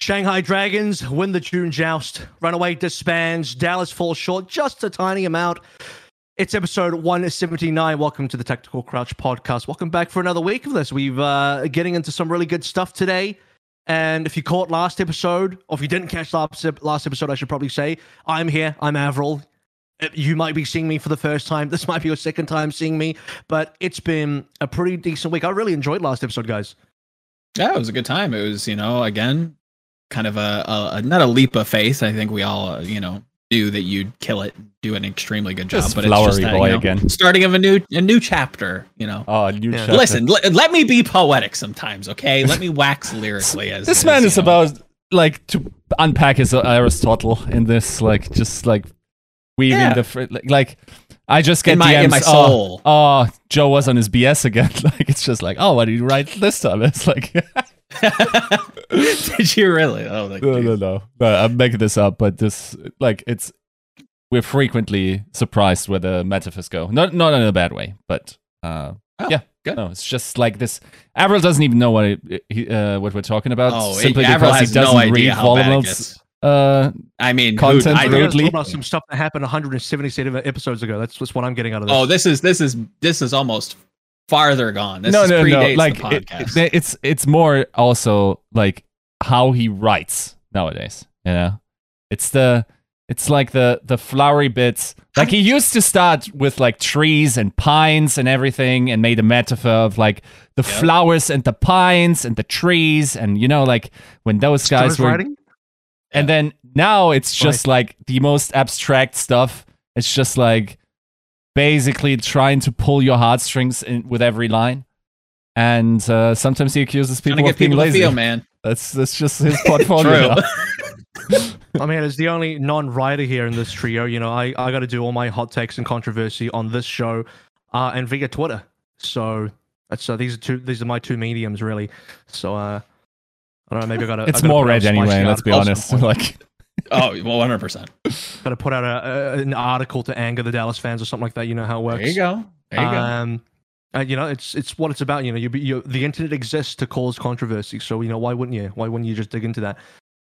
Shanghai Dragons win the June joust. Runaway disbands. Dallas falls short just a tiny amount. It's episode 179. Welcome to the Tactical Crouch podcast. Welcome back for another week of this. We've uh getting into some really good stuff today. And if you caught last episode, or if you didn't catch last, last episode, I should probably say, I'm here. I'm Avril. Uh, You might be seeing me for the first time. This might be your second time seeing me, but it's been a pretty decent week. I really enjoyed last episode, guys. Yeah, it was a good time. It was, you know, again, kind of a, a, a not a leap of faith. I think we all, uh, you know, knew that you'd kill it, do an extremely good job. Just but flowery it's just that, boy you know, again. starting of a new a new chapter. You know, Oh, a new Yeah. chapter. listen, l- let me be poetic sometimes, okay? Let me wax lyrically. As this as, man is know. about like to unpack his Aristotle in this, like just like weaving Yeah. the fr- like, like I just get In my- DMs. in my oh, soul." Oh, Joe was on his BS again. like it's just like, oh, what did you write this time? It's like, Did you really? Oh, like, no, no, no, no. I'm making this up, but this like it's we're frequently surprised where the metaphors go. Not not in a bad way, but uh, Oh, yeah, good. no, it's just like this. Avril doesn't even know what it, he, uh, what we're talking about. Oh, simply Avril because he has no doesn't idea read how bad it Voldemort's gets. uh, I mean, Content I I don't- think about some stuff that happened 177 episodes ago. That's just what I'm getting out of this. Oh, this is this is this is almost farther gone. This no, is no, no. Like the it- podcast. it- it's it's more also like how he writes nowadays. You know, it's the it's like the the flowery bits. Like he used to start with like trees and pines and everything, and made a metaphor of like the Yep. flowers and the pines and the trees, and you know, like when those guys Stoner's were writing? And then now it's just like the most abstract stuff. It's just like basically trying to pull your heartstrings in with every line. And uh, sometimes he accuses people of being people lazy. feel, man. That's that's just his portfolio. True. now. I mean, as the only non-writer here in this trio, you know, I, I got to do all my hot takes and controversy on this show, uh, and via Twitter. So that's uh, these are two. These are my two mediums, really. So uh, I don't know. Maybe I got to. It's more red anyway. Let's be honest. Like Oh, well, 100%. Got to put out a, a, an article to anger the Dallas fans or something like that. You know how it works. There you go. There you go. Um, uh, you know, it's it's what it's about. You know, you, you the internet exists to cause controversy. So you know, why wouldn't you? Why wouldn't you just dig into that?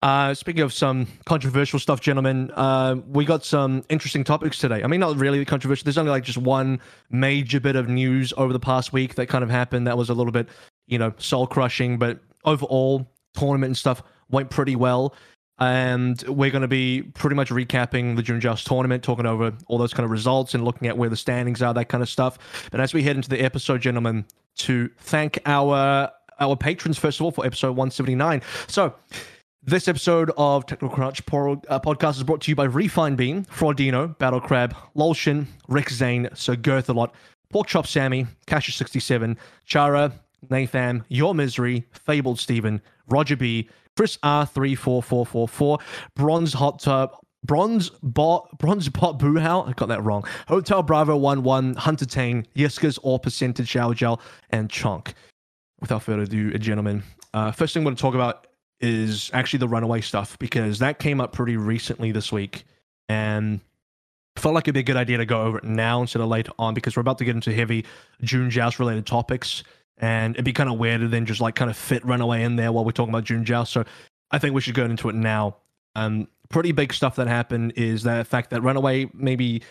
Uh, speaking of some controversial stuff, gentlemen, uh, we got some interesting topics today. I mean, not really controversial. There's only like just one major bit of news over the past week that kind of happened that was a little bit, you know, soul crushing. But overall, tournament and stuff went pretty well. And we're going to be pretty much recapping the June Joust tournament, talking over all those kind of results and looking at where the standings are, that kind of stuff. But as we head into the episode, gentlemen, to thank our our patrons first of all for episode 179. So this episode of Tactical Crouch uh, podcast is brought to you by Refine Bean, Fraudino, Battle Crab, Lolshin, Rick Zane, Sir Girthalot, Pork Chop Sammy, Casher67, Chara, Nathan, Your Misery, Fabled Steven, Roger B, Chris R34444, Bronze Hot Tub, Bronze Bot, Bronze Pot Boohow, I got that wrong, Hotel Bravo 11, Hunter Tane, Yiskas All Percentage Xiao Gel, and Chunk. Without further ado, gentlemen, uh, first thing I want to talk about is actually the runaway stuff because that came up pretty recently this week and felt like it'd be a good idea to go over it now instead of later on because we're about to get into heavy June Joust related topics and it'd be kind of weird to then just like kind of fit runaway in there while we're talking about June Joust. So I think we should go into it now. Um, pretty big stuff that happened is the fact that Runaway maybe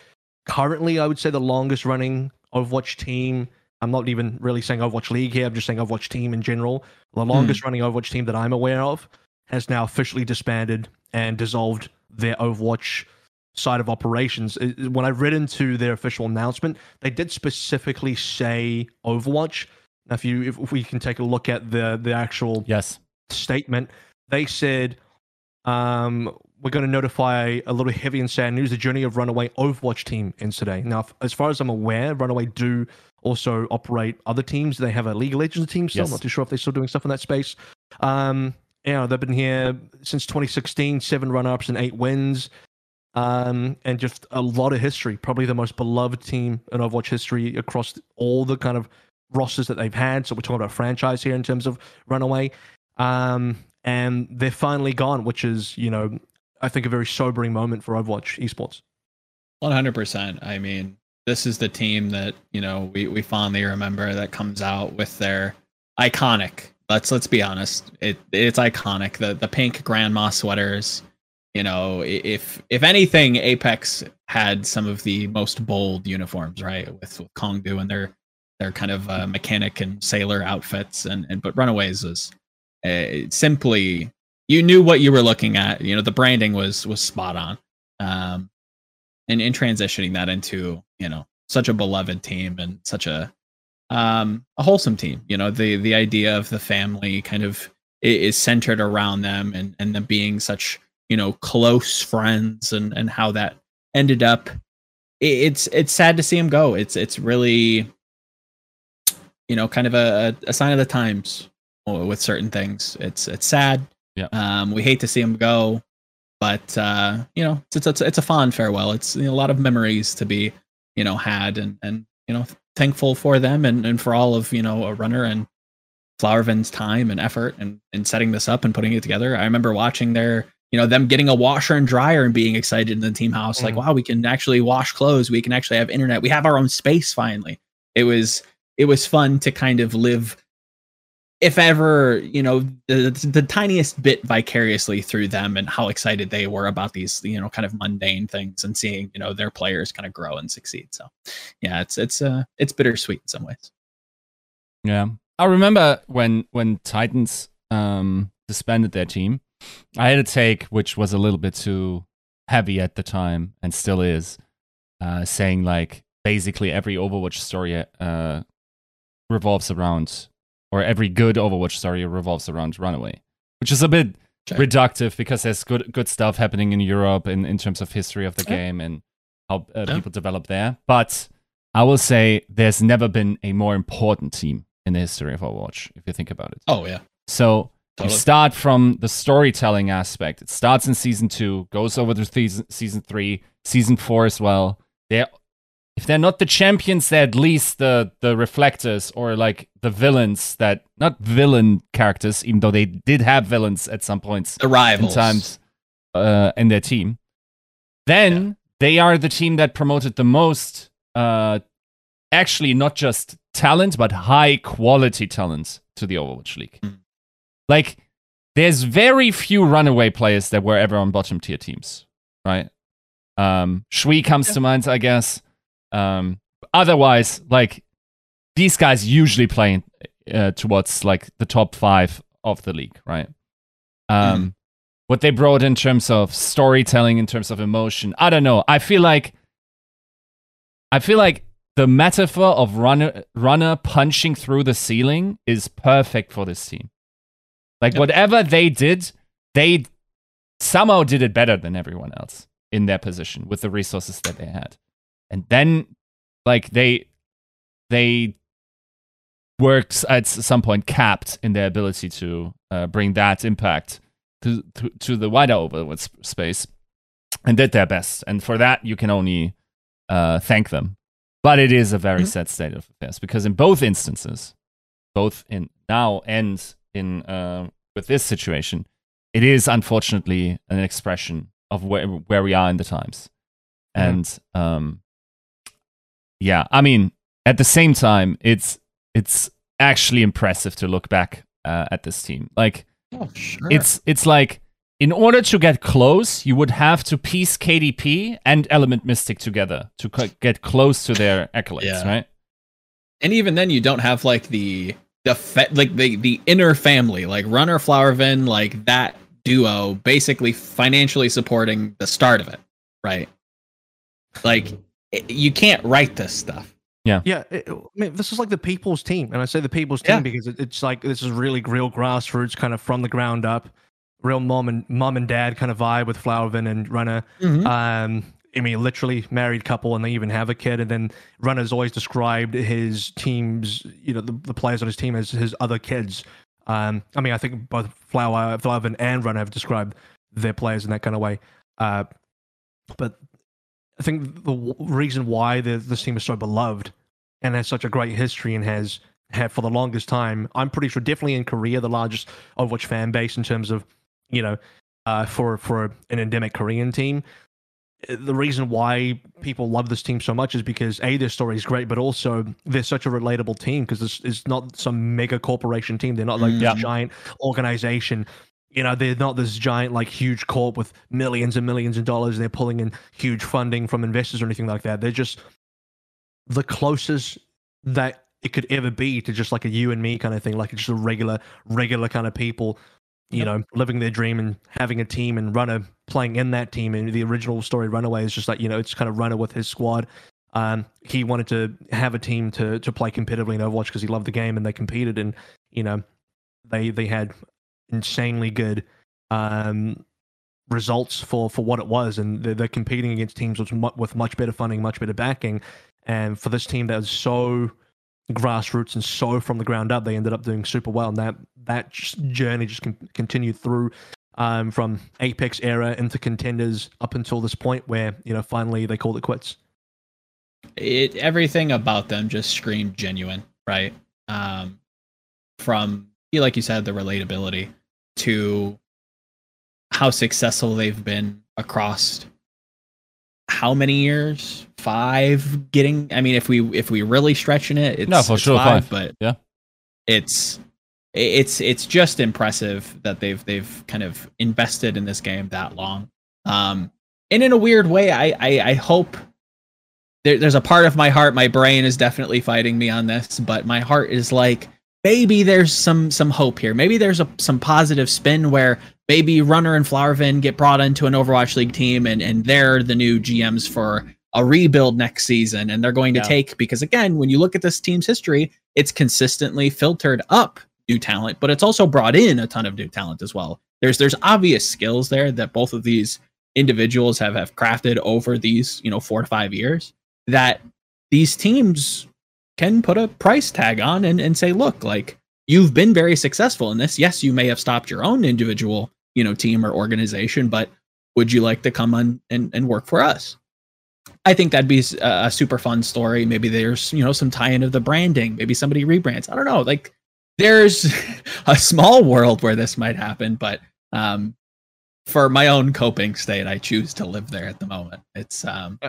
currently I would say the longest running Overwatch team. I'm not even really saying Overwatch League here. I'm just saying Overwatch team in general. The longest running Overwatch team that I'm aware of has now officially disbanded and dissolved their Overwatch side of operations. When I read into their official announcement, they did specifically say Overwatch. Now, if you if, if we can take a look at the the actual yes, statement, they said, um, we're going to notify a little heavy and sad news. The journey of Runaway Overwatch team ends today. Now, as far as I'm aware, Runaway do also operate other teams. They have a League of Legends team still. Yes. I'm not too sure if they're still doing stuff in that space. Um, you know, they've been here since 2016, seven run-ups and eight wins. Um, and just a lot of history. Probably the most beloved team in Overwatch history across all the kind of rosters that they've had. So we're talking about franchise here in terms of Runaway. Um, and they're finally gone, which is, you know, I think a very sobering moment for Overwatch esports. One hundred percent. I mean, this is the team that you know we we fondly remember that comes out with their iconic let's let's be honest. It it's iconic. The the pink grandma sweaters. You know, if if anything, Apex had some of the most bold uniforms, right? With, with Kongdoo and their their kind of uh, mechanic and sailor outfits, and and but Runaways was uh, simply you knew what you were looking at. You know, the branding was was spot on. Um, and in transitioning that into you know such a beloved team and such a um a wholesome team you know the the idea of the family kind of is centered around them and and them being such you know close friends and and how that ended up it's it's sad to see him go it's it's really you know kind of a, a sign of the times with certain things. It's it's sad. Yeah. um we hate to see him go but uh you know it's it's it's a fond farewell. It's you know, a lot of memories to be you know had and and you know thankful for them and and for all of you know a runner and Flowervin's time and effort and and setting this up and putting it together. I remember watching their you know them getting a washer and dryer and being excited in the team house. Like Mm. wow we can actually wash clothes. We can actually have internet. We have our own space finally. It was it was fun to kind of live if ever you know the, the tiniest bit vicariously through them and how excited they were about these you know kind of mundane things and seeing you know their players kind of grow and succeed so yeah it's it's uh it's bittersweet in some ways Yeah. I remember when when Titans um disbanded their team. I had a take which was a little bit too heavy at the time and still is, uh, saying like basically every Overwatch story uh revolves around or every good Overwatch story revolves around Runaway. Which is a bit reductive because there's good good stuff happening in Europe in, in terms of history of the game and how uh, Yeah. people develop there. But I will say there's never been a more important team in the history of Overwatch, if you think about it. oh yeah So Totally. you start from the storytelling aspect. It starts in season two, goes over to season, season three, season four as well. They're if they're not the champions, they're at least the the reflectors or like the villains that not villain characters, even though they did have villains at some points the rivals sometimes uh, in their team. Then they are the team that promoted the most, uh, actually not just talent, but high quality talent to the Overwatch League. Mm. Like, there's very few runaway players that were ever on bottom tier teams, right? Um, Shui comes Yeah. to mind, I guess. Um, otherwise, like these guys usually play uh, towards like the top five of the league, right? Um, what they brought in terms of storytelling, in terms of emotion, I don't know. I feel like, I feel like the metaphor of runner runner punching through the ceiling is perfect for this team. Like Yep. whatever they did, they somehow did it better than everyone else in their position with the resources that they had. And then like they they worked at some point capped in their ability to uh, bring that impact to, to to the wider Overwatch space and did their best. And for that you can only uh, thank them. But it is a very Mhm. sad state of affairs because in both instances, both in now and in uh, with this situation, it is unfortunately an expression of where where we are in the times. Mhm. And um, yeah, I mean, at the same time, it's it's actually impressive to look back uh, at this team. Like oh sure it's it's like in order to get close, you would have to piece KDP and Element Mystic together to co- get close to their accolades, Yeah. right? and even then you don't have like the the fe- like the the inner family like runner flowervin like that duo basically financially supporting the start of it right like it, you can't write this stuff Yeah, it, I mean, this is like the people's team, and I say the people's Yeah. team because it, it's like this is really real grassroots, kind of from the ground up, real mom and mom and dad kind of vibe with Flowervin and Runner. Um, I mean, literally married couple, and they even have a kid. And then Runner's always described his team's, you know, the, the players on his team as his other kids. Um, I mean, I think both Flower, Flowervin and Runner have described their players in that kind of way. Uh, but I think the reason why the, this team is so beloved and has such a great history and has had for the longest time, I'm pretty sure, definitely in Korea, the largest Overwatch fan base in terms of, you know, uh, for for an endemic Korean team. the reason why people love this team so much is because a their story is great, but also they're such a relatable team because this is not some mega corporation team. They're not like Mm. this Yeah. giant organization. You know, they're not this giant like huge corp with millions and millions of dollars. They're pulling in huge funding from investors or anything like that. They're just the closest that it could ever be to just like a you and me kind of thing, like just a regular, regular kind of people you Yep. know, living their dream and having a team and Runner playing in that team. And the original story, Runaway, is just like you know, it's kind of Runner with his squad. Um, he wanted to have a team to to play competitively in Overwatch because he loved the game and they competed and you know, they they had insanely good um results for for what it was and they're, they're competing against teams with mu- with much better funding, much better backing, and for this team that was so grassroots and so from the ground up, they ended up doing super well. And that that journey just con- continued through um, from Apex era into contenders up until this point where you know finally they called it quits. it everything about them just screamed genuine, right? Um, from like you said, the relatability to how successful they've been across how many years? Five getting I mean if we if we really stretching it, it's, No, for it's sure, five. but Yeah. it's it's it's just impressive that they've they've kind of invested in this game that long. Um and in a weird way, I I, I hope there, there's a part of my heart, my brain is definitely fighting me on this, but my heart is like maybe there's some some hope here. Maybe there's a some positive spin where maybe Runner and Flowervin get brought into an Overwatch League team and and they're the new GMs for a rebuild next season and they're going to Yeah. take because again, when you look at this team's history, it's consistently filtered up new talent, but it's also brought in a ton of new talent as well. There's there's obvious skills there that both of these individuals have have crafted over these, you know, 4 to 5 years that these teams can put a price tag on and, and say, look, like you've been very successful in this. Yes, you may have stopped your own individual, you know, team or organization, but would you like to come on and, and work for us? I think that'd be a super fun story. Maybe there's, you know, some tie in of the branding. Maybe somebody rebrands. I don't know. Like there's a small world where this might happen, but um, for my own coping state, I choose to live there at the moment. It's um,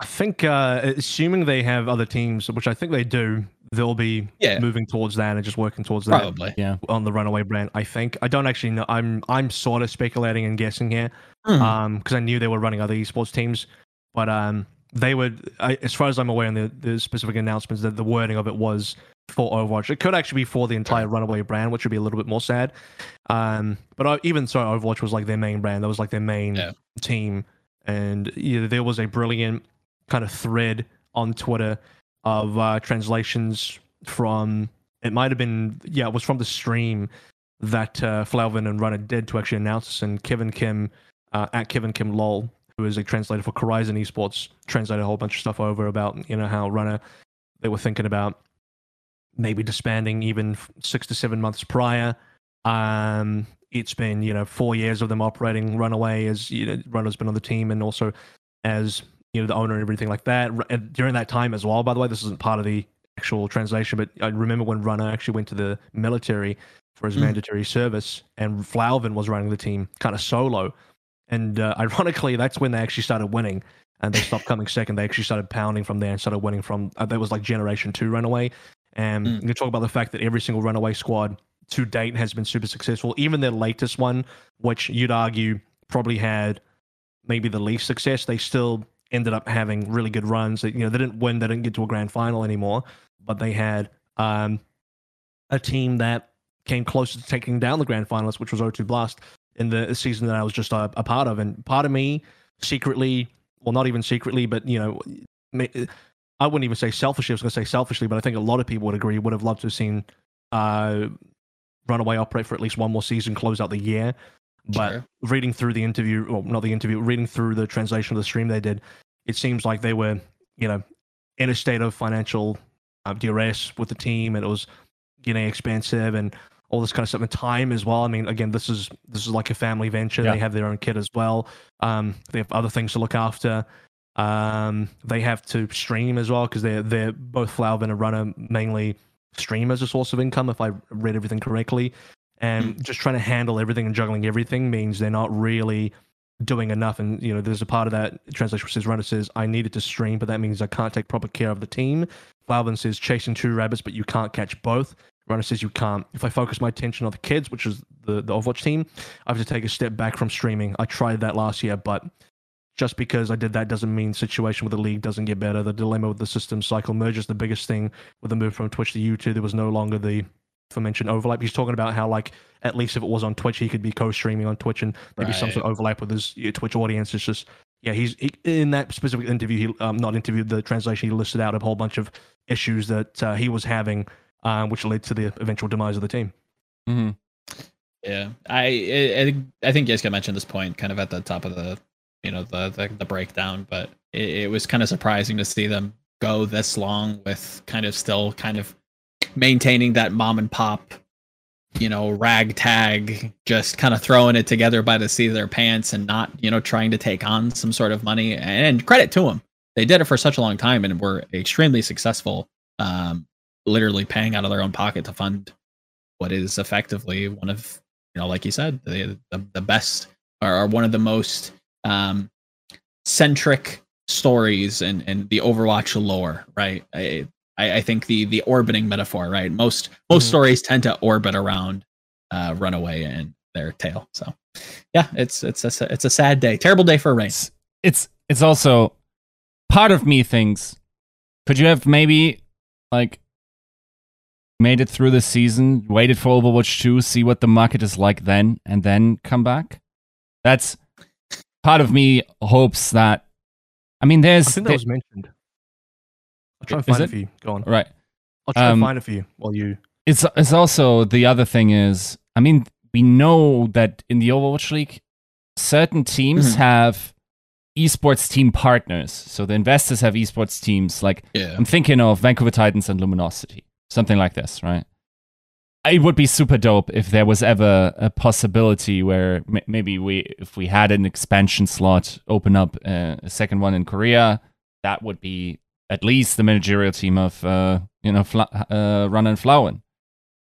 I think, uh, assuming they have other teams, which I think they do, they'll be Yeah. moving towards that and just working towards that probably. yeah. on the Runaway brand. I think I don't actually know. I'm I'm sort of speculating and guessing here. Hmm. um because I knew they were running other esports teams, but um they would, I, as far as I'm aware, in the, the specific announcements, that the wording of it was for Overwatch. It could actually be for the entire Runaway brand, which would be a little bit more sad. Um, but uh, even so, Overwatch was like their main brand. That was like their main Yeah. team, and yeah, there was a brilliant kind of thread on Twitter of uh, translations from. It might have been yeah, it was from the stream that uh, Flowervin and Runner did to actually announce and Kevin Kim uh, at Kevin Kim Lol, who is a translator for Horizon Esports, translated a whole bunch of stuff over about you know how Runner they were thinking about maybe disbanding even six to seven months prior. Um, it's been you know four years of them operating Runaway as you know Runner's been on the team and also as you know the owner and everything like that. And during that time as well, by the way, this isn't part of the actual translation, but I remember when Runner actually went to the military for his Mm. mandatory service, and Flowervin was running the team kind of solo. And uh, ironically, that's when they actually started winning, and they stopped coming second. They actually started pounding from there and started winning from. Uh, that was like Generation Two Runaway, and Mm. you talk about the fact that every single Runaway squad to date has been super successful. Even their latest one, which you'd argue probably had maybe the least success, they still ended up having really good runs. They, you know, they didn't win, they didn't get to a grand final anymore, but they had um, a team that came closer to taking down the grand finalists, which was O2 Blast in the season that I was just a, a part of. And part of me secretly, well, not even secretly, but you know, I wouldn't even say selfishly. I was going to say selfishly, but I think a lot of people would agree would have loved to have seen uh, Runaway operate for at least one more season, close out the year. But Sure. reading through the interview, well, not the interview, reading through the translation of the stream they did, it seems like they were, you know, in a state of financial uh, duress with the team, and it was getting expensive and all this kind of stuff and time as well. I mean, again, this is this is like a family venture. Yeah. They have their own kid as well. Um, they have other things to look after. Um, they have to stream as well because they're they're both Flowervin and a Runner mainly stream as a source of income, if I read everything correctly. And mm. just trying to handle everything and juggling everything means they're not really doing enough. And you know, there's a part of that translation which says runner says I needed to stream, but that means I can't take proper care of the team. Flowervin says chasing two rabbits, but you can't catch both. Runner says you can't. If I focus my attention on the kids, which is the the Overwatch team, I have to take a step back from streaming. I tried that last year, but just because I did that doesn't mean situation with the league doesn't get better. The dilemma with the system cycle merge is the biggest thing with the move from Twitch to YouTube. There was no longer the aforementioned overlap. He's talking about how like at least if it was on Twitch, he could be co-streaming on Twitch and maybe some sort of overlap with his Twitch audience. It's just yeah, he's he, in that specific interview. He um, not interviewed the translation. He listed out a whole bunch of issues that uh, he was having, um, which led to the eventual demise of the team. hmm Yeah, I I, I think Yiska mentioned this point kind of at the top of the you know the the, the breakdown, but it, it was kind of surprising to see them go this long with kind of still kind of maintaining that mom and pop, you know, ragtag, just kind of throwing it together by the seat of their pants and not you know trying to take on some sort of money. And credit to them, they did it for such a long time and were extremely successful. Um, literally paying out of their own pocket to fund what is effectively one of you know, like you said, the the, the best or, one of the most um, centric stories and and the Overwatch lore, right? I, I I think the the orbiting metaphor, right? Most most Mhm. stories tend to orbit around uh, Runaway and their tail. So, yeah, it's it's a it's a sad day, terrible day for Rain. It's, it's it's also part of me thinks could you have maybe like made it through the season, waited for Overwatch 2, see what the market is like then, and then come back? That's part of me hopes that. I mean, there's. I there's think that was mentioned. I'll try and find it? it? for you. Go on. right. I'll try Um, and find it for you while you. It's it's also the other thing is I mean we know that in the Overwatch League certain teams Mhm. have esports team partners. So the investors have esports teams like Yeah, I'm thinking of Vancouver Titans and Luminosity, something like this, right? It would be super dope if there was ever a possibility where m- maybe we, if we had an expansion slot open up uh, a second one in Korea, that would be at least the managerial team of, uh, you know, Fla- uh, Run and Flowen.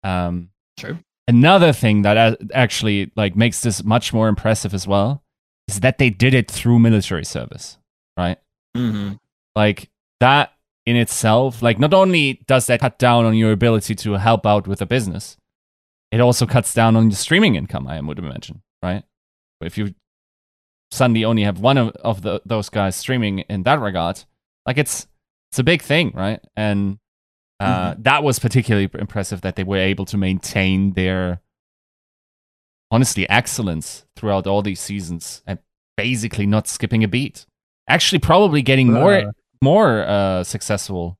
Um, true. another thing that actually like makes this much more impressive as well is that they did it through military service, right? hmm like that in itself like not only does that cut down on your ability to help out with a business it also cuts down on your streaming income i would imagine right? If you suddenly only have one of, of the, those guys streaming in that regard like it's it's a big thing right? And uh, that was particularly impressive that they were able to maintain their honestly excellence throughout all these seasons and basically not skipping a beat. Actually probably getting Uh, more uh, successful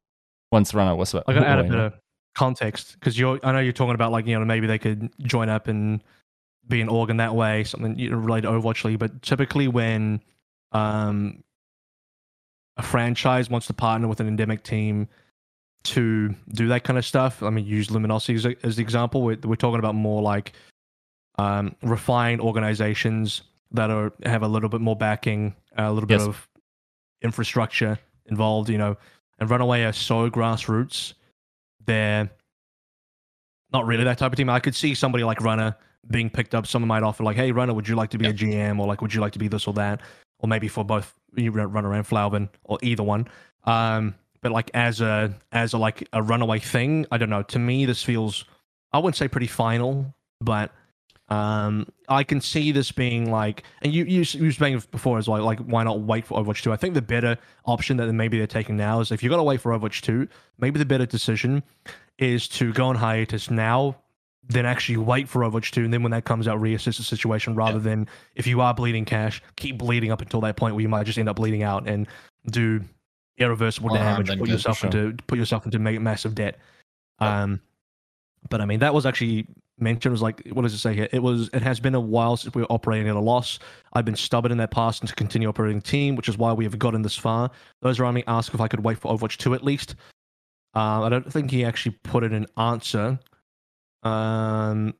once runner was I gotta add a bit of context because you're. I know you're talking about like you know maybe they could join up and be an organ that way, something related to Overwatch League. But typically, when um, a franchise wants to partner with an endemic team to do that kind of stuff, I mean, use Luminosity as, a- as the example. We're, we're talking about more like um, refined organizations that are have a little bit more backing, a little bit of infrastructure involved. You know, and Runaway are so grassroots. They're not really that type of team. I could see somebody like Runner being picked up. Someone might offer like, "Hey, Runner, would you like to be a GM, or like, would you like to be this or that, or maybe for both you run Runner and Flowervin, or either one." Um, but like as a as a like a runaway thing, I don't know. To me, this feels I wouldn't say pretty final, but um, I can see this being like, and you you you were saying before as well, like why not wait for Overwatch two? I think the better option that maybe they're taking now is if you're gonna wait for Overwatch two, maybe the better decision is to go on hiatus now, then actually wait for Overwatch two, and then when that comes out, reassess the situation rather than if you are bleeding cash, keep bleeding up until that point where you might just end up bleeding out and do irreversible damage, put yourself sure. into put yourself into ma- massive debt. Um, but I mean, that was actually mentioned. It was like, what does it say here? It was. It has been a while since we were operating at a loss. I've been stubborn in that past and to continue operating team, which is why we have gotten this far. Those around me asked if I could wait for Overwatch 2 at least. Um, I don't think he actually put in an answer. Um,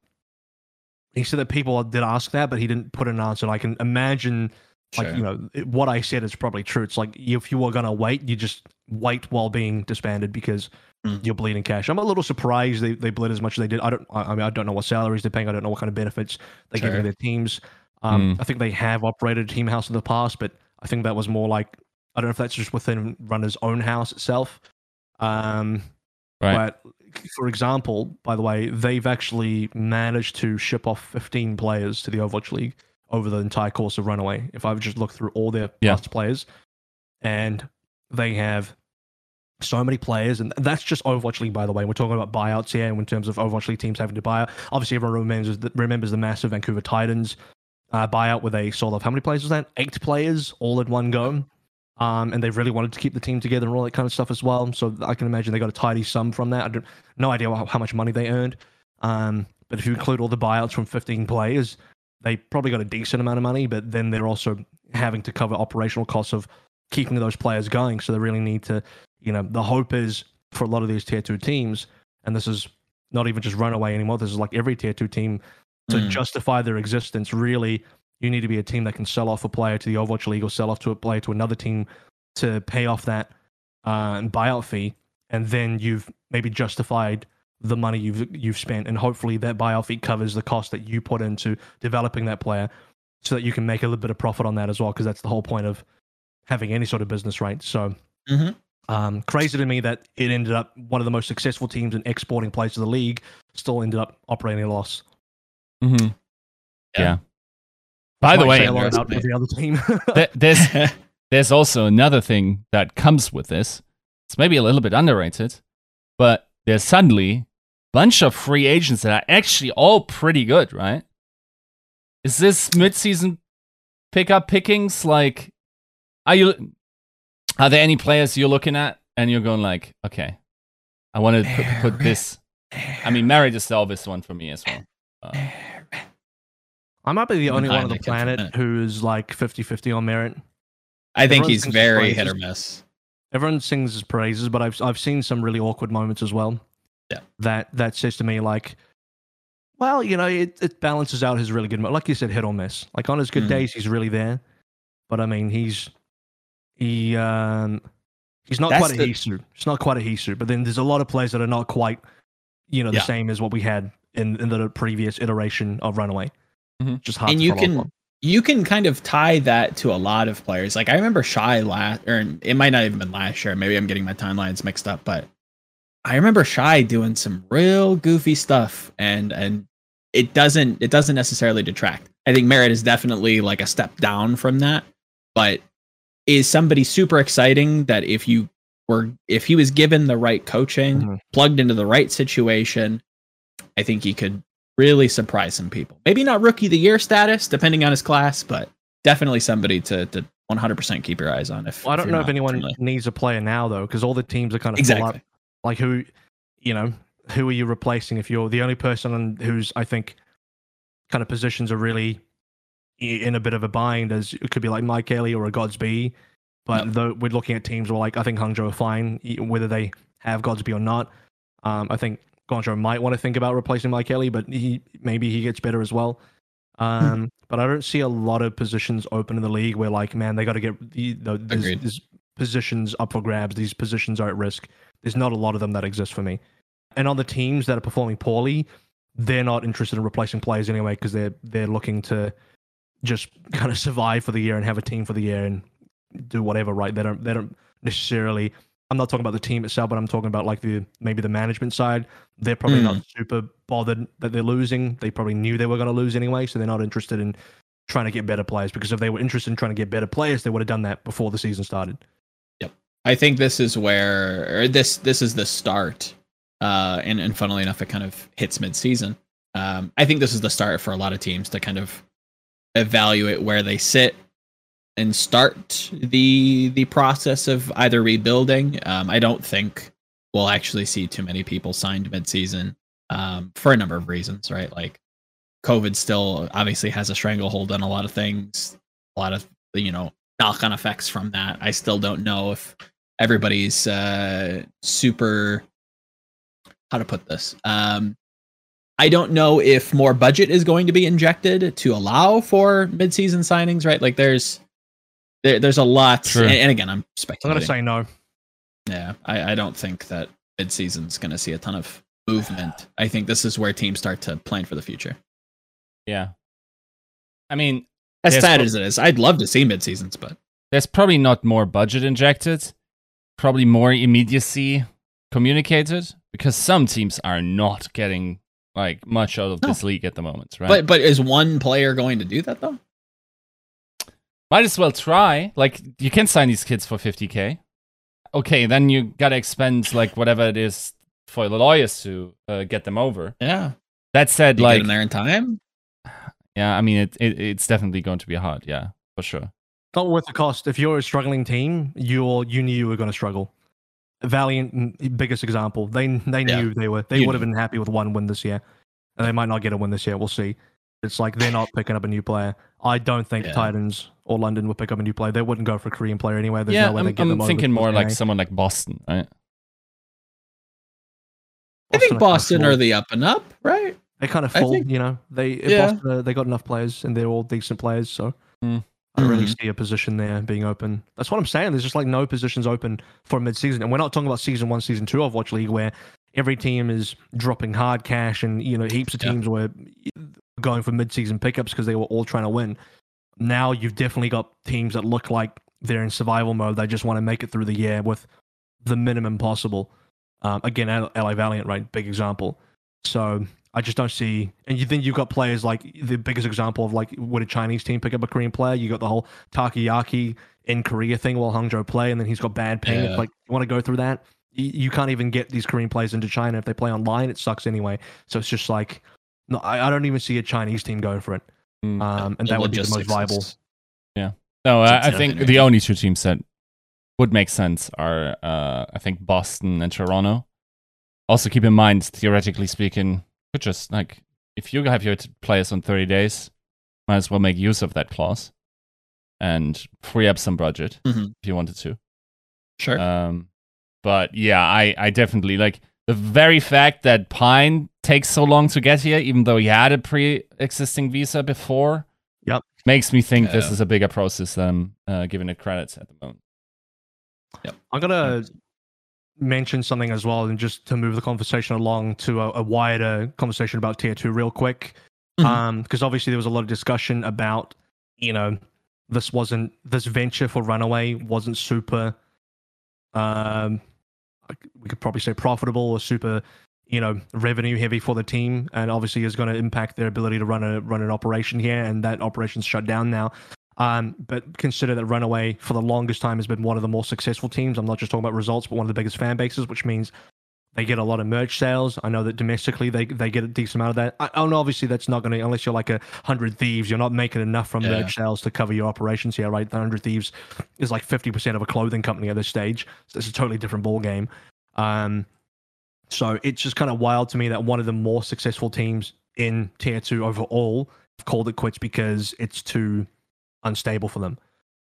he said that people did ask that, but he didn't put an answer. And I can imagine like you know it- what I said is probably true. It's like if you were gonna wait, you just wait while being disbanded because Mm. you're bleeding cash. I'm a little surprised they, they bled as much as they did. I don't. I I mean, I don't know what salaries they're paying. I don't know what kind of benefits they're Sure. giving their teams. Um, I think they have operated Team House in the past, but I think that was more like I don't know if that's just within Runner's own house itself. Um, Right. But for example, by the way, they've actually managed to ship off 15 players to the Overwatch League over the entire course of Runaway. If I've just looked through all their Yeah. past players, and they have so many players, and that's just Overwatch League, by the way. We're talking about buyouts here, in terms of Overwatch League teams having to buy out. Obviously, everyone remembers the, remembers the massive Vancouver Titans uh, buyout where they sold off how many players was that? Eight players all in one go. Um, and they really wanted to keep the team together and all that kind of stuff as well. So I can imagine they got a tidy sum from that. I don't, no idea how, how much money they earned. Um, but if you include all the buyouts from 15 players, they probably got a decent amount of money. But then they're also having to cover operational costs of keeping those players going. So they really need to, you know, the hope is for a lot of these tier two teams, and this is not even just runaway anymore. This is like every tier two team to Mm. justify their existence. Really, you need to be a team that can sell off a player to the Overwatch League or sell off to a player to another team to pay off that uh, buyout fee, and then you've maybe justified the money you've you've spent, and hopefully that buyout fee covers the cost that you put into developing that player, so that you can make a little bit of profit on that as well, because that's the whole point of having any sort of business, right? So. Mhm. Um, crazy to me that it ended up one of the most successful teams in exporting players to the league still ended up operating a loss. hmm Yeah. Yeah. By the way, say a lot about underestimate. the other team. th- there's there's also another thing that comes with this. It's maybe a little bit underrated, but there's suddenly a bunch of free agents that are actually all pretty good, right? Is this mid-season pickup pickings like are you are there any players you're looking at and you're going like, okay, I want to put, put this I mean, Merit is the obvious one for me as well. Uh, I might be the only one on the Heineken for a planet who's like 50 50 on merit. I think he's very hit or miss. Everyone sings his praises, but I've I've seen some really awkward moments as well. Yeah. That that says to me like, well, you know, it, it balances out his really good. Like you said, hit or miss. Like on his good Mhm. days, he's really there, but I mean, he's he um he's not That's quite a the- Hisu. It's not quite a Hisu. But then there's a lot of players that are not quite, you know, the Yeah. same as what we had in in the previous iteration of Runaway. Mhm. Just hard and to you can on. you can kind of tie that to a lot of players. Like I remember Shy last, or it might not even been last year. Maybe I'm getting my timelines mixed up, but I remember Shy doing some real goofy stuff, and and it doesn't it doesn't necessarily detract. I think Merit is definitely like a step down from that, but is somebody super exciting that if you were if he was given the right coaching, Mhm. plugged into the right situation, I think he could really surprise some people. Maybe not rookie of the year status, depending on his class, but definitely somebody to to 100% keep your eyes on. If Well, I don't you're know if anyone familiar. needs a player now though, because all the teams are kind of full up. exactly. Like who, you know, who are you replacing? If you're the only person on who's I think kind of positions are really in a bit of a bind, as it could be like Mike Kelly or a Godsby. But Yep. though we're looking at teams where like I think Hangzhou are fine, whether they have Godsby or not. Um, I think Guangzhou might want to think about replacing Mike Kelly, but he maybe he gets better as well. Um, but I don't see a lot of positions open in the league where like, man, they got to get the, the Agreed. positions up for grabs. These positions are at risk. There's not a lot of them that exist for me. And on the teams that are performing poorly, they're not interested in replacing players anyway because they're they're looking to just kind of survive for the year and have a team for the year and do whatever. Right? They don't they don't necessarily. I'm not talking about the team itself, but I'm talking about like the maybe the management side. They're probably not super bothered that they're losing. They probably knew they were going to lose anyway, so they're not interested in trying to get better players. Because if they were interested in trying to get better players, they would have done that before the season started. Yep. I think this is where or this this is the start. Uh, and and funnily enough, it kind of hits mid season. Um, I think this is the start for a lot of teams to kind of evaluate where they sit and start the the process of either rebuilding. Um, I don't think we'll actually see too many people signed mid season um, for a number of reasons, right? Like COVID still obviously has a stranglehold on a lot of things, a lot of you know knock on effects from that. I still don't know if everybody's uh, super how to put this. Um, I don't know if more budget is going to be injected to allow for mid-season signings, right? Like there's there, there's a lot, True. and, and again, I'm speculating. I'm going to say no. Yeah, I, I don't think that mid-season's going to see a ton of movement. I think this is where teams start to plan for the future. Yeah. I mean, As sad but- as it is, I'd love to see mid seasons, but there's probably not more budget injected, probably more immediacy communicated because some teams are not getting like much out of No. this league at the moment, right? but but is one player going to do that though? Might as well try. Like you can sign these kids for 50k. Okay, then you gotta expend like whatever it is for the lawyers to uh, get them over. Yeah, That said, you like get in there in time. yeah, I mean it, it it's definitely going to be hard. Yeah, for sure. Not worth the cost. If you're a struggling team, you're you knew you were going to struggle. Valiant, mm, biggest example. They they Yeah. knew they were they You would have been happy with one win this year, and they might not get a win this year. We'll see. It's like they're not picking up a new player. I don't think Yeah. Titans or London would pick up a new player. They wouldn't go for a Korean player anyway. There's yeah, no way I'm, they get I'm them thinking more like someone like Boston, right? I think kinda Boston are the up and up, right? They're kind of I full, think- you know. They Yeah. Boston, uh, they got enough players, and they're all decent players. So Hmm. I don't really Mhm. see a position there being open. That's what I'm saying. There's just like no positions open for mid-season, and we're not talking about season one, season two of Watch League, where every team is dropping hard cash, and you know heaps of Yeah. teams were going for mid-season pickups because they were all trying to win. Now you've definitely got teams that look like they're in survival mode. They just want to make it through the year with the minimum possible. Um, again, LA Valiant, right? Big example. So I just don't see. And you think you've got players like the biggest example of like would a Chinese team pick up a Korean player? You got the whole Takayaki in Korea thing while Hangzhou play, and then he's got bad ping. Yeah. Like you want to go through that. You, you can't even get these Korean players into China if they play online. It sucks anyway. So it's just like no, I, I don't even see a Chinese team going for it. Mm. Um, and The that would be the most viable. Yeah. No, I, I, I a think the only two teams that would make sense are, uh, I think, Boston and Toronto. Also, keep in mind, theoretically speaking, could just like if you have your t- players on 30 days, might as well make use of that clause and free up some budget Mhm. if you wanted to. Sure. Um, but yeah, I, I definitely like the very fact that Pine takes so long to get here, even though he had a pre-existing visa before. Yep. Makes me think this is a bigger process than uh, giving it credits at the moment. Yep. I'm gonna mention something as well, and just to move the conversation along to a, a wider conversation about tier two, real quick. Mhm. Um, because obviously there was a lot of discussion about, you know, this wasn't this venture for Runaway wasn't super. Um, we could probably say profitable or super, you know, revenue heavy for the team, and obviously is going to impact their ability to run a run an operation here, and that operation's shut down now. Um, but consider that Runaway for the longest time has been one of the more successful teams. I'm not just talking about results, but one of the biggest fan bases, which means they get a lot of merch sales. I know that domestically they they get a decent amount of that. I, I know obviously that's not going to unless you're like a hundred thieves, you're not making enough from Yeah. merch sales to cover your operations here, right? The hundred thieves is like fifty percent of a clothing company at this stage. So it's a totally different ball game. Um, so it's just kind of wild to me that one of the more successful teams in tier two overall called it quits because it's too unstable for them.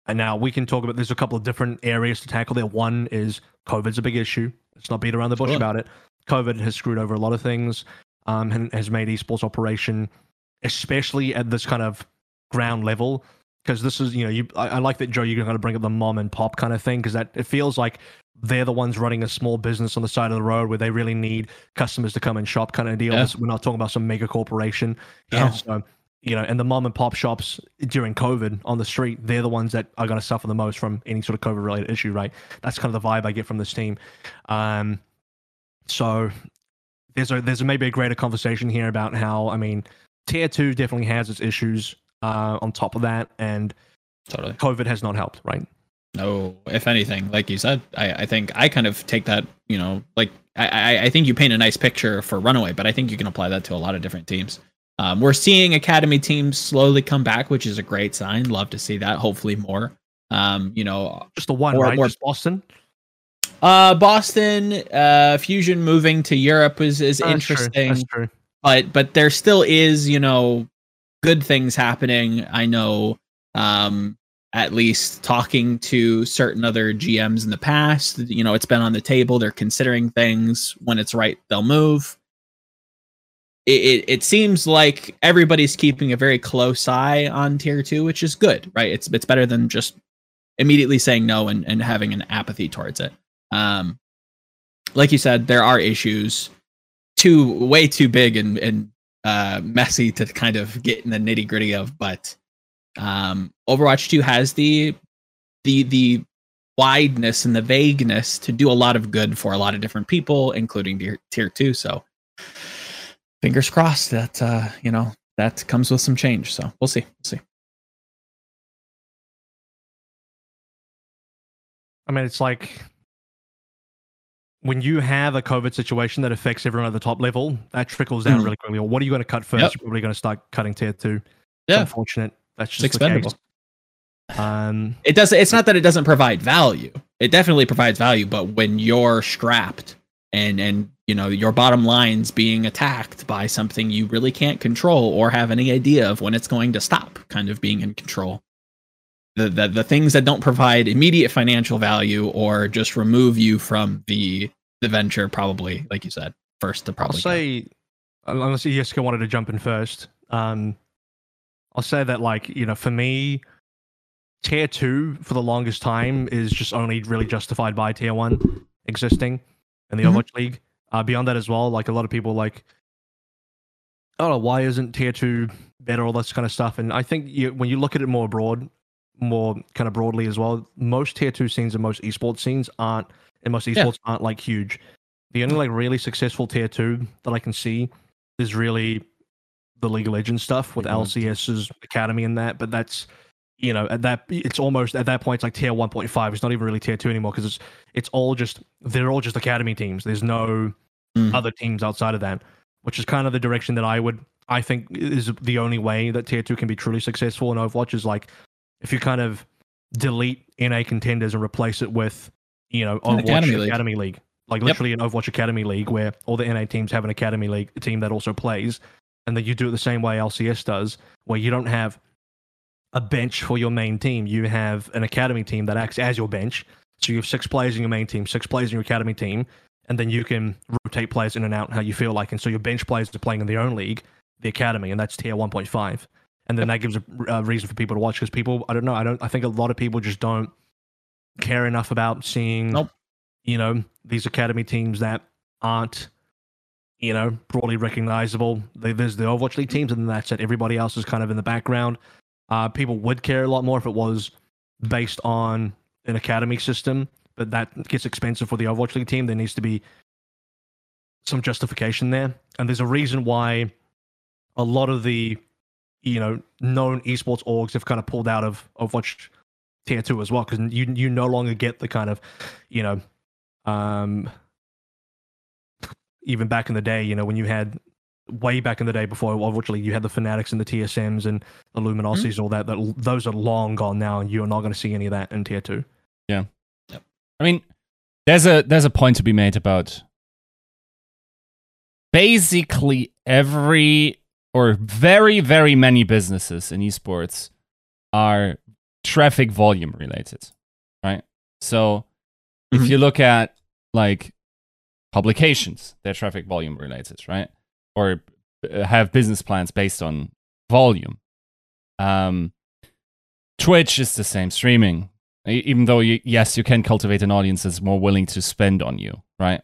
And now we can talk about there's a couple of different areas to tackle there. One is COVID's a big issue. Let's not beat around the bush Sure. about it. COVID has screwed over a lot of things, um, and has made esports operation, especially at this kind of ground level. Because this is, you know, you I, I like that Joe. You're going to bring up the mom and pop kind of thing because that it feels like they're the ones running a small business on the side of the road where they really need customers to come and shop kind of deal. Yeah. We're not talking about some mega corporation. Yeah. So, you know, and the mom and pop shops during COVID on the street, they're the ones that are going to suffer the most from any sort of COVID related issue, right? That's kind of the vibe I get from this team. Um, so there's a there's a, maybe a greater conversation here about how I mean, tier two definitely has its issues. Uh, on top of that, and Totally. COVID has not helped, right? No, if anything, like you said, I, I think I kind of take that, you know, like I, I, I think you paint a nice picture for Runaway, but I think you can apply that to a lot of different teams. Um, we're seeing academy teams slowly come back, which is a great sign. Love to see that. Hopefully more. Um, you know, Just the one, Or- right? or- Just Boston. uh, Boston, uh, Fusion moving to Europe is is That's true, interesting. That's true. but but there still is you know good things happening i know um at least talking to certain other gms in the past you know it's been on the table they're considering things when it's right they'll move it, it, seems like everybody's keeping a very close eye on tier two which is good right it's it's better than just immediately saying no and, and having an apathy towards it um like you said there are issues too way too big and and uh, messy to kind of get in the nitty gritty of, but Um, Overwatch 2 has the the the wideness and the vagueness to do a lot of good for a lot of different people, including tier, tier two. So fingers crossed that uh, you know that comes with some change. So we'll see. We'll see. I mean, it's like when you have a COVID situation that affects everyone at the top level, that trickles down Mhm. really quickly. Or what are you going to cut first? Yep. You're probably going to start cutting tier two. It's Yeah. unfortunate. That's It's just expendable. the case. Um, It does. It's not that it doesn't provide value. It definitely provides value. But when you're strapped and and you know your bottom line's being attacked by something you really can't control or have any idea of when it's going to stop, kind of being in control. The, the, the things that don't provide immediate financial value or just remove you from the the venture probably like you said first to I'll probably go. say, unless Jessica wanted to jump in first, um, I'll say that like you know, for me, tier two for the longest time is just only really justified by tier one existing in the Mhm. Overwatch League. Uh, beyond that as well, like a lot of people like, oh, why isn't tier two better? All this kind of stuff. And I think you, when you look at it more broad, more kind of broadly as well, most tier two scenes and most esports scenes aren't, and most Yeah. esports aren't like huge. The only like really successful tier two that I can see is really the League of Legends stuff with Mhm. LCS's academy and that. But that's you know at that it's almost at that point it's like tier one point five. It's not even really tier two anymore because it's it's all just they're all just academy teams. There's no Mm. other teams outside of that, which is kind of the direction that I would I think is the only way that tier two can be truly successful in Overwatch is like if you kind of delete NA contenders and replace it with you know Overwatch Academy Academy League. League. Like Yep. literally an Overwatch Academy League where all the NA teams have an Academy League team that also plays, and then you do it the same way LCS does, where you don't have a bench for your main team. You have an Academy team that acts as your bench. So you have six players in your main team, six players in your Academy team, and then you can rotate players in and out how you feel like. And so your bench players are playing in their own league, the Academy, and that's tier 1.5. And then that gives a, a reason for people to watch because people, I don't know, I don't, I think a lot of people just don't care enough about seeing Nope. you know, these academy teams that aren't, you know, broadly recognizable. There's the Overwatch League teams, and that's it. Everybody else is kind of in the background. Uh, people would care a lot more if it was based on an academy system, but that gets expensive for the Overwatch League team. There needs to be some justification there, and there's a reason why a lot of the, you know, known esports orgs have kind of pulled out of Overwatch tier two as well because you you no longer get the kind of, you know, um even back in the day you know when you had way back in the day before obviously you had the Fnatics and the tsms and the luminosities and all that, that those are long gone now and you're not going to see any of that in tier 2 yeah I mean, there's a there's a point to be made about basically every or very very many businesses in esports are traffic volume related, right? So if Mhm. you look at like publications, they're traffic volume related, right? Or uh, have business plans based on volume. Um, Twitch is the same streaming, even though you, yes, you can cultivate an audience that's more willing to spend on you, right?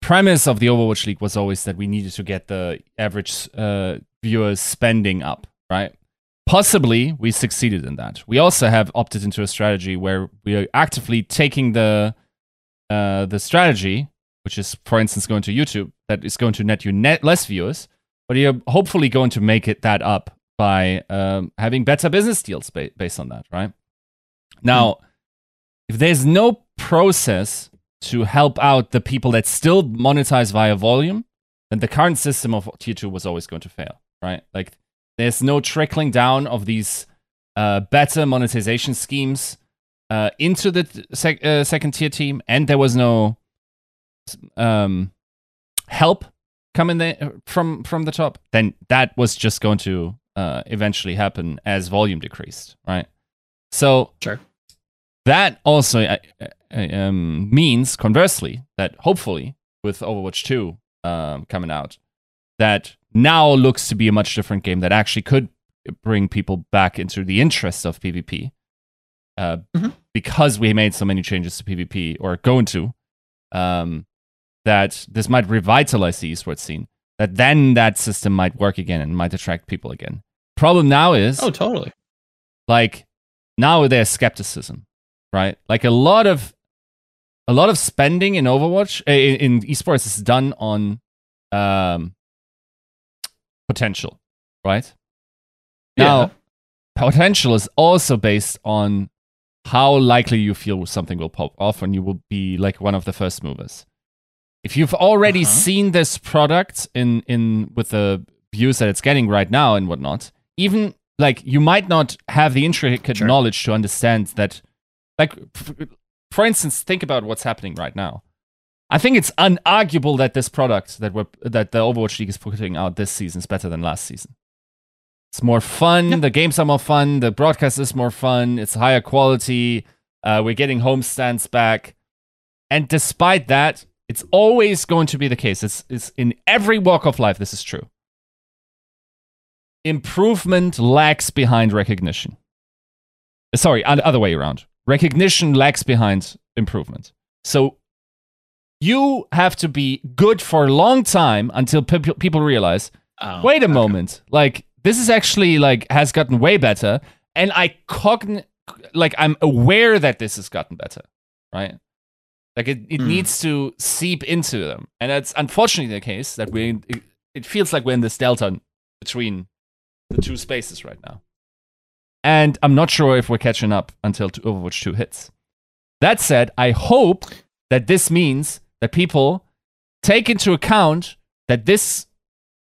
Premise of the Overwatch League was always that we needed to get the average uh, viewers spending up, right? Possibly we succeeded in that. We also have opted into a strategy where we are actively taking the uh, the strategy, which is, for instance, going to YouTube, that is going to net you net less viewers, but you're hopefully going to make it that up by um, having better business deals ba- based on that, right? Now, if there's no process to help out the people that still monetize via volume, then the current system of tier two was always going to fail, right? Like, there's no trickling down of these uh, better monetization schemes uh, into the sec- uh, second tier team, and there was no um, help coming there from from the top. Then that was just going to uh, eventually happen as volume decreased, right? So Sure. that also um, means conversely that hopefully with Overwatch 2 um, coming out, that now looks to be a much different game that actually could bring people back into the interest of PvP. Uh, Mhm. Because we made so many changes to PvP, or going to, um, that this might revitalize the esports scene. That then that system might work again and might attract people again. Problem now is Oh, totally. like now there's skepticism, right? Like a lot of a lot of spending in Overwatch in, in esports is done on um potential, right? Now, potential is also based on how likely you feel something will pop off and you will be like one of the first movers. If you've already Uh-huh. seen this product in in with the views that it's getting right now and whatnot, even like you might not have the intricate Sure. knowledge to understand that like for instance, think about what's happening right now. I think it's unarguable that this product that we're that the Overwatch League is putting out this season is better than last season. It's more fun. Yeah. The games are more fun. The broadcast is more fun. It's higher quality. Uh, we're getting home stands back. And despite that, it's always going to be the case. It's, it's in every walk of life. This is true. Improvement lags behind recognition. Uh, Sorry, other way around. Recognition lags behind improvement. So you have to be good for a long time until peop people realize Oh, wait a okay. moment like this is actually like has gotten way better and i cogn like i'm aware that this has gotten better right like it, it Hmm. needs to seep into them and that's unfortunately the case that we it, it feels like we're in this delta between the two spaces right now and i'm not sure if we're catching up until overwatch 2 hits that said i hope that this means that people take into account that this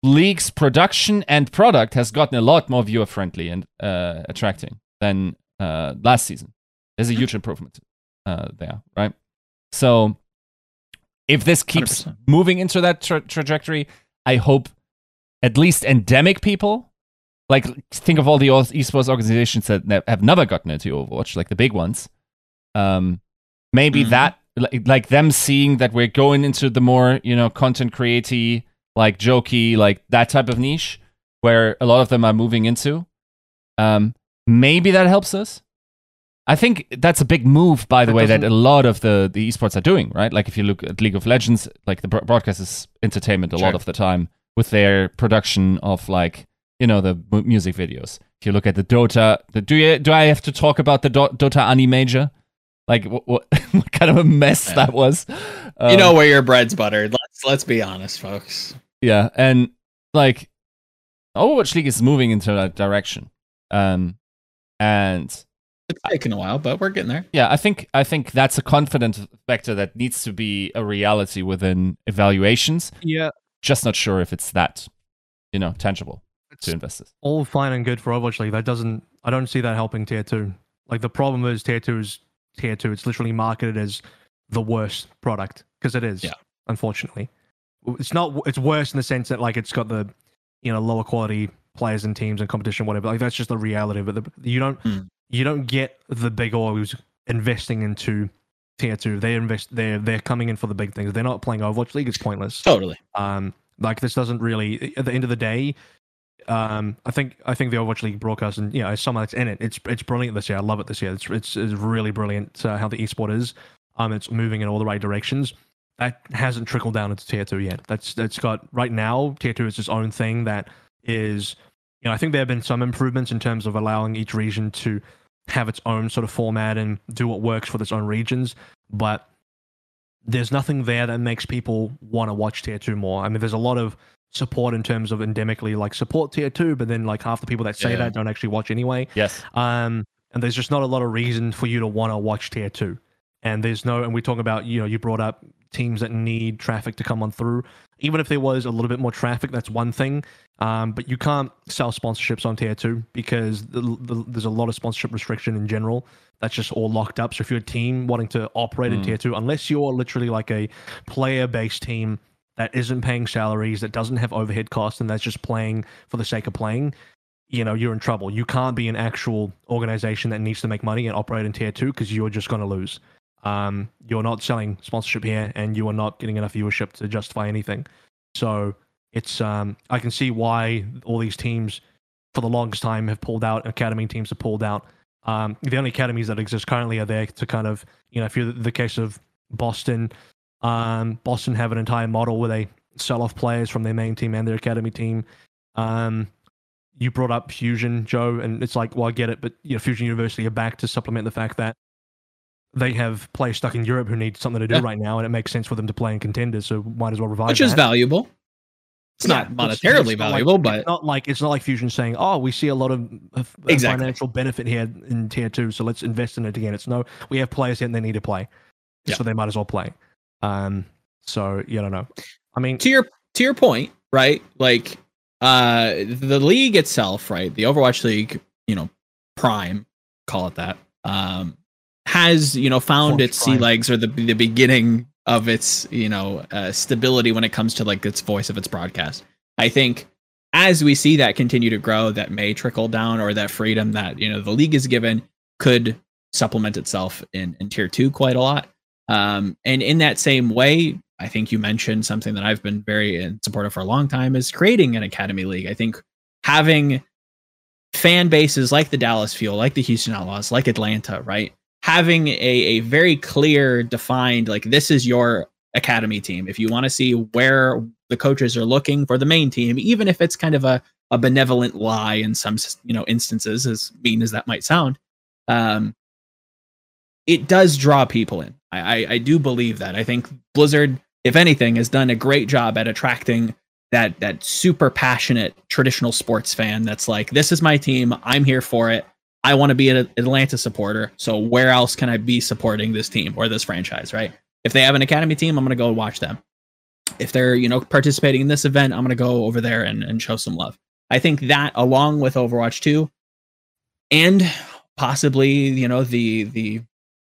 league's production and product has gotten a lot more viewer friendly and uh, attracting than uh, last season. There's a huge improvement uh, there, right? So if this keeps 100%. moving into that tra- trajectory, I hope at least endemic people, like think of all the esports organizations that ne- have never gotten into Overwatch, like the big ones. Um, maybe Mhm. that, like, like them seeing that we're going into the more, you know, content creaty, like jokey, like that type of niche where a lot of them are moving into. Um, maybe that helps us. I think that's a big move, by the That way, that a lot of the, the esports are doing, right? Like if you look at League of Legends, like the bro- broadcast is entertainment a lot of the time with their production of like, you know, the mu- music videos. If you look at the Dota, the, do you do I have to talk about the Do- Dota Animator? Like what, what, what kind of a mess Yeah. that was? you Um, know where your bread's buttered. Let's let's be honest, folks. yeah, and like Overwatch League is moving into that direction. Um, and It's taken a while, but we're getting there. yeah, I think I think that's a confident factor that needs to be a reality within evaluations. Yeah, Just not sure if it's that, you know, tangible it's to investors. all fine and good for Overwatch League. That doesn't. I don't see that helping tier two. Like the problem is tier two is tier two. It's literally marketed as the worst product because it is. Yeah. Unfortunately, it's not. It's worse in the sense that like it's got the, you know, lower quality players and teams and competition, whatever. Like that's just the reality. But the, you don't. Hmm. You don't get the big orgs investing into tier two. They invest. They're they're coming in for the big things. They're not playing Overwatch League. It's pointless. Totally. Um, like this doesn't really. At the end of the day, um, I think I think the Overwatch League broadcast and you know, someone that's in it, it's it's brilliant this year. I love it this year. It's it's, it's really brilliant uh, how the esport is. Um, it's moving in all the right directions. That hasn't trickled down into tier two yet. That's that's got right now. Tier two is its own thing that is. You know, I think there have been some improvements in terms of allowing each region to have its own sort of format and do what works for its own regions, but there's nothing there that makes people want to watch tier two more. I mean, there's a lot of support in terms of endemically like support tier two, but then like half the people that say Yeah. that don't actually watch anyway. Yes. Um, and there's just not a lot of reason for you to want to watch tier two. And there's no, and we talk about, you know, you brought up teams that need traffic to come on through. Even if there was a little bit more traffic, that's one thing. Um, but you can't sell sponsorships on tier two because the, the, there's a lot of sponsorship restriction in general. That's just all locked up. So if you're a team wanting to operate in Mm. tier two, unless you're literally like a player-based team that isn't paying salaries, that doesn't have overhead costs, and that's just playing for the sake of playing, you know, you're in trouble. You can't be an actual organization that needs to make money and operate in tier two because you're just going to lose. Um, you're not selling sponsorship here, and you are not getting enough viewership to justify anything. So it's um, I can see why all these teams, for the longest time, have pulled out. Academy teams have pulled out. Um, the only academies that exist currently are there to kind of, you know, if you're the case of Boston, um, Boston have an entire model where they sell off players from their main team and their academy team. Um, you brought up Fusion, Joe, and it's like, well, I get it, but you know, Fusion University are back to supplement the fact that they have players stuck in Europe who need something to do Yeah. right now, and it makes sense for them to play in contenders, so might as well revive which is valuable. It's Yeah, not it's- monetarily it's not like- valuable, but it's not like it's not like Fusion saying, "Oh, we see a lot of of Exactly. financial benefit here in tier two, so let's invest in it again." It's no, we have players here and they need to play, Yeah. so they might as well play. Um, so you don't know. I mean, to your to your point, right? Like uh the league itself, right? The Overwatch League, you know, Prime, call it that, um, has you know found its sea legs or the the beginning of its you know uh, stability when it comes to like its voice of its broadcast. I think as we see that continue to grow, that may trickle down, or that freedom that you know the league is given could supplement itself in in tier two quite a lot. Um, and in that same way, I think you mentioned something that I've been very in support of for a long time is creating an academy league. I think having fan bases like the Dallas Fuel, like the Houston Outlaws, like Atlanta, right? Having a, a very clear, defined, like this is your academy team. If you want to see where the coaches are looking for the main team, even if it's kind of a, a benevolent lie in some you know instances, as mean as that might sound, um, it does draw people in. I, I, I do believe that. I think Blizzard, if anything, has done a great job at attracting that that super passionate traditional sports fan that's like, this is my team. I'm here for it. I want to be an Atlanta supporter. So where else can I be supporting this team or this franchise, right? If they have an academy team, I'm gonna go watch them. If they're, you know, participating in this event, I'm gonna go over there and, and show some love. I think that along with Overwatch 2 and possibly, you know, the the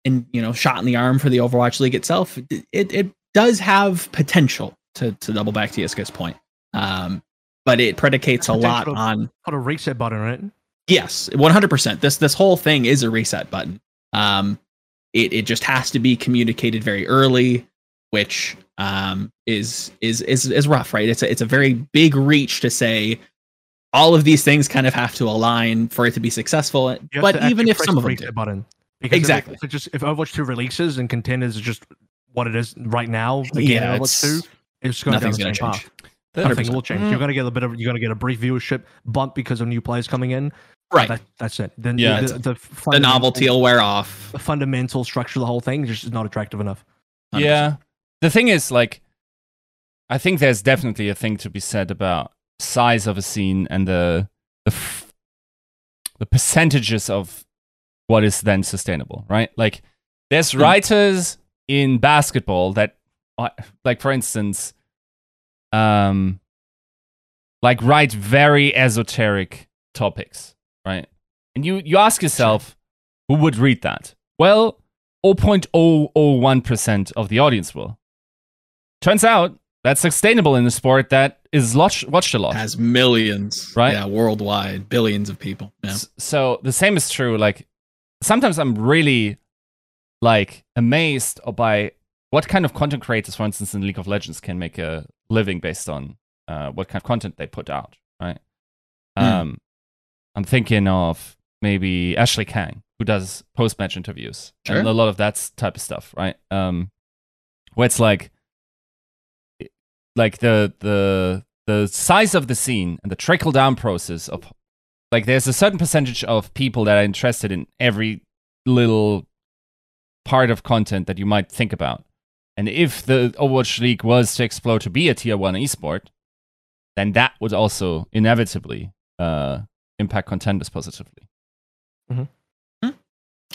in you know shot in the arm for the Overwatch League itself, it it does have potential to to double back to Yiska's point. Um, but it predicates a lot on put a reset button on it. Yes, one hundred percent. This this whole thing is a reset button. Um, it it just has to be communicated very early, which um is is is is rough, right? It's a it's a very big reach to say. All of these things kind of have to align for it to be successful, You but even if some the of them do. button. Because if- Exactly. If, it just if Overwatch 2 releases and contenders is just what it is right now, again, Yeah, in Overwatch it's- 2, it's going down nothing's the gonna same change. path. Nothing 100%. will change. You're going to get a bit of you're going to get a brief viewership bump because of new players coming in. Right. That, that's it. Then Yeah. the, That's the, the novelty will wear off. the fundamental structure of the whole thing is just not attractive enough. 100%. Yeah. The thing is, like, I think there's definitely a thing to be said about size of a scene and the the f- the percentages of what is then sustainable, right? Like, there's Mm. writers in basketball that, uh, like, for instance, um, like write very esoteric topics, right? And you you ask yourself, who would read that? Well, 0.001% of the audience will. Turns out that's sustainable in a sport that is watch- watched a lot. has millions, Right? Yeah, worldwide, billions of people. Yeah. So the same is true. Like sometimes I'm really like amazed by what kind of content creators, for instance, in League of Legends, can make a living based on uh, what kind of content they put out. Right. Hmm. Um, I'm thinking of maybe Ashley Kang, who does post match interviews and a lot of that type of stuff. Right. Um, where it's like, like the the the size of the scene and the trickle down process of like there's a certain percentage of people that are interested in every little part of content that you might think about. And if the Overwatch League was to explode to be a tier one esport, then that would also inevitably uh, impact contenders positively.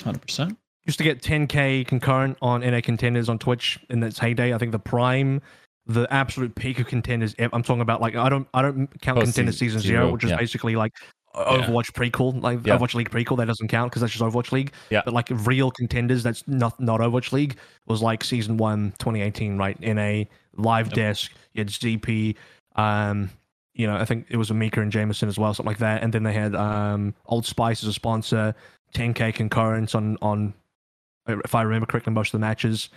Hundred percent. Used to get 10k concurrent on NA contenders on Twitch in its heyday. I think the prime, the absolute peak of contenders. I'm talking about like I don't I don't count Post contender season season zero, zero, which is yeah. basically like Overwatch prequel, like Yeah. Overwatch League prequel. That doesn't count because that's just Overwatch League. Yeah. But like real contenders, that's not not Overwatch League. Was like season one, 2018, right? In a live Yep. desk, you had ZP. Um, you know, I think it was Amika and Jameson as well, something like that. And then they had um Old Spice as a sponsor, 10k concurrence on on if I remember correctly, most of the matches.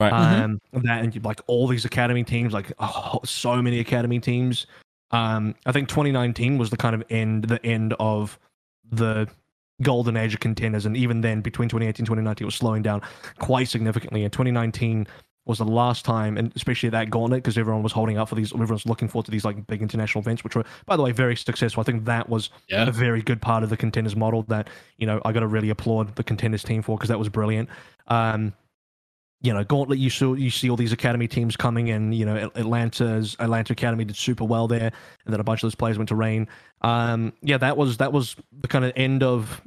Right. Um, that and like all these academy teams, like oh, so many academy teams. Um, I think 2019 was the kind of end, the end of the golden age of contenders, and even then, between 2018 and 2019, it was slowing down quite significantly. In 2019, was the last time, and especially that gauntlet, because everyone was holding up for these, everyone's looking forward to these like big international events, which were, by the way, very successful. I think that was Yeah. a very good part of the contenders model that you know I got to really applaud the contenders team for because that was brilliant. Um, you know, Gauntlet, you saw you see all these academy teams coming in. You know, Atlanta's Atlanta Academy did super well there, and then a bunch of those players went to Reign. Um, yeah, that was that was the kind of end of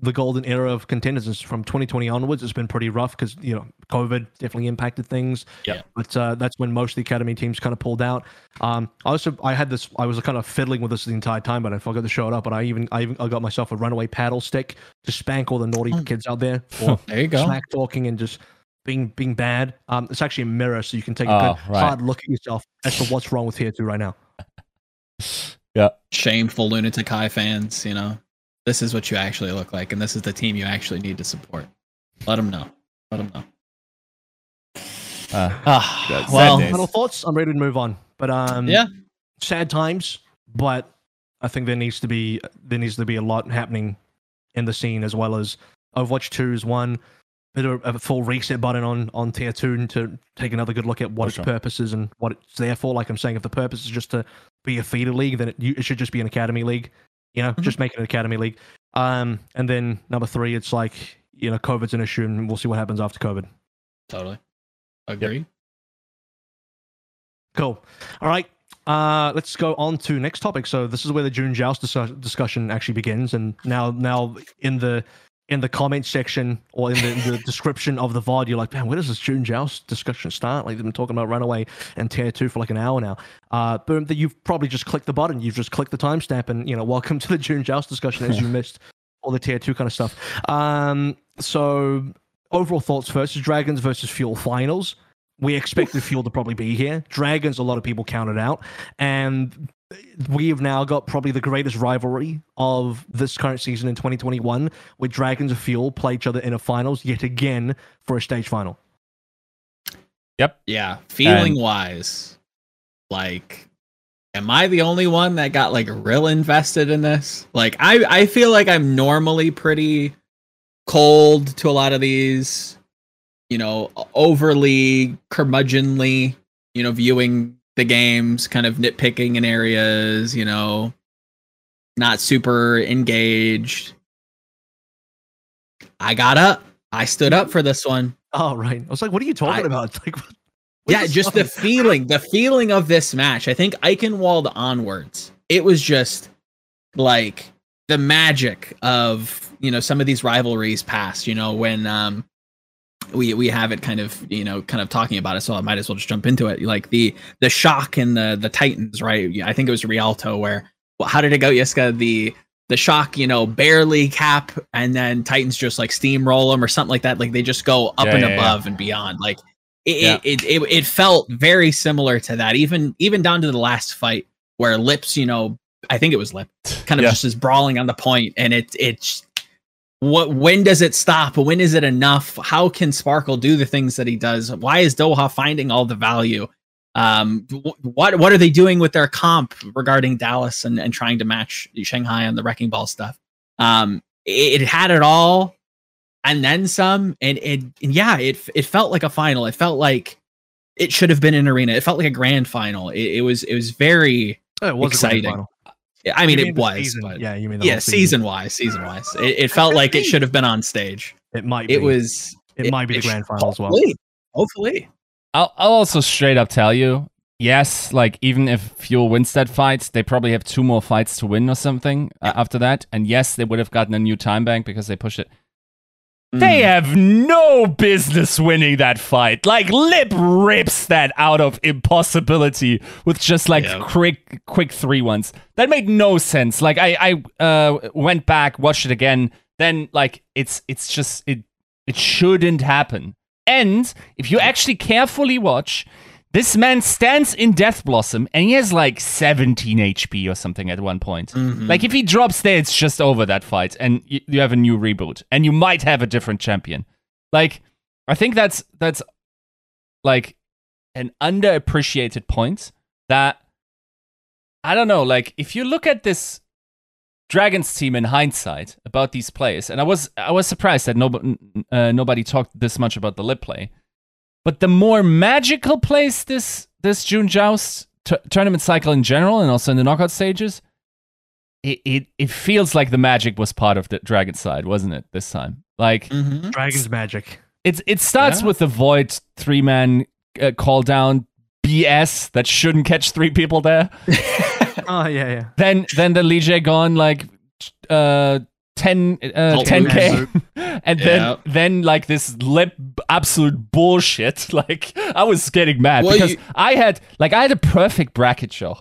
the golden era of contenders. And From 2020 onwards, it's been pretty rough because you know COVID definitely impacted things. Yeah. but uh, that's when most of the academy teams kind of pulled out. Um, I also I had this I was kind of fiddling with this the entire time, but I forgot to show it up. But I even I even I got myself a runaway paddle stick to spank all the naughty Oh. kids out there for There you go. smack talking and just being being bad. Um, it's actually a mirror, so you can take a Oh, good right. hard look at yourself as to what's wrong with here two right now. Yeah. Shameful Lunatic-Hai fans, you know. This is what you actually look like, and this is the team you actually need to support. Let them know. Let them know. Uh, Ah, well, days. Final thoughts. I'm ready to move on, but um, yeah, sad times. But I think there needs to be there needs to be a lot happening in the scene as well as Overwatch 2 is one. Bit of a full reset button on on tier two to take another good look at what For its sure. purpose is and what it's there for. Like I'm saying, if the purpose is just to be a feeder league, then it, you, it should just be an academy league. You know, just make it an academy league. Um, and then number three, it's like you know, COVID's an issue, and we'll see what happens after COVID. totally. Agree. Cool. All right. Uh, let's go on to next topic. So this is where the June Joust dis- discussion actually begins, and now, now in the in the comment section or in the, the description of the VOD, you're like, man, where does this June Joust discussion start? Like they've been talking about Runaway and Tier Two for like an hour now. Uh, boom. That you've probably just clicked the button. You've just clicked the timestamp, and you know, welcome to the June Joust discussion as you missed all the Tier Two kind of stuff. Um, so overall thoughts versus Dragons versus Fuel finals we expected Fuel to probably be here. Dragons, a lot of people counted out. And we have now got probably the greatest rivalry of this current season in 2021, where Dragons of Fuel play each other in a finals yet again for a stage final. Yep. Yeah, feeling wise, like, am I the only one that got like real invested in this? Like, I I feel like I'm normally pretty cold to a lot of these, you know, overly curmudgeonly, you know, viewing the games, kind of nitpicking in areas, you know, not super engaged. I got up. I stood up for this one. Oh, right. I was like, what are you talking I- about? Like, what- yeah, just the feeling, the feeling of this match. I think Eichenwalde onwards, it was just like the magic of you know some of these rivalries past. You know when um we we have it kind of you know kind of talking about it, so I might as well just jump into it. Like the the shock and the the Titans, right? I think it was Rialto where well, how did it go, Yiska? The the shock, you know, barely cap, and then Titans just like steamroll them or something like that. Like they just go up Yeah, and yeah, yeah. above and beyond. Like it, Yeah. it, it, it, it felt very similar to that, even even down to the last fight where Lips, you know, I think it was Lip, kind of Yeah. just is brawling on the point, and it it's what when does it stop? When is it enough? How can Sparkle do the things that he does? Why is Doha finding all the value? Um, what what are they doing with their comp regarding Dallas and, and trying to match Shanghai on the wrecking ball stuff? Um, it, it had it all, and then some, and it and yeah, it it felt like a final. It felt like it should have been an arena. It felt like a grand final. It, it was it was very. Oh, it was exciting. Final. I mean, You it was, season. but yeah, you mean the yeah, whole season wise, season wise, it, it felt like it should have been on stage. It might. Be. It was. It, might be the grand final as well. Hopefully, hopefully. I'll, I'll also straight up tell you, yes, like even if Fuel wins that fight, they probably have two more fights to win or something uh, after that. And yes, they would have gotten a new time bank because they pushed it. They Mm. have no business winning that fight. Like Lip rips that out of impossibility with just like Yeah. quick, quick three ones. That made no sense. Like I, I uh, went back, watched it again. Then like it's, it's just it, it shouldn't happen. And if you actually carefully watch, this man stands in Death Blossom and he has like 17 HP or something at one point. Mhm. Like if he drops there, it's just over that fight, and y- you have a new reboot, and you might have a different champion. Like I think that's that's like an underappreciated point that I don't know. Like if you look at this Dragons team in hindsight about these players, and I was I was surprised that nobody uh, nobody talked this much about the lip play. But the more magical place this this June Joust t- tournament cycle in general, and also in the knockout stages, it, it it feels like the magic was part of the Dragon side, wasn't it? This time, like Mhm. Dragon's magic. it's it starts Yeah. with the Void three man uh, call down BS that shouldn't catch three people there. Oh yeah, yeah. then then the Lee Jae Gon like uh 10 uh, Cult 10k and then Yeah. then like this lip absolute bullshit like i was getting mad Well, because you- i had like i had a perfect bracket show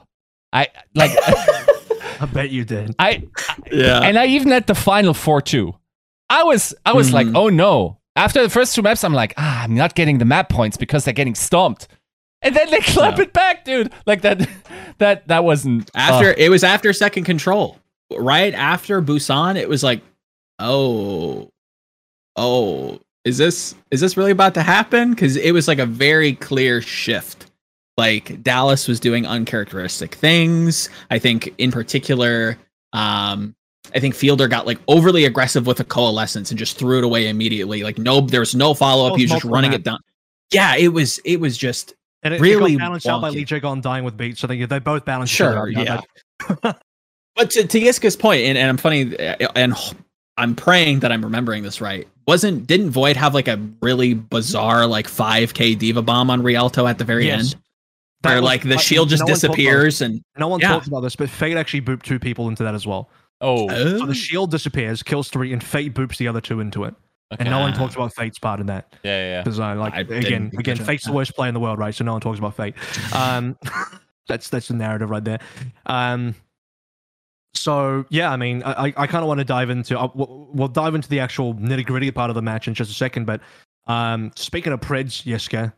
i like I bet you did. i yeah. and i even had the final 4-2 i was i was like Mhm. oh no after the first two maps i'm like ah i'm not getting the map points because they're getting stomped and then they clap Yeah. it back dude like that that that wasn't after uh, it was after second control right after busan it was like oh oh is this is this really about to happen because it was like a very clear shift like dallas was doing uncharacteristic things i think in particular um i think fielder got like overly aggressive with a coalescence and just threw it away immediately like no there was no follow-up Oh, he was just running map. it down yeah it was it was just And it, Really it got balanced out by wonky. Lee Jae Gon dying with beats. So they they both balanced. Sure, yeah. That- But to, to Yiska's point, and, and I'm funny, uh, and I'm praying that I'm remembering this right. Wasn't didn't Void have like a really bizarre like 5k diva bomb on Rialto at the very Yes. end, that where was- like the uh, shield just no one talked about- disappears and No one Yeah. talks about this, but Fate actually booped two people into that as well. oh So the shield disappears, kills three, and Fate boops the other two into it. And no one talks about Fate's part in that. yeah yeah Because I like I didn't again, catch again, that. Fate's the worst player in the world, right? So no one talks about Fate. Um, that's that's the narrative right there. Um, so yeah, I mean, I I kind of want to dive into. Uh, we'll, we'll dive into the actual nitty gritty part of the match in just a second. But um, speaking of Preds, Yiska,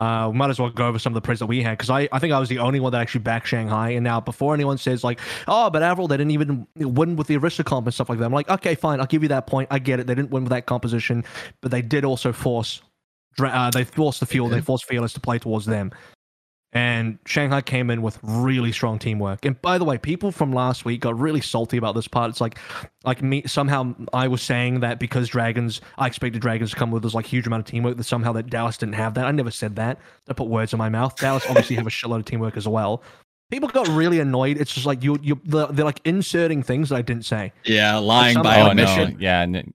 uh, we might as well go over some of the Preds that we had because I, I think I was the only one that actually backed Shanghai. And now before anyone says like, oh, but Avril, they didn't even win with the Arista comp and stuff like that. I'm like, okay, fine, I'll give you that point. I get it. They didn't win with that composition, but they did also force uh, they forced the field, they forced Fearless to play towards them. And Shanghai came in with really strong teamwork. And by the way, people from last week got really salty about this part. It's like, like me somehow I was saying that because Dragons, I expected Dragons to come with this like huge amount of teamwork. That somehow that Dallas didn't have that. I never said that. I put words in my mouth. Dallas obviously have a shitload of teamwork as well. People got really annoyed. It's just like you, you, they're, they're like inserting things that I didn't say. yeah, lying by oh no omission. yeah n-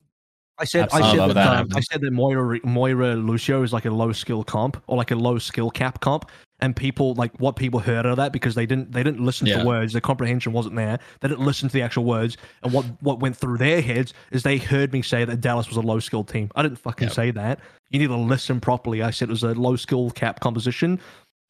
I said, I said love that, that. um, I said that Moira, Moira Lucio is like a low skill comp or like a low skill cap comp, and people like what people heard of that because they didn't they didn't listen Yeah. to words, their comprehension wasn't there. They didn't listen to the actual words, and what what went through their heads is they heard me say that Dallas was a low skill team. I didn't fucking say that. You need to listen properly. I said it was a low skill cap composition.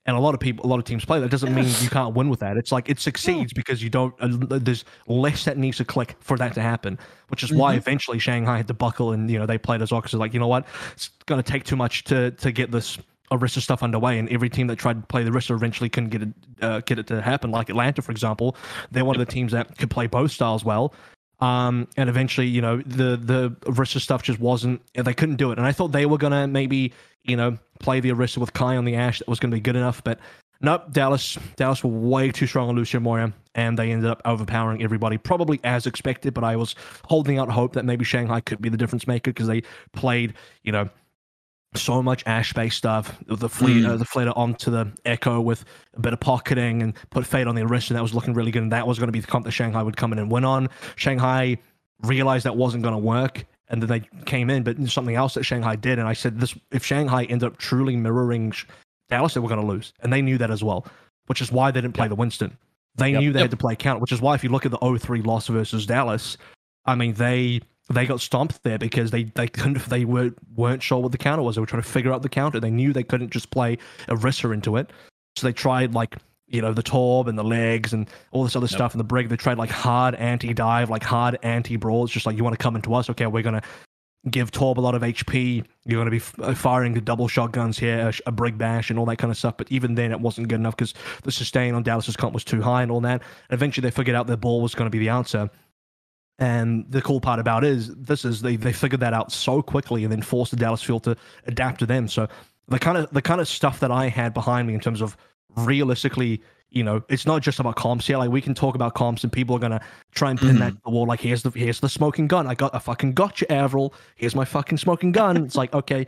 And a lot of people, a lot of teams play. That doesn't mean you can't win with that. It's like it succeeds because you don't. Uh, there's less that needs to click for that to happen, which is why Mhm. eventually Shanghai had to buckle, and you know they played as well because like, you know what, it's going to take too much to to get this Arista stuff underway, and every team that tried to play the Arista eventually couldn't get it uh, get it to happen. Like Atlanta, for example, they're one of the teams that could play both styles well. Um, and eventually, you know, the the Arista stuff just wasn't. They couldn't do it, and I thought they were gonna maybe, you know, play the Arista with Kai on the Ashe. That was gonna be good enough, but nope. Dallas, Dallas were way too strong on Lucio Moira, and they ended up overpowering everybody, probably as expected. But I was holding out hope that maybe Shanghai could be the difference maker because they played, you know, so much Ashe based stuff. The fleet, Mm. uh, the Fleta onto the Echo with a bit of pocketing and put Fate on the wrist, and that was looking really good. And that was going to be the comp that Shanghai would come in and win on. Shanghai realized that wasn't going to work, and then they came in. But something else that Shanghai did, and I said this: if Shanghai ended up truly mirroring Dallas, they were going to lose, and they knew that as well. Which is why they didn't play the Winston. They Yep. knew they Yep. had to play count. Which is why if you look at the 0-3 loss versus Dallas, I mean they they got stomped there because they they couldn't they were weren't sure what the counter was. They were trying to figure out the counter. They knew they couldn't just play a Rissa into it, so they tried like you know the torb and the legs and all this other stuff and the brig. They tried like hard anti dive, like hard anti brawl. It's just like you want to come into us, okay? We're gonna give Torb a lot of HP. You're going to be f- uh, firing the double shotguns here, a brig bash, and all that kind of stuff. But even then, it wasn't good enough because the sustain on Dallas's comp was too high and all that. And eventually, they figured out their ball was going to be the answer. And the cool part about it is this is they, they figured that out so quickly and then forced the Dallas field to adapt to them. So the kind of the kind of stuff that I had behind me in terms of realistically, you know, it's not just about comps here. Like we can talk about comps and people are gonna try and pin that mm-hmm. to the wall. Like here's the here's the smoking gun. I got I fucking got you, Avril. Here's my fucking smoking gun. It's like okay,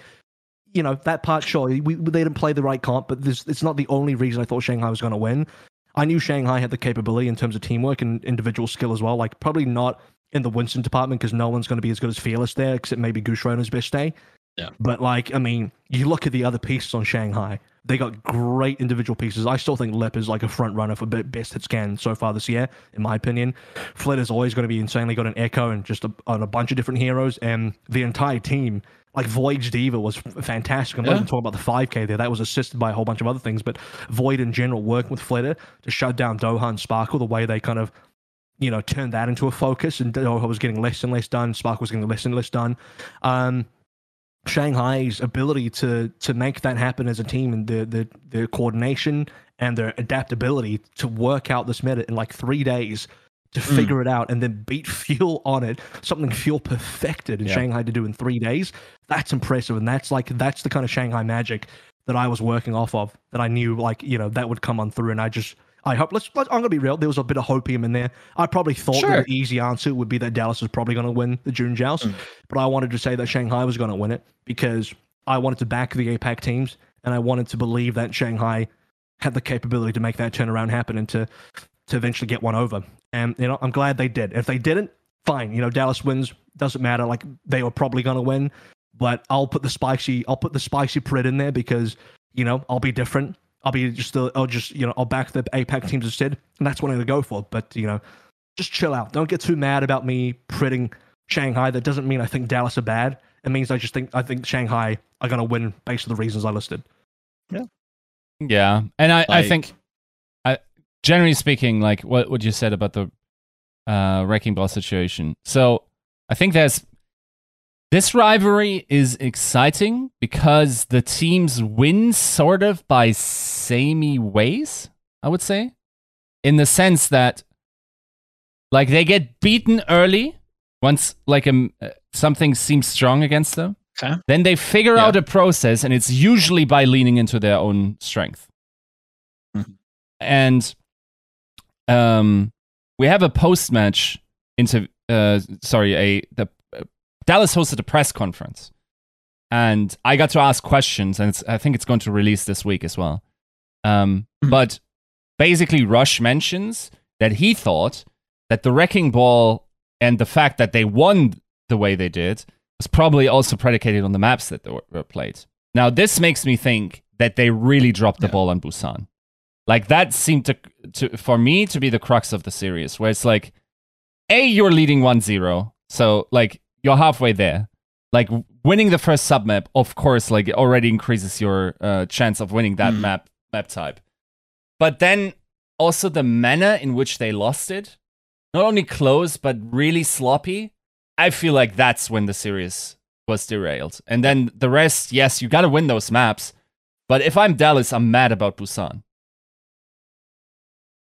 you know that part. Sure, we, they didn't play the right comp, but this it's not the only reason I thought Shanghai was going to win. I knew Shanghai had the capability in terms of teamwork and individual skill as well. Like probably not in the Winston department because no one's going to be as good as Fearless there, except maybe Goose Schroeder's best day. Yeah. But like, I mean, you look at the other pieces on Shanghai. They got great individual pieces. I still think Lip is like a front runner for best hit scan so far this year, in my opinion. Fleta is always going to be insanely good on Echo and just a, on a bunch of different heroes. And the entire team, like Void's Diva was fantastic. I'm not even talking about the 5K there. That was assisted by a whole bunch of other things. But Void in general, working with Fleta to shut down Doha and Sparkle, the way they kind of you know, turned that into a focus, and Doha was getting less and less done. Spark was getting less and less done. Um, Shanghai's ability to to make that happen as a team and the the the coordination and their adaptability to work out this meta in like three days to Mm. figure it out and then beat Fuel on it, something Fuel perfected in Yeah. Shanghai to do in three days. That's impressive, and that's like that's the kind of Shanghai magic that I was working off of. That I knew like you know that would come on through, and I just I hope. Let's. let's I'm gonna be real. There was a bit of hopium in there. I probably thought Sure. that the easy answer would be that Dallas was probably gonna win the June Joust, Mm. but I wanted to say that Shanghai was gonna win it because I wanted to back the APAC teams, and I wanted to believe that Shanghai had the capability to make that turnaround happen and to to eventually get one over. And you know, I'm glad they did. If they didn't, fine. You know, Dallas wins. Doesn't matter. Like they were probably gonna win, but I'll put the spicy. I'll put the spicy Prit in there because you know I'll be different. I'll be just. i I'll just. You know. I'll back the APAC teams instead, and that's what I'm gonna go for. But you know, just chill out. Don't get too mad about me pritting Shanghai. That doesn't mean I think Dallas are bad. It means I just think I think Shanghai are gonna win based on the reasons I listed. Yeah, yeah, and I, I think, I, generally speaking, like what what you said about the uh, wrecking ball situation. So I think there's this rivalry is exciting because the teams win sort of by samey ways. I would say, in the sense that, like they get beaten early once like um, uh, something seems strong against them. Okay. Then they figure Yeah. out a process, and it's usually by leaning into their own strength. Mhm. And um, we have a post match into uh, sorry, a the Dallas hosted a press conference, and I got to ask questions, and it's, I think it's going to release this week as well. Um, Mhm. But basically, Rush mentions that he thought that the wrecking ball and the fact that they won the way they did was probably also predicated on the maps that they were, were played. Now, this makes me think that they really dropped the Yeah. ball on Busan. Like that seemed to, to for me to be the crux of the series, where it's like, a you're leading 1-0, so like you're halfway there. Like winning the first sub map, of course, like it already increases your uh, chance of winning that Hmm. map map type. But then also the manner in which they lost it, not only close but really sloppy. I feel like that's when the series was derailed. And then the rest, yes, you got to win those maps. But if I'm Dallas, I'm mad about Busan.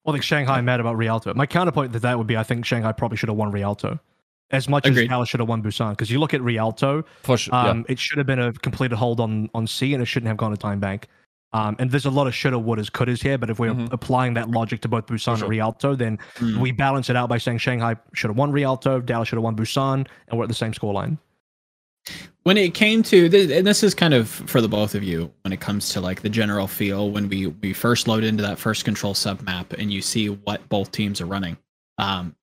I think Shanghai mad about Rialto. My counterpoint to that would be I think Shanghai probably should have won Rialto. As much Agreed. as Dallas should have won Busan. Because you look at Rialto, For sure. um, it should have been a completed hold on, on C and it shouldn't have gone to time bank. Um, and there's a lot of shoulda, wouldas, couldas here, but if we're Mhm. applying that logic to both Busan sure. and Rialto, then Mm. we balance it out by saying Shanghai should have won Rialto, Dallas should have won Busan, and we're at the same scoreline. when it came to this, and this is kind of for the both of you when it comes to like the general feel when we we first load into that first control sub map and you see what both teams are running um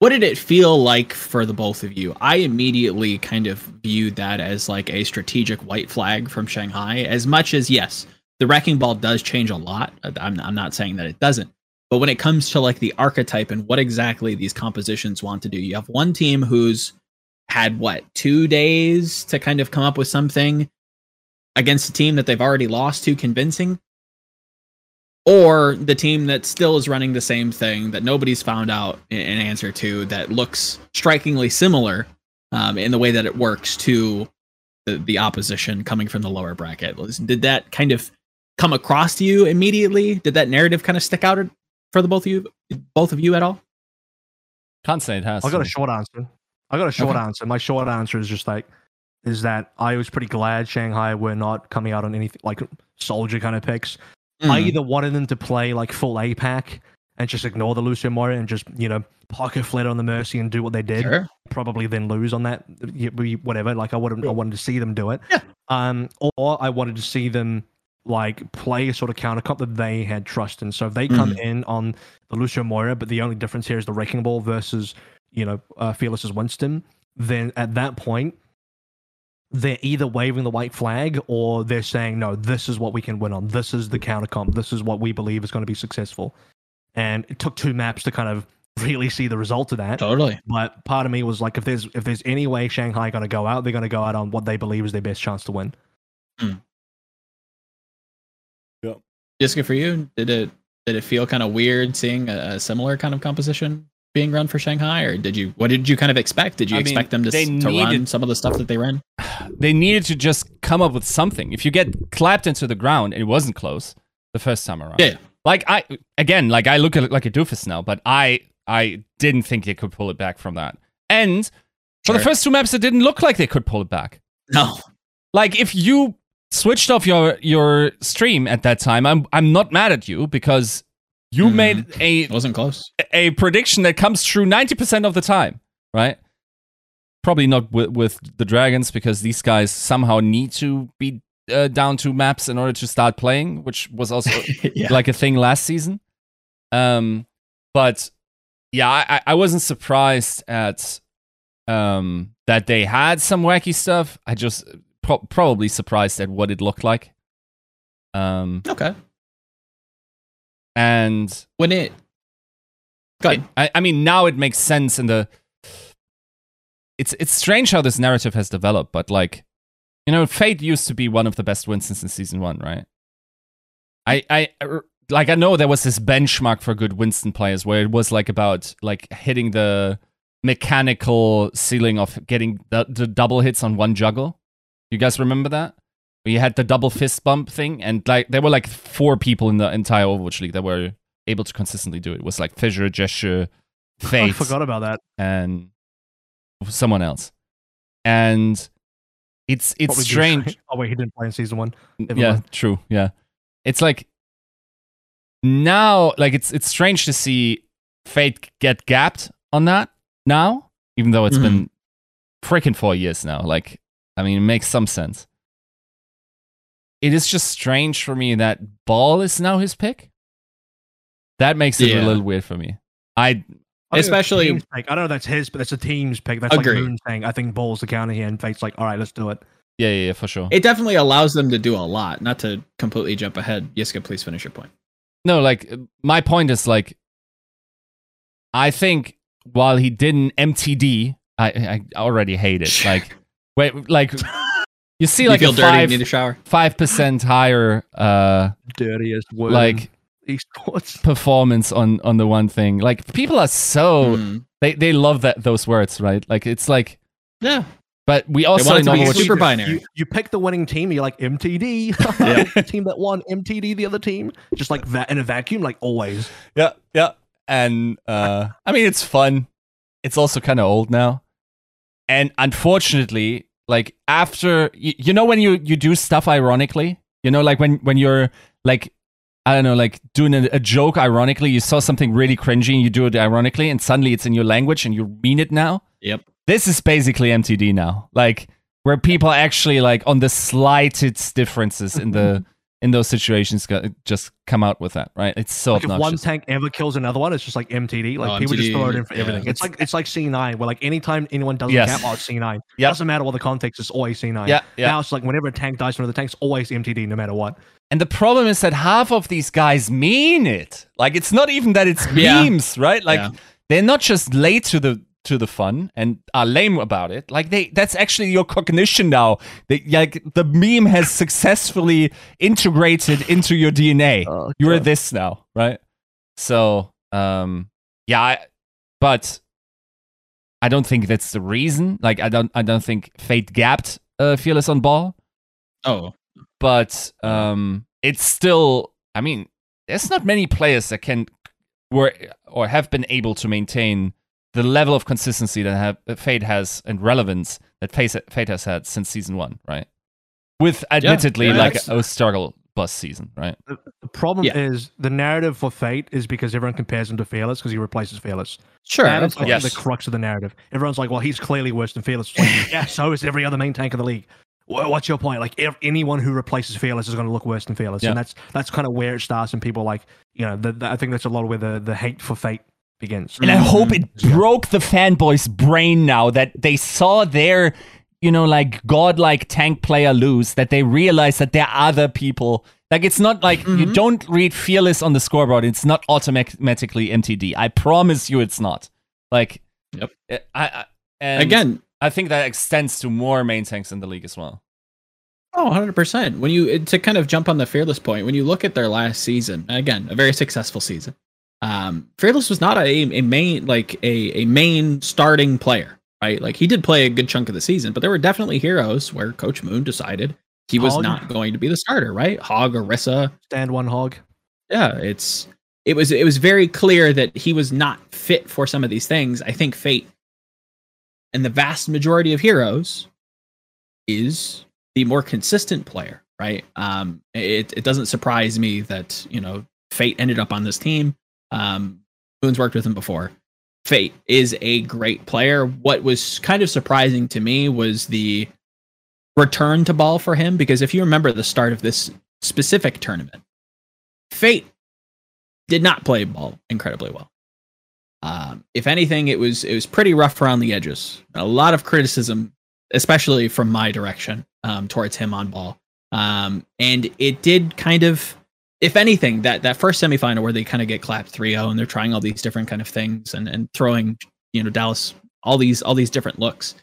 what did it feel like for the both of you? I immediately kind of viewed that as like a strategic white flag from shanghai. As much as yes the wrecking ball does change a lot uh, i'm, I'm not saying that it doesn't but when it comes to like the archetype and what exactly these compositions want to do you have one team who's had what two days to kind of come up with something against a team that they've already lost to convincing or the team that still is running the same thing that nobody's found out an answer to that looks strikingly similar um, in the way that it works to the, the opposition coming from the lower bracket did that kind of come across to you immediately did that narrative kind of stick out for the both of you both of you at all Can't say it has. I got a short answer. I got a short Okay. answer. My short answer is just like, is that I was pretty glad Shanghai were not coming out on anything like soldier kind of picks. I Mm. either wanted them to play like full APAC and just ignore the Lucio Moira and just you know pocket flat on the Mercy and do what they did, Sure. probably then lose on that. Whatever. Like I wanted, I wanted to see them do it. Yeah. Um, or I wanted to see them like play a sort of counter comp that they had trust in. So if they come in on the Lucio Moira, but the only difference here is the Wrecking Ball versus you know uh, Fearless's Winston, then at that point they're either waving the white flag or they're saying no this is what we can win on. This is the counter comp. This is what we believe is going to be successful. And it took two maps to kind of really see the result of that. Totally. but part of me was like if there's if there's any way shanghai going to go out they're going to go out on what they believe is their best chance to win. Hmm. Jessica, for you, did it did it feel kind of weird seeing a, a similar kind of composition being run for Shanghai, or did you what did you kind of expect? Did you I mean, expect them to, to run some of the stuff that they ran? they needed to just come up with something. If you get clapped into the ground, it wasn't close the first time around. Yeah. Like I again, like I look at like a doofus now, but I I didn't think they could pull it back from that. And for the first two maps, it didn't look like they could pull it back. No. Like if you switched off your your stream at that time, I'm I'm not mad at you because you Mhm. made a It wasn't close. a prediction that comes true 90% of the time, right? Probably not with, with the Dragons because these guys somehow need to be uh, down two maps in order to start playing, which was also yeah. like a thing last season. Um, but yeah, I, I- I wasn't surprised at um, that they had some wacky stuff. I just pro- probably surprised at what it looked like. Um, okay. And When it Go ahead. I, I mean, now it makes sense in the. It's it's strange how this narrative has developed, but like, you know, Fate used to be one of the best Winstons in season one, right? I I er, like I know there was this benchmark for good Winston players where it was like about like hitting the mechanical ceiling of getting the, the double hits on one juggle. You guys remember that? You had the double fist bump thing, and like there were like four people in the entire Overwatch League that were able to consistently do it. It was like Fissure, Gesture, i forgot about that and someone else. And it's it's Probably did- strange. oh wait he didn't play in season one Never yeah, mind. true. Yeah, it's like now, like it's it's strange to see Fate get gapped on that now, even though it's Mhm. been freaking four years now. Like, I mean, it makes some sense. It is just strange for me that Ball is now his pick. That makes it Yeah. a little weird for me. I I think that's Especially- team's pick. I don't know that's his, but that's a team's pick. That's Agreed. like Moon saying, "I think Ball's the counter here," and Fate's like, "All right, let's do it." yeah, yeah, yeah for sure. it definitely allows them to do a lot. Not to completely jump ahead. Yiska, please finish your point. No, like my point is like I think while he didn't MTD, I I already hate it. Like wait, like you see like you feel a dirty, five need a shower. five percent higher uh Dirtiest word. like esports. performance on on the one thing. Like people are so Mm. they they love that those words, right? Like it's like Yeah. but we also want it in to be Overwatch super binary. You, you pick the winning team. You're like MTD. Yeah. team that won MTD. The other team, just like that in a vacuum, like always. Yeah, yeah. And uh I mean it's fun. It's also kind of old now. And unfortunately, like after you, you know when you you do stuff ironically, you know like when when you're like I don't know, like doing a, a joke ironically, you saw something really cringy and you do it ironically and suddenly it's in your language and you mean it now. Yep. This is basically MTD now. Like where people actually like on the slightest differences in the in those situations go, just come out with that, right? It's so Like if one tank ever kills another one, it's just like MTD. Like Oh, people just throw it in for yeah. everything. It's like it's like C9, where like anytime anyone does Yes. a cap, oh, it's C9. Yep. Doesn't matter what the context is, always C9. yeah, yeah. Now it's like whenever a tank dies from another tank, it's always MTD, no matter what. And the problem is that half of these guys mean it. Like it's not even that it's Yeah. memes, right? Like Yeah. they're not just late to the to the fun and are lame about it. Like they that's actually your cognition now. They, like the meme has successfully integrated into your DNA. Oh, You're this now, right? So, um yeah, I, but I don't think that's the reason. Like I don't I don't think Fate gapped uh, Fearless on ball Oh, but um, it's still. I mean, there's not many players that can were or have been able to maintain the level of consistency that have, that Fate has and relevance that Fate, Fate has had since season one, right? With admittedly yeah, like that's- a struggle bus season, right? The problem Yeah. is the narrative for Fate is because everyone compares him to Fearless because he replaces Fearless. Sure. That of is like Yes. the crux of the narrative. Everyone's like, well, he's clearly worse than Fearless. Like, yeah, so is every other main tank in the league. What's your point? Like, ev- anyone who replaces Fearless is going to look worse than Fearless, Yeah. and that's that's kind of where it starts. And people like, you know, the, the- I think that's a lot of where the, the hate for Fate begins. And I hope it Yeah. broke the fanboys' brain now that they saw their, you know, like godlike tank player lose, that they realize that there are other people. Like it's not like you Mhm. don't read fearless on the scoreboard. It's not automatically MTD. I promise you, it's not. Like, Yep. I, I and Again, I think that extends to more main tanks in the league as well. Oh, 100%. When you to kind of jump on the Fearless point, when you look at their last season, again, a very successful season. Um, Fearless was not a, a main like a, a main starting player, right? Like he did play a good chunk of the season, but there were definitely heroes where Coach Moon decided he was Hog. not going to be the starter, right? Hog, Orisa, Stand one hog. yeah, it's it was it was very clear that he was not fit for some of these things. I think Fate and the vast majority of heroes is the more consistent player, right? Um, it it doesn't surprise me that you know Fate ended up on this team. Um, Moon's worked with him before. Fate is a great player. What was kind of surprising to me was the return to ball for him because if you remember the start of this specific tournament, Fate did not play ball incredibly well. Um, if anything, it was it was pretty rough around the edges. A lot of criticism, especially from my direction, um, towards him on ball. Um, and it did kind of, if anything, that that first semifinal where they kind of get clapped 3-0 and they're trying all these different kind of things and and throwing, you know, Dallas all these all these different looks.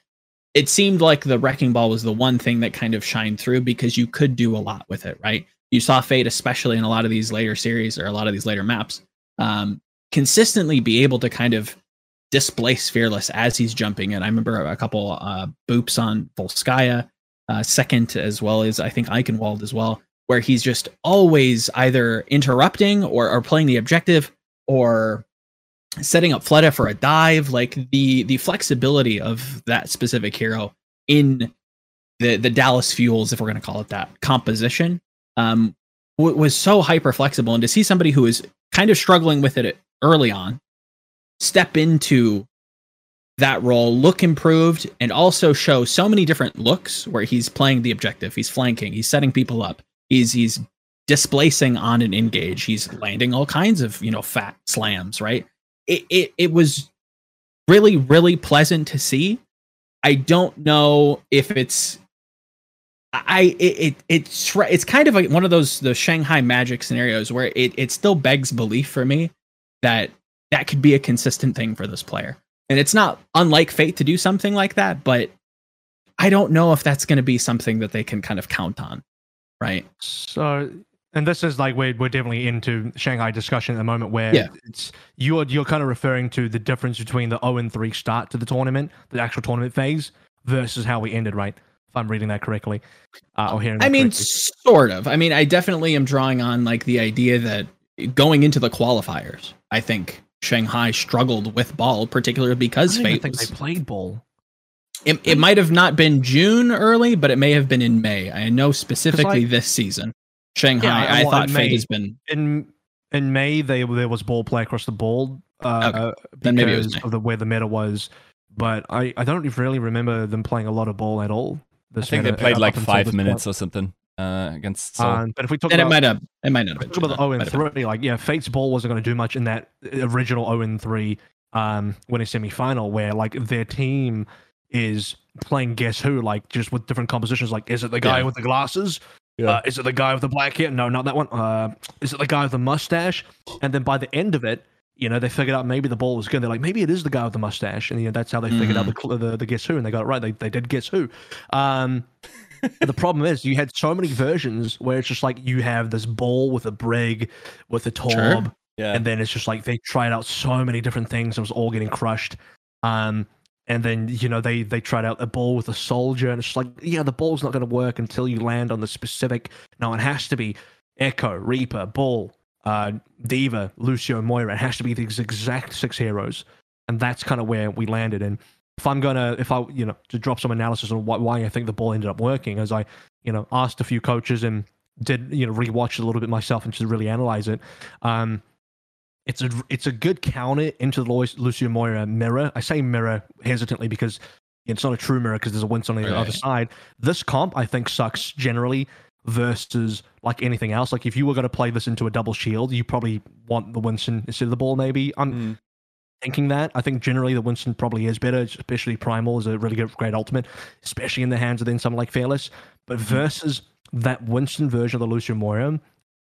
It seemed like the wrecking ball was the one thing that kind of shined through because you could do a lot with it, right? You saw Fate, especially in a lot of these later series or a lot of these later maps, um, consistently be able to kind of displace Fearless as he's jumping in. I remember a couple uh, boops on Volskaya, uh, second, as well as I think Eichenwalde as well, where he's just always either interrupting or, or playing the objective or setting up Fleta for a dive. Like the the flexibility of that specific hero in the the Dallas Fuels, if we're going to call it that, composition um, w- was so hyper flexible. And to see somebody who is kind of struggling with it early on step into that role, look improved, and also show so many different looks where he's playing the objective, he's flanking, he's setting people up, he's he's displacing on an engage, he's landing all kinds of you know fat slams, right? It it it was really really pleasant to see. I don't know if it's I it, it it's it's kind of like one of those the Shanghai Magic scenarios where it it still begs belief for me that that could be a consistent thing for this player. And it's not unlike Fate to do something like that, but I don't know if that's going to be something that they can kind of count on, right? So, and this is like we're we're definitely into Shanghai discussion at the moment, where Yeah. it's you're you're kind of referring to the difference between the 0 and 3 start to the tournament, the actual tournament phase, versus how we ended, right? If I'm reading that correctly, uh, or hearing. I mean, correctly. sort of. I mean, I definitely am drawing on like the idea that going into the qualifiers, I think Shanghai struggled with ball, particularly I because don't even Fate think was they played ball. It, it might have not been June early, but it may have been in May. I know specifically this season. Shanghai, Yeah, I well, thought in Fate May. has been. in in May they there was ball play across the board uh, Okay. uh, Then maybe it was because May. of the where the meta was, but I I don't really remember them playing a lot of ball at all. I This think they played up like five minutes point. or something uh, against Seoul. Um, but if we talk And it about might have. It might not have been. talk about the June, 0 and might have been. 3, like yeah, Fate's ball wasn't going to do much in that original 0 and 3 um winning semi-final where like their team is playing guess who like just with different compositions like is it the guy Yeah. with the glasses Yeah. uh, is it the guy with the black hair no not that one uh is it the guy with the mustache and then by the end of it you know they figured out maybe the ball was good they're like maybe it is the guy with the mustache and you know, that's how they figured out the, the the guess who and they got it right they, they did guess who um the problem is you had so many versions where it's just like you have this ball with a brig with a torb Sure. yeah. and then it's just like they tried out so many different things. It was all getting crushed. Um, and then you know they they tried out a ball with a soldier, and it's like yeah, the ball's not going to work until you land on the specific. No, it has to be Echo, Reaper, Ball, uh, Diva, Lucio, Moira. It has to be these exact six heroes, and that's kind of where we landed. And if I'm gonna, if I you know to drop some analysis on why, why I think the ball ended up working, as I you know asked a few coaches and did you know rewatch it a little bit myself and just really analyze it. Um, it's a it's a good counter into the Lucio Moira mirror. I say mirror hesitantly because it's not a true mirror because there's a Winston on the Right. other side. This comp I think sucks generally versus like anything else. Like if you were going to play this into a double shield, you probably want the Winston instead of the ball. Maybe I'm Mm. thinking that. I think generally the Winston probably is better, especially Primal is a really good, great ultimate, especially in the hands of then someone like Fearless. But versus that Winston version of the Lucio Moira,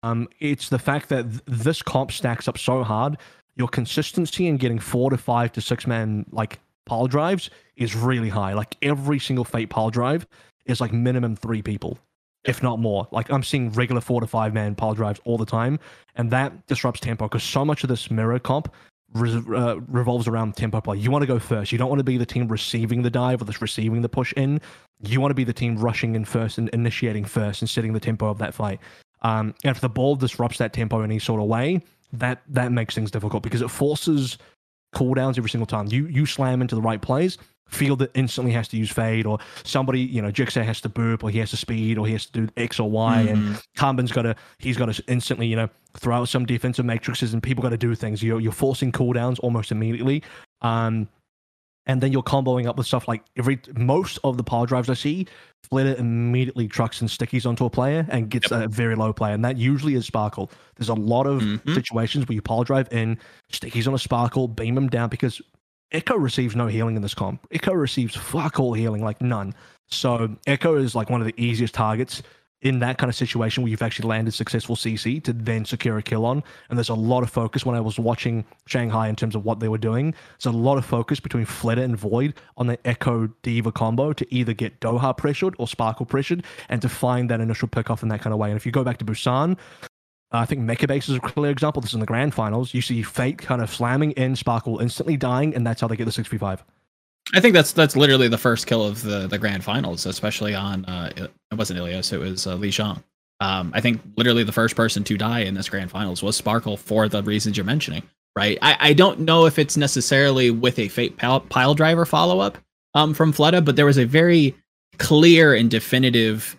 um, it's the fact that th- this comp stacks up so hard. Your consistency in getting four to five to six man like pile drives is really high. Like every single Fate pile drive is like minimum three people, if not more. Like I'm seeing regular four to five man pile drives all the time, and that disrupts tempo because so much of this mirror comp re- uh, revolves around tempo play. You want to go first. You don't want to be the team receiving the dive or just receiving the push in. You want to be the team rushing in first and initiating first and setting the tempo of that fight. Um, and if the ball disrupts that tempo in any sort of way, that that makes things difficult because it forces cooldowns every single time. You you slam into the right plays, field that instantly has to use fade, or somebody, you know, Jigsaw has to boop, or he has to speed, or he has to do X or Y, and Mhm. Hanbin's got to he's got to instantly, you know, throw out some defensive matrices, and people got to do things. You're you're forcing cooldowns almost immediately. Um, and then you're comboing up with stuff like every most of the power drives I see, Fleta immediately trucks and stickies onto a player and gets a very low player, and that usually is Sparkle. There's a lot of Mhm. situations where you power drive in, stickies on a Sparkle, beam him down because Echo receives no healing in this comp. Echo receives fuck all healing, like none. So Echo is like one of the easiest targets in that kind of situation where you've actually landed successful CC to then secure a kill on. And there's a lot of focus when I was watching Shanghai in terms of what they were doing. There's a lot of focus between Fleta and Void on the Echo Diva combo to either get Doha pressured or Sparkle pressured and to find that initial pickoff in that kind of way. And if you go back to Busan, I think MEKA Base is a clear example. This is in the grand finals. You see Fate kind of slamming in Sparkle, instantly dying, and that's how they get the 6v5. I think that's that's literally the first kill of the the grand finals, especially on uh, it wasn't Ilios, it was uh, Lijiang. Um, I think literally the first person to die in this grand finals was Sparkle for the reasons you're mentioning, right? I, I don't know if it's necessarily with a fate pile, pile driver follow up um, from Fleta, but there was a very clear and definitive,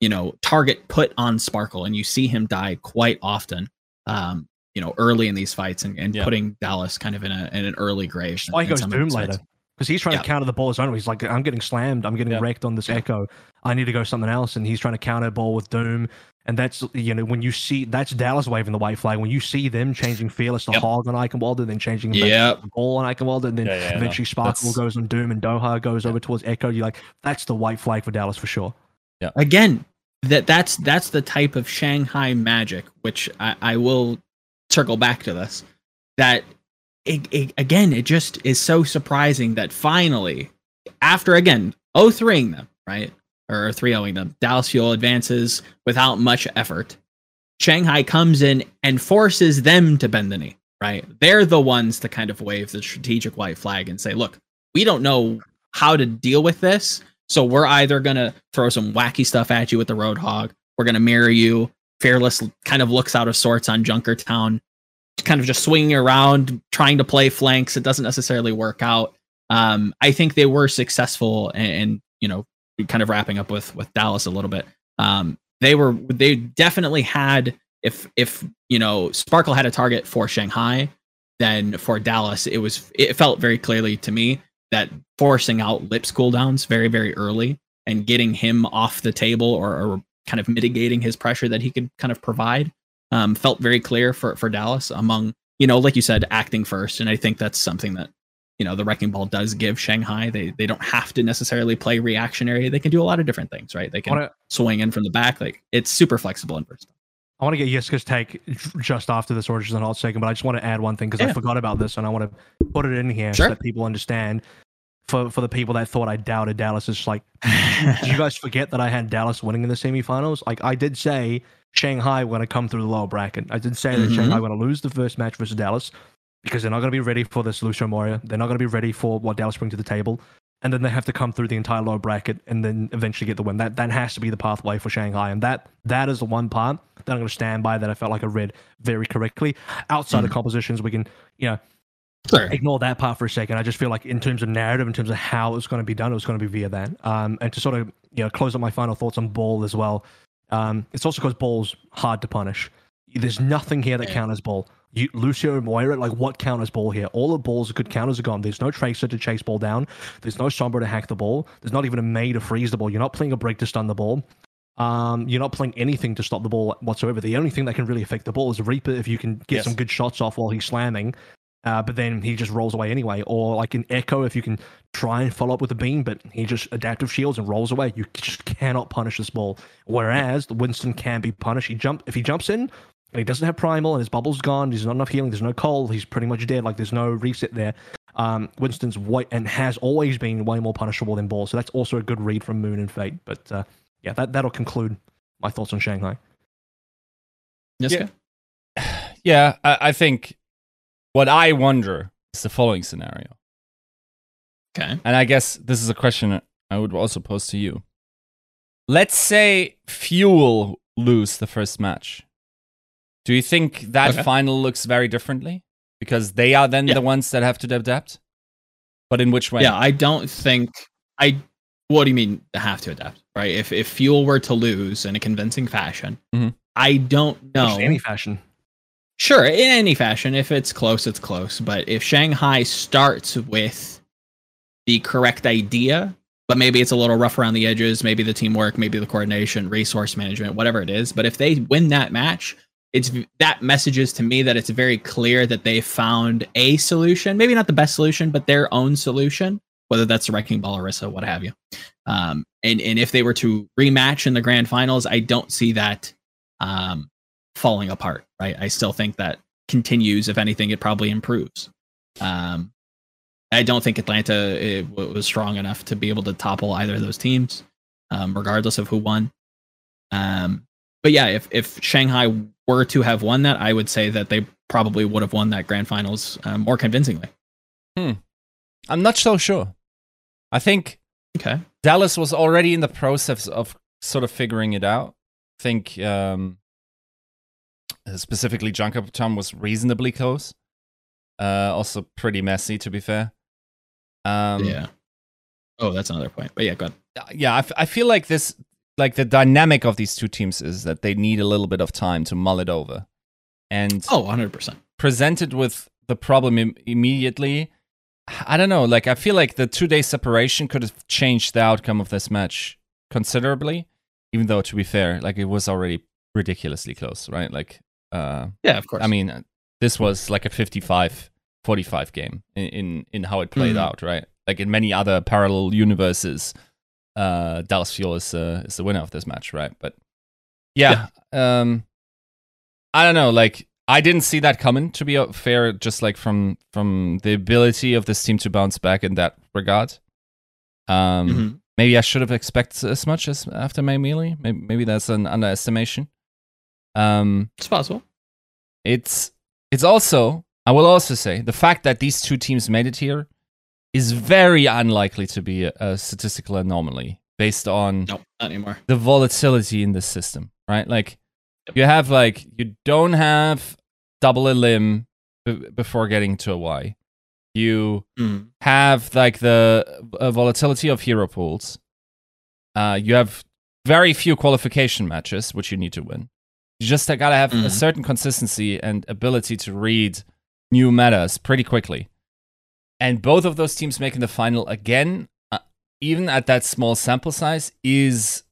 you know, target put on Sparkle, and you see him die quite often. Um, you know, early in these fights and, and Yeah. putting Dallas kind of in a in an early grave. Why he goes Doom later. Fights. Because he's trying Yeah. to counter the ball his own way. He's like, I'm getting slammed. I'm getting Yeah. wrecked on this Yeah. Echo. I need to go something else. And he's trying to counter ball with Doom. And that's, you know, when you see, that's Dallas waving the white flag. When you see them changing Fearless to Yep. Hog on Eichenwalde, then changing him back Yep. to Ball on Eichenwalde, and then Yeah, yeah, no. eventually Sparkle That's- goes on Doom and Doha goes over towards Echo. You're like, that's the white flag for Dallas for sure. Yeah. Again that that's that's the type of shanghai magic which i, I will circle back to this that it, it, again it just is so surprising that finally after again 0-3ing them right or 3-0ing them dallas fuel advances without much effort shanghai comes in and forces them to bend the knee right they're the ones to kind of wave the strategic white flag and say look we don't know how to deal with this so we're either gonna throw some wacky stuff at you with the Roadhog. We're gonna mirror you. Fearless kind of looks out of sorts on Junkertown, kind of just swinging around, trying to play flanks. It doesn't necessarily work out. Um, I think they were successful, and, you know, kind of wrapping up with with Dallas a little bit. Um, they were they definitely had if if you know Sparkle had a target for Shanghai, then for Dallas it was it felt very clearly to me that forcing out Lip's cooldowns very very early and getting him off the table or, or kind of mitigating his pressure that he could kind of provide um, felt very clear for for Dallas among you know like you said acting first. And I think that's something that you know the wrecking ball does give Shanghai. They they don't have to necessarily play reactionary. They can do a lot of different things right? They can want to swing in from the back. Like it's super flexible and versatile I want to get Yiska's take just after this or just in a hot second, but I just want to add one thing because I forgot about this and I want to put it in here Sure. so that people understand. For for the people that thought I doubted Dallas, it's like, did you guys forget that I had Dallas winning in the semifinals? Like I did say Shanghai were going to come through the lower bracket. I did say that Mhm. Shanghai were going to lose the first match versus Dallas because they're not going to be ready for this Lucio Moira. They're not going to be ready for what Dallas bring to the table. And then they have to come through the entire lower bracket and then eventually get the win. That that has to be the pathway for Shanghai. And that that is the one part that I'm going to stand by that I felt like I read very correctly. Outside of compositions, we can, you know, sure ignore that part for a second. I just feel like in terms of narrative, in terms of how it's going to be done, it was going to be via that. Um, and to sort of you know close up my final thoughts on Ball as well. Um, it's also because ball's hard to punish. There's nothing here that counters ball. You, Lucio Moira, like what counters ball here? All the balls, good counters are gone. There's no tracer to chase ball down. There's no sombra to hack the ball. There's not even a Mei to freeze the ball. You're not playing a Brig to stun the ball. Um, you're not playing anything to stop the ball whatsoever. The only thing that can really affect the ball is Reaper if you can get Yes. some good shots off while he's slamming. Uh, but then he just rolls away anyway. Or like an Echo if you can try and follow up with a beam, but he just adaptive shields and rolls away. You just cannot punish this ball. Whereas the Winston can be punished. He jump if he jumps in and he doesn't have primal and his bubble's gone. There's not enough healing. There's no coal. He's pretty much dead. Like there's no reset there. Um, Winston's way and has always been way more punishable than Ball. So that's also a good read from Moon and Fate. But uh, yeah, that that'll conclude my thoughts on Shanghai. Yiska? Yeah, I, I think what I wonder is the following scenario. Okay. And I guess this is a question I would also pose to you. Let's say Fuel lose the first match. Do you think that Okay. final looks very differently? Because they are then Yeah. the ones that have to adapt? But in which way? Yeah, I don't think I. What do you mean have to adapt? Right? If if Fuel were to lose in a convincing fashion, Mhm. I don't know. Just any fashion. Sure, in any fashion, if it's close, it's close. But if Shanghai starts with the correct idea, but maybe it's a little rough around the edges, maybe the teamwork, maybe the coordination, resource management, whatever it is. But if they win that match, it's that messages to me that it's very clear that they found a solution, maybe not the best solution, but their own solution, whether that's the Wrecking Ball, Orisa, what have you. Um, and and if they were to rematch in the grand finals, I don't see that um, falling apart. Right, I still think that continues. If anything, it probably improves. Um, I don't think Atlanta eh, w- was strong enough to be able to topple either of those teams, um, regardless of who won. Um, but yeah, if if Shanghai were to have won that, I would say that they probably would have won that grand finals uh, more convincingly. Hmm. I'm not so sure. I think Okay. Dallas was already in the process of sort of figuring it out. I think um, specifically Junkertown was reasonably close. Uh, also pretty messy, to be fair. Um, yeah. Oh, that's another point. But yeah, go ahead. yeah, I, f- I feel like this, like the dynamic of these two teams is that they need a little bit of time to mull it over, and Oh, 100%. presented with the problem Im- immediately. I don't know. Like I feel like the two day separation could have changed the outcome of this match considerably. Even though, to be fair, like it was already ridiculously close, right? Like, uh, Yeah, of course. I mean, this was like a 55-45 game in in, in how it played Mhm. out, right? Like in many other parallel universes, uh, Dallas Fuel is uh, is the winner of this match, right? But yeah, um, I don't know. Like I didn't see that coming. To be uh, fair, just like from from the ability of this team to bounce back in that regard. Um, Mhm. maybe I should have expected as much as after May Melee. Maybe, maybe that's an underestimation. Um, it's possible. it's it's also I will also say the fact that these two teams made it here is very unlikely to be a, a statistical anomaly based on No, not anymore. the volatility in the system, right? Like you have like you don't have double a limb b- before getting to a Y. You Mm. have like the uh, volatility of hero pools. Uh, you have very few qualification matches, which you need to win. You just gotta have a Mhm. certain consistency and ability to read new metas pretty quickly. And both of those teams making the final again, uh, even at that small sample size, is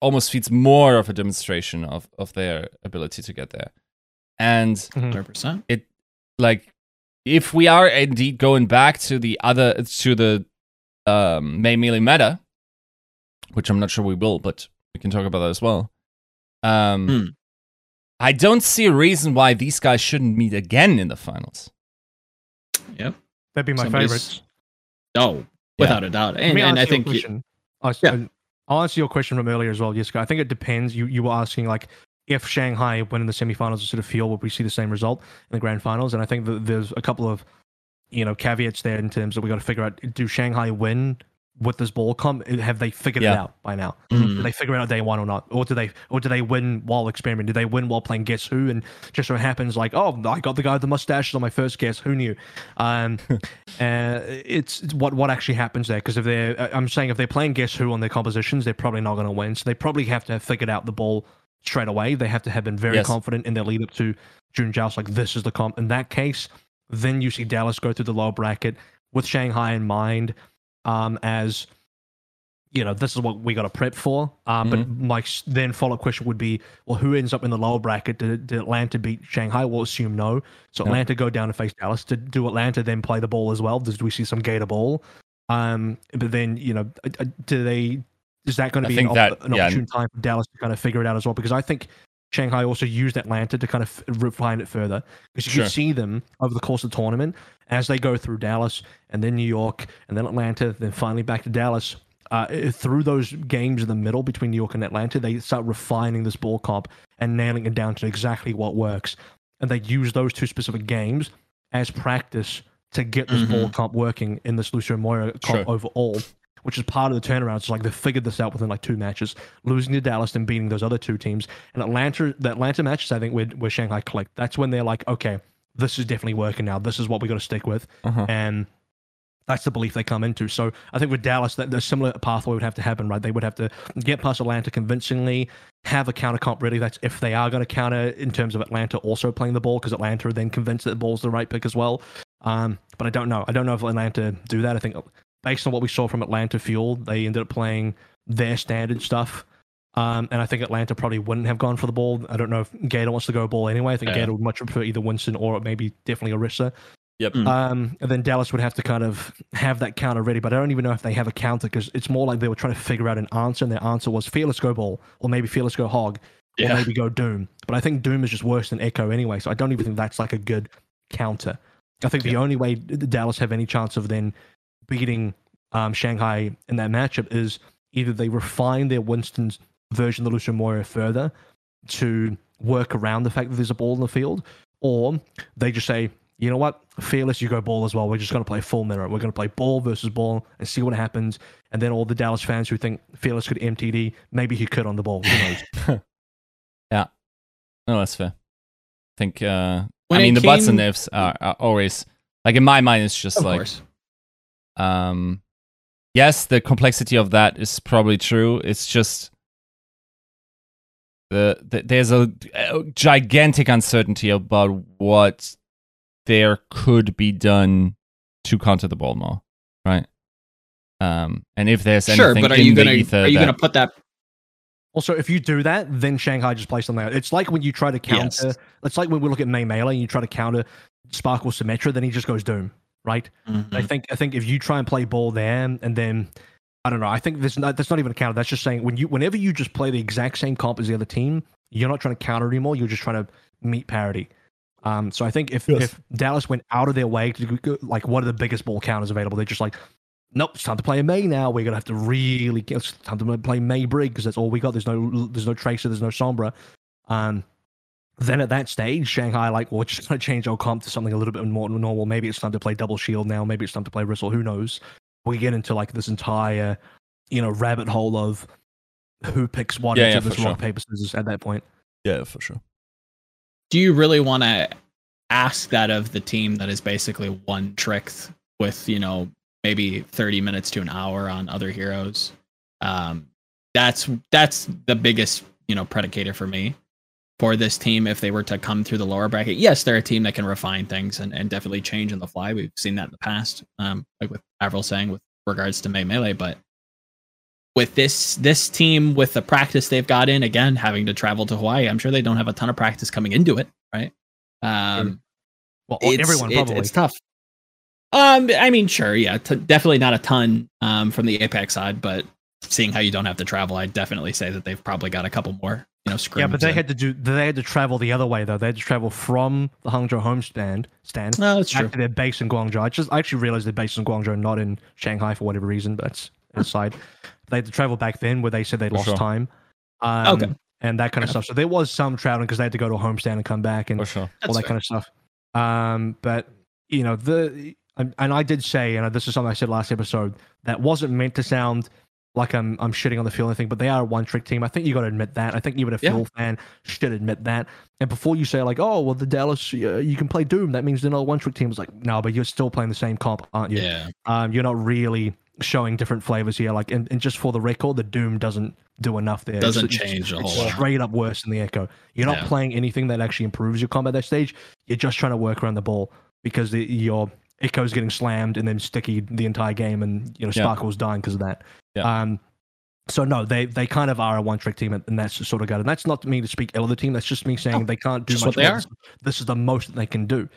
almost feeds more of a demonstration of, of their ability to get there. And 100%. It like if we are indeed going back to the other to the um May Melee meta, which I'm not sure we will, but we can talk about that as well. Um Hmm. I don't see a reason why these guys shouldn't meet again in the finals. Yep. That'd be my Somebody's- favorites. Oh, without a doubt. And, and I think you- question. Oh, Yeah. I'll answer your question from earlier as well, Yiska. I think it depends. You you were asking like if Shanghai win in the semifinals instead of Fuel, would we see the same result in the grand finals? And I think that there's a couple of you know caveats there in terms that we got to figure out: do Shanghai win with this ball comp? Have they figured it out by now? Mm. Did they figure it out day one or not? Or do they or do they win while experimenting? Do they win while playing Guess Who? And just so happens like, oh, I got the guy with the mustaches on my first guess. Who knew? Um, uh, it's, it's what what actually happens there. Because if they're, uh, I'm saying if they're playing Guess Who on their compositions, they're probably not going to win. So they probably have to have figured out the ball straight away. They have to have been very Yes. confident in their lead up to June Joust. Like this is the comp. In that case, then you see Dallas go through the lower bracket with Shanghai in mind um, as you know this is what we got to prep for. Um, But my then follow up question would be, well, who ends up in the lower bracket? Did, did Atlanta beat Shanghai? We'll assume no. So Yeah. Atlanta go down and face Dallas. Did do Atlanta then play the ball as well? Does do we see some Gator ball? Um, but then you know, uh, uh, do they? Is that going to be an, that- an yeah. opportune time for Dallas to kind of figure it out as well? Because I think Shanghai also used Atlanta to kind of refine it further. Because you Sure. can see them over the course of the tournament as they go through Dallas and then New York and then Atlanta, then finally back to Dallas. Uh, through those games in the middle between New York and Atlanta, they start refining this ball comp and nailing it down to exactly what works. And they use those two specific games as practice to get this ball comp working in this Lucio Moira comp Sure. overall, which is part of the turnaround. It's like they figured this out within like two matches, losing to Dallas and beating those other two teams. And Atlanta, the Atlanta matches, I think, where, where Shanghai clicked. That's when they're like, okay, this is definitely working now. This is what we got to stick with. Uh-huh. And that's the belief they come into. So I think with Dallas, that the similar pathway would have to happen, right? They would have to get past Atlanta convincingly, have a counter comp ready. That's if they are going to counter in terms of Atlanta also playing the ball, because Atlanta are then convinced that the ball's the right pick as well. Um, but I don't know. I don't know if Atlanta do that. I think based on what we saw from Atlanta Fuel, they ended up playing their standard stuff. Um, and I think Atlanta probably wouldn't have gone for the ball. I don't know if Gator wants to go ball anyway. I think Yeah. Gator would much prefer either Winston or maybe definitely Orisa. Yep. Mm. Um, and then Dallas would have to kind of have that counter ready, but I don't even know if they have a counter because it's more like they were trying to figure out an answer, and their answer was Fearless go ball, or maybe Fearless go hog, or maybe go Doom. But I think Doom is just worse than Echo anyway, so I don't even think that's like a good counter. I think the only way Dallas have any chance of then beating um, Shanghai in that matchup is either they refine their Winston's version of the Lucio Moira further to work around the fact that there's a ball in the field, or they just say, you know what, fearless, you go ball as well. We're just going to play full mirror. We're going to play ball versus ball and see what happens. And then all the Dallas fans who think fearless could MTD, maybe he could on the ball. Who knows? No, that's fair. I think. Uh, I mean, it the buts and came- ifs are, are always like in my mind. It's just Of like, course. Um, yes, the complexity of that is probably true. It's just the, the there's a, a gigantic uncertainty about what there could be done to counter the ball more, right? Um, and if there's Sure, anything but are in you the gonna ether are you that- gonna put that? Also, if you do that, then Shanghai just plays something out. It's like when you try to counter. Yes. It's like when we look at May Melee and you try to counter Sparkle Symmetra, then he just goes Doom, right? Mm-hmm. I think I think if you try and play ball there and then I don't know, I think there's not that's not even a counter. That's just saying when you whenever you just play the exact same comp as the other team, you're not trying to counter anymore. You're just trying to meet parity. Um, so I think if Yes. if Dallas went out of their way to go- like what are the biggest ball counters available, they're just like, nope, it's time to play a Mei now. We're gonna have to really get it's time to play Mei Brig because that's all we got. There's no there's no Tracer, there's no Sombra. Um, then at that stage, Shanghai like, well, we're just gonna change our comp to something a little bit more normal. Maybe it's time to play double shield now. Maybe it's time to play Whistle. Who knows? We get into like this entire, you know, rabbit hole of who picks what Yeah, into yeah, this rock sure. paper scissors at that point. yeah, for sure. Do you really want to ask that of the team that is basically one trick with you know maybe 30 minutes to an hour on other heroes? Um, that's that's the biggest you know predicator for me for this team if they were to come through the lower bracket. Yes, they're a team that can refine things and, and definitely change in the fly. We've seen that in the past, um, like with Avril saying with regards to May Melee, but with this this team with the practice they've got in again having to travel to Hawaii, I'm sure they don't have a ton of practice coming into it, right? Um, Well, it's, everyone it- probably. it's tough. Um, I mean, sure, yeah, t- definitely not a ton um from the APAC side, but seeing how you don't have to travel, I'd definitely say that they've probably got a couple more, you know, scrims. yeah, but they had to do. They had to travel the other way though. They had to travel from the Hangzhou home stand stand No, that's back true. to their base in Guangzhou. I just I actually realized they're based in Guangzhou, not in Shanghai for whatever reason. But that's aside. They had to travel back then where they said they For lost sure. time. Um, Okay. And that kind of stuff. So there was some traveling because they had to go to a homestand and come back and sure. all That's that fair. kind of stuff. Um, but you know the and, and I did say, and this is something I said last episode, that wasn't meant to sound like I'm I'm shitting on the Phil thing, but they are a one trick team. I think you got to admit that. I think even a Yeah. Fan should admit that. And before you say like, oh well, the Dallas uh, you can play Doom, that means they're not a one trick team. It's like no, but you're still playing the same comp, aren't you? Yeah. Um, you're not really showing different flavors here. Like, and, and just for the record, the Doom doesn't do enough there. Doesn't It's- it's- change a it's whole lot. Straight up worse than the Echo. You're not Yeah. playing anything that actually improves your combat at that stage. You're just trying to work around the ball because the, your Echo's getting slammed and then sticky the entire game, and you know Yeah. Sparkle's dying because of that. Yeah. Um, so no, they they kind of are a one trick team, and that's sort of good. And that's not me to speak ill of the team. That's just me saying No, they can't do much. what they are. This, is the most that they can do,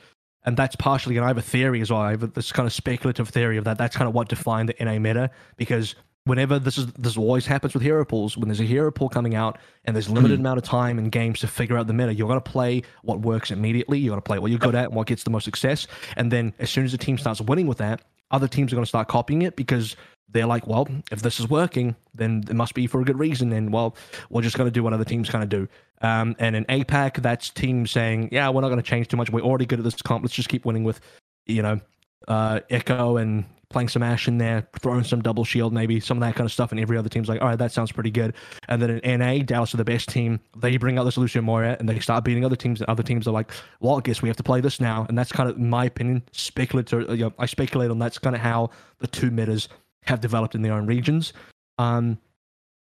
and that's partially. And I have a theory as well. I have this kind of speculative theory of that. That's kind of what defined the NA meta because whenever this is this always happens with hero pools when there's a hero pool coming out and there's limited Hmm. amount of time in games to figure out the meta you're going to play what works immediately you're going to play what you're good at and what gets the most success and then as soon as the team starts winning with that other teams are going to start copying it because they're like well if this is working then it must be for a good reason and well we're just going to do what other teams kind of do. Um, and in apac that's teams saying yeah we're not going to change too much. We're already good at this comp. Let's just keep winning with you know uh, echo and playing some ash in there throwing some double shield maybe some of that kind of stuff. And every other team's like all right that sounds pretty good. And then in na dallas are the best team. They bring out this lucio moira and they start beating other teams. And other teams are like well i guess we have to play this now. And that's kind of my opinion speculative you know, i speculate on that's kind of how the two metas have developed in their own regions um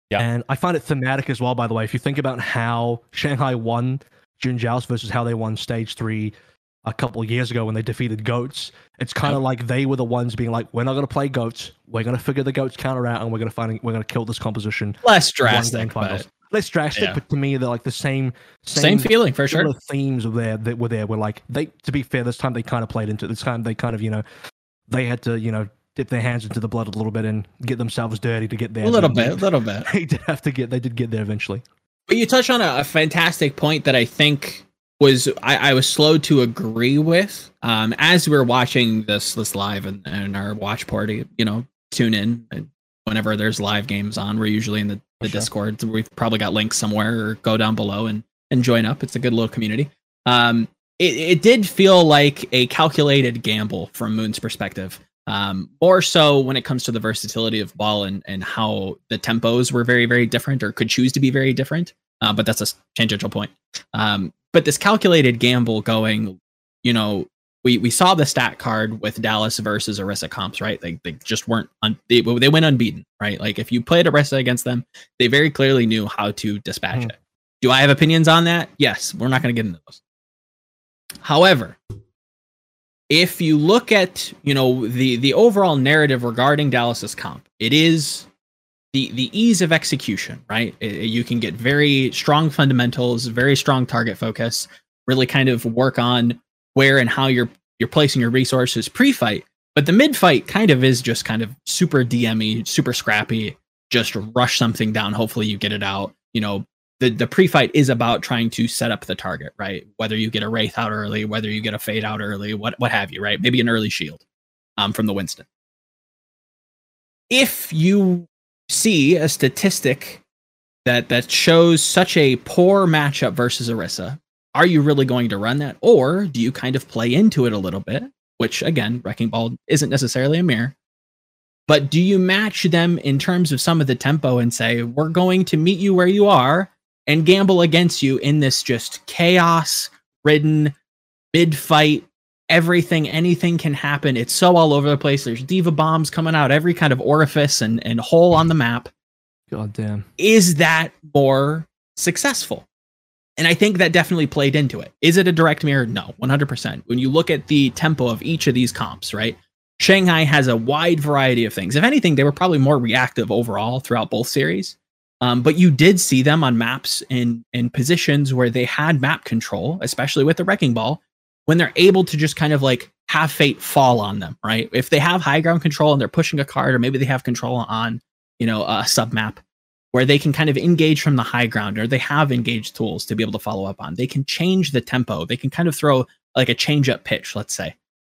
Yeah. and i find it thematic as well by the way if you think about how shanghai won June Joust versus how they won stage three a couple of years ago when they defeated goats it's kind of like they were the ones being like we're not going to play goats we're going to figure the goats counter out and we're going to find we're going to kill this composition Less drastic, but less drastic yeah. but to me they're like the same same feeling for sure. themes were there that were there were like they to be fair this time they kind of played into it. this time they kind of you know they had to you know dip their hands into the blood a little bit and get themselves dirty to get there A little bit, a little bit. they did have to get they did get there eventually But you touch on a, a fantastic point that I think was I, I was slow to agree with. Um, as we were watching this this live and, and our watch party, you know, tune in and whenever there's live games on. We're usually in the, the Sure. Discord. We've probably got links somewhere or go down below and and join up. It's a good little community. Um, it, it did feel like a calculated gamble from Moon's perspective. Um, more so when it comes to the versatility of ball and, and how the tempos were very, very different or could choose to be very different. Uh, but that's a tangential point. Um, but this calculated gamble going, you know, we, we saw the stat card with Dallas versus Orisa comps, right? They, they just weren't, un- they, they went unbeaten, right? Like if you played Orisa against them, they very clearly knew how to dispatch Mhm. it. Do I have opinions on that? Yes, we're not going to get into those. However, if you look at you know the the overall narrative regarding Dallas's comp, it is the the ease of execution, right? I- you can get very strong fundamentals, very strong target focus, really kind of work on where and how you're you're placing your resources pre-fight. But the mid-fight kind of is just kind of super DME, super scrappy, just rush something down. Hopefully you get it out. You know, the the pre-fight is about trying to set up the target, right? Whether you get a wraith out early, whether you get a fade out early, what what have you, right? Maybe an early shield um, from the Winston. If you see a statistic that that shows such a poor matchup versus Orisa, are you really going to run that, or do you kind of play into it a little bit? Which again, Wrecking Ball isn't necessarily a mirror. But do you match them in terms of some of the tempo and say, we're going to meet you where you are and gamble against you in this just chaos ridden mid fight? Everything, anything can happen. It's so all over the place. There's diva bombs coming out every kind of orifice and, and hole on the map. god damn Is that more successful? And I think that definitely played into it. Is it a direct mirror? No, 100%. When you look at the tempo of each of these comps, right? Shanghai has a wide variety of things. If anything, they were probably more reactive overall throughout both series. Um, but you did see them on maps in in positions where they had map control, especially with the wrecking ball, when they're able to just kind of like have fate fall on them, right? If they have high ground control and they're pushing a card, or maybe they have control on, you know, a sub map where they can kind of engage from the high ground, or they have engaged tools to be able to follow up on. They can change the tempo. They can kind of throw like a change up pitch, let's say,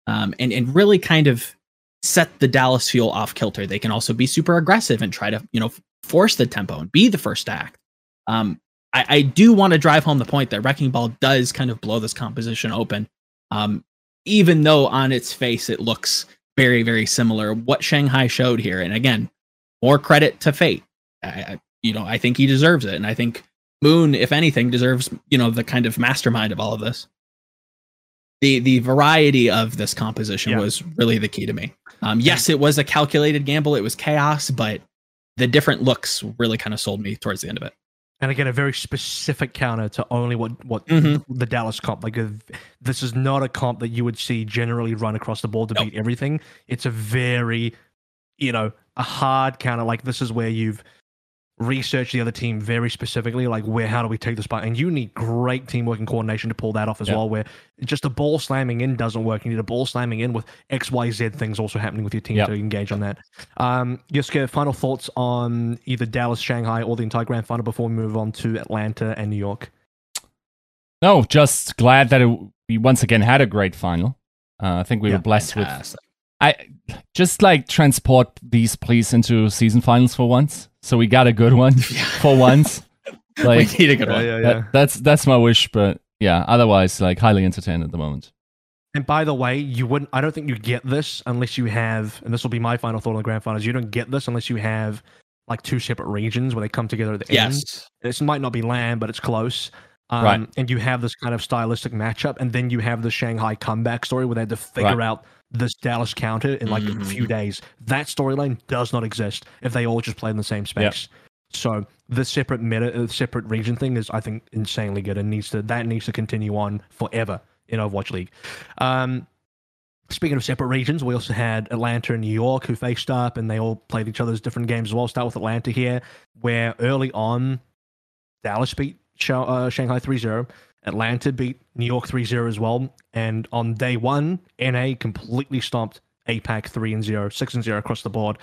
um, and and really kind of set the Dallas fuel off kilter. They can also be super aggressive and try to you know force the tempo and be the first act. Um, I, I do want to drive home the point that Wrecking Ball does kind of blow this composition open. Um, even though on its face it looks very very similar, what Shanghai showed here, and again, more credit to Fate. I, you know, I think he deserves it, and I think Moon, if anything, deserves you know the kind of mastermind of all of this. The the variety of this composition Yeah. was really the key to me. Um, yes, it was a calculated gamble. It was chaos, but the different looks really kind of sold me towards the end of it. and again a very specific counter to only what what Mhm. the Dallas comp like if, this is not a comp that you would see generally run across the board to Nope. beat everything it's a very you know a hard counter like this is where you've researched the other team very specifically like where how do we take this by and you need great teamwork and coordination to pull that off as Yeah. well where just a ball slamming in doesn't work you need a ball slamming in with xyz things also happening with your team Yep. to engage on that um Yiska, final thoughts on either dallas shanghai or the entire grand final before we move on to atlanta and new york No, just glad that it, we once again had a great final. Uh, I think we Yeah, were blessed with. Fantastic. I just like transport these please into season finals for once, so we got a good one for once. Like we need a good one. yeah, that, that's that's my wish, but yeah, otherwise like highly entertained at the moment. And by the way, you wouldn't. I don't think you get this unless you have. And this will be my final thought on the grand finals. You don't get this unless you have like two separate regions where they come together at the end. Yes. This might not be land, but it's close. Um, Right. And you have this kind of stylistic matchup, and then you have the Shanghai comeback story where they had to figure Right. out this Dallas counter in like a Mhm. few days. That storyline does not exist if they all just play in the same space. So the separate meta, uh, separate region thing is, I think, insanely good and needs to that needs to continue on forever in Overwatch League. Um, speaking of separate regions, we also had Atlanta and New York who faced up, and they all played each other's different games as well. Start with Atlanta here, where early on, Dallas beat uh, Shanghai 3-0. Atlanta beat New York 3-0 as well. And on day one, NA completely stomped APAC 3 and 0, 6 and 0 across the board.